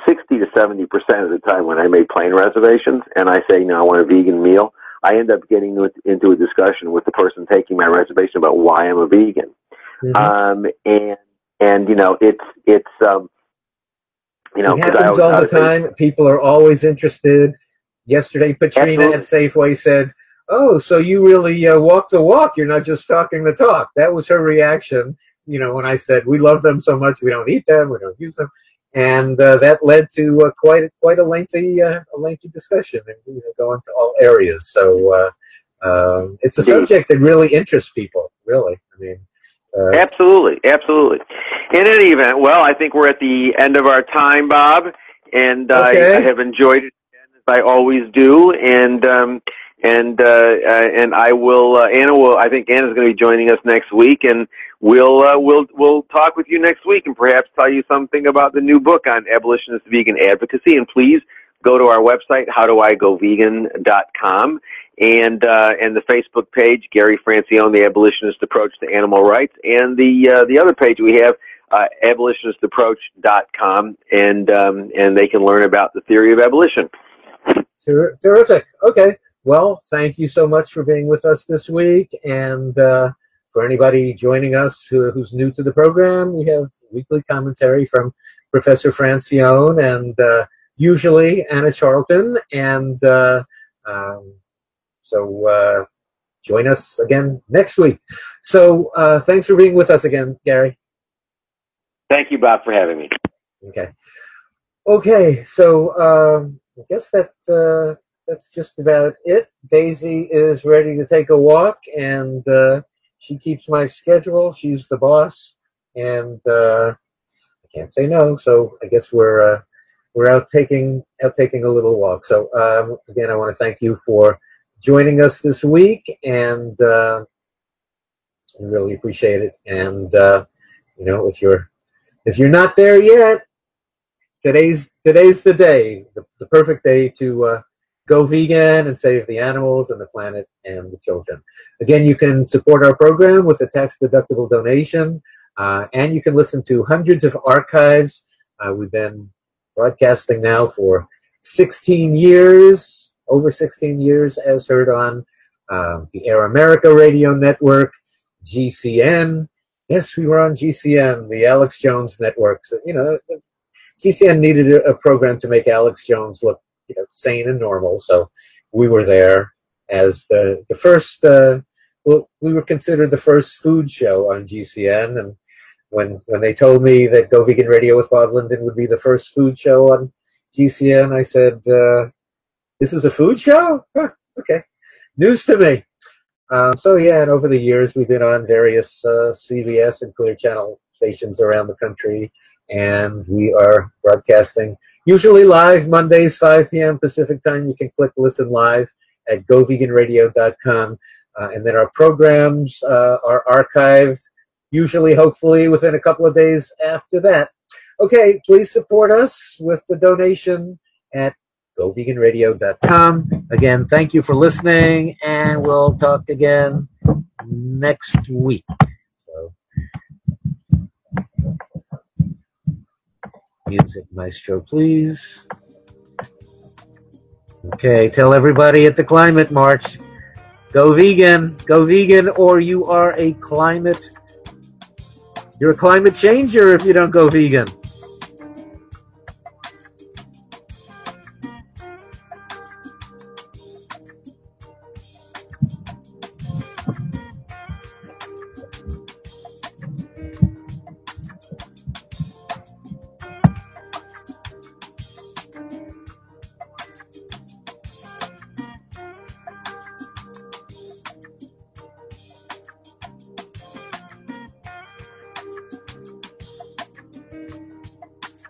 sixty to seventy percent of the time when I make plane reservations and I say, "No, I want a vegan meal," I end up getting into a discussion with the person taking my reservation about why I'm a vegan. Mm-hmm. Um, and and you know it's it's um you know it happens I, all the time. Say, People are always interested. Yesterday, Patrina at Safeway said, "Oh, so you really uh, walk the walk? You're not just talking the talk." That was her reaction. You know, when I said we love them so much, we don't eat them, we don't use them, and uh, that led to uh, quite quite a lengthy uh, a lengthy discussion and you know, go into all areas. So uh, um, it's a subject that really interests people. Really, I mean. Uh, absolutely, absolutely. In any event, well, I think we're at the end of our time, Bob, and okay. I, I, have enjoyed it as I always do, and um, and uh, uh, and I will. Uh, Anna will. I think Anna's going to be joining us next week, and we'll uh, we'll we'll talk with you next week, and perhaps tell you something about the new book on abolitionist vegan advocacy. And please go to our website, howdoigovegan.com, and uh, and the Facebook page, Gary Francione, the Abolitionist Approach to Animal Rights, and the uh, the other page we have, uh, abolitionistapproach.com, and um, and they can learn about the theory of abolition. Ter- terrific. Okay. Well, thank you so much for being with us this week, and uh, for anybody joining us who, who's new to the program, we have weekly commentary from Professor Francione and uh, usually Anna Charlton, and uh, um, so uh, join us again next week. So uh, thanks for being with us again, Gary. Thank you, Bob, for having me. Okay. Okay, so um, I guess that uh, that's just about it. Daisy is ready to take a walk, and uh, she keeps my schedule. She's the boss, and uh, I can't say no. So I guess we're uh, we're out taking out taking a little walk. So um, again, I want to thank you for joining us this week, and uh, I really appreciate it. And uh, you know, if you're if you're not there yet, today's today's the day, the, the perfect day to uh, go vegan and save the animals and the planet and the children. Again, you can support our program with a tax deductible donation, uh, and you can listen to hundreds of archives. Uh, we've been broadcasting now for 16 years, over 16 years, as heard on uh, the Air America Radio Network, GCN, Yes, we were on GCN, the Alex Jones network. So, you know, GCN needed a, program to make Alex Jones look, you know, sane and normal. So we were there as the the first. Uh, well, we were considered the first food show on GCN, and when when they told me that Go Vegan Radio with Bob Linden would be the first food show on GCN, I said, uh, "This is a food show? Huh, okay, news to me." Um, so yeah, and over the years we've been on various uh, CBS and Clear Channel stations around the country, and we are broadcasting usually live Mondays 5 p.m. Pacific time. You can click listen live at goveganradio.com, uh, and then our programs uh, are archived usually, hopefully, within a couple of days after that. Okay, please support us with the donation at goveganradio.com. Again, thank you for listening, and we'll talk again next week. So, music maestro, please. Okay, tell everybody at the climate march go vegan, go vegan, or you are a climate. You're a climate changer if you don't go vegan.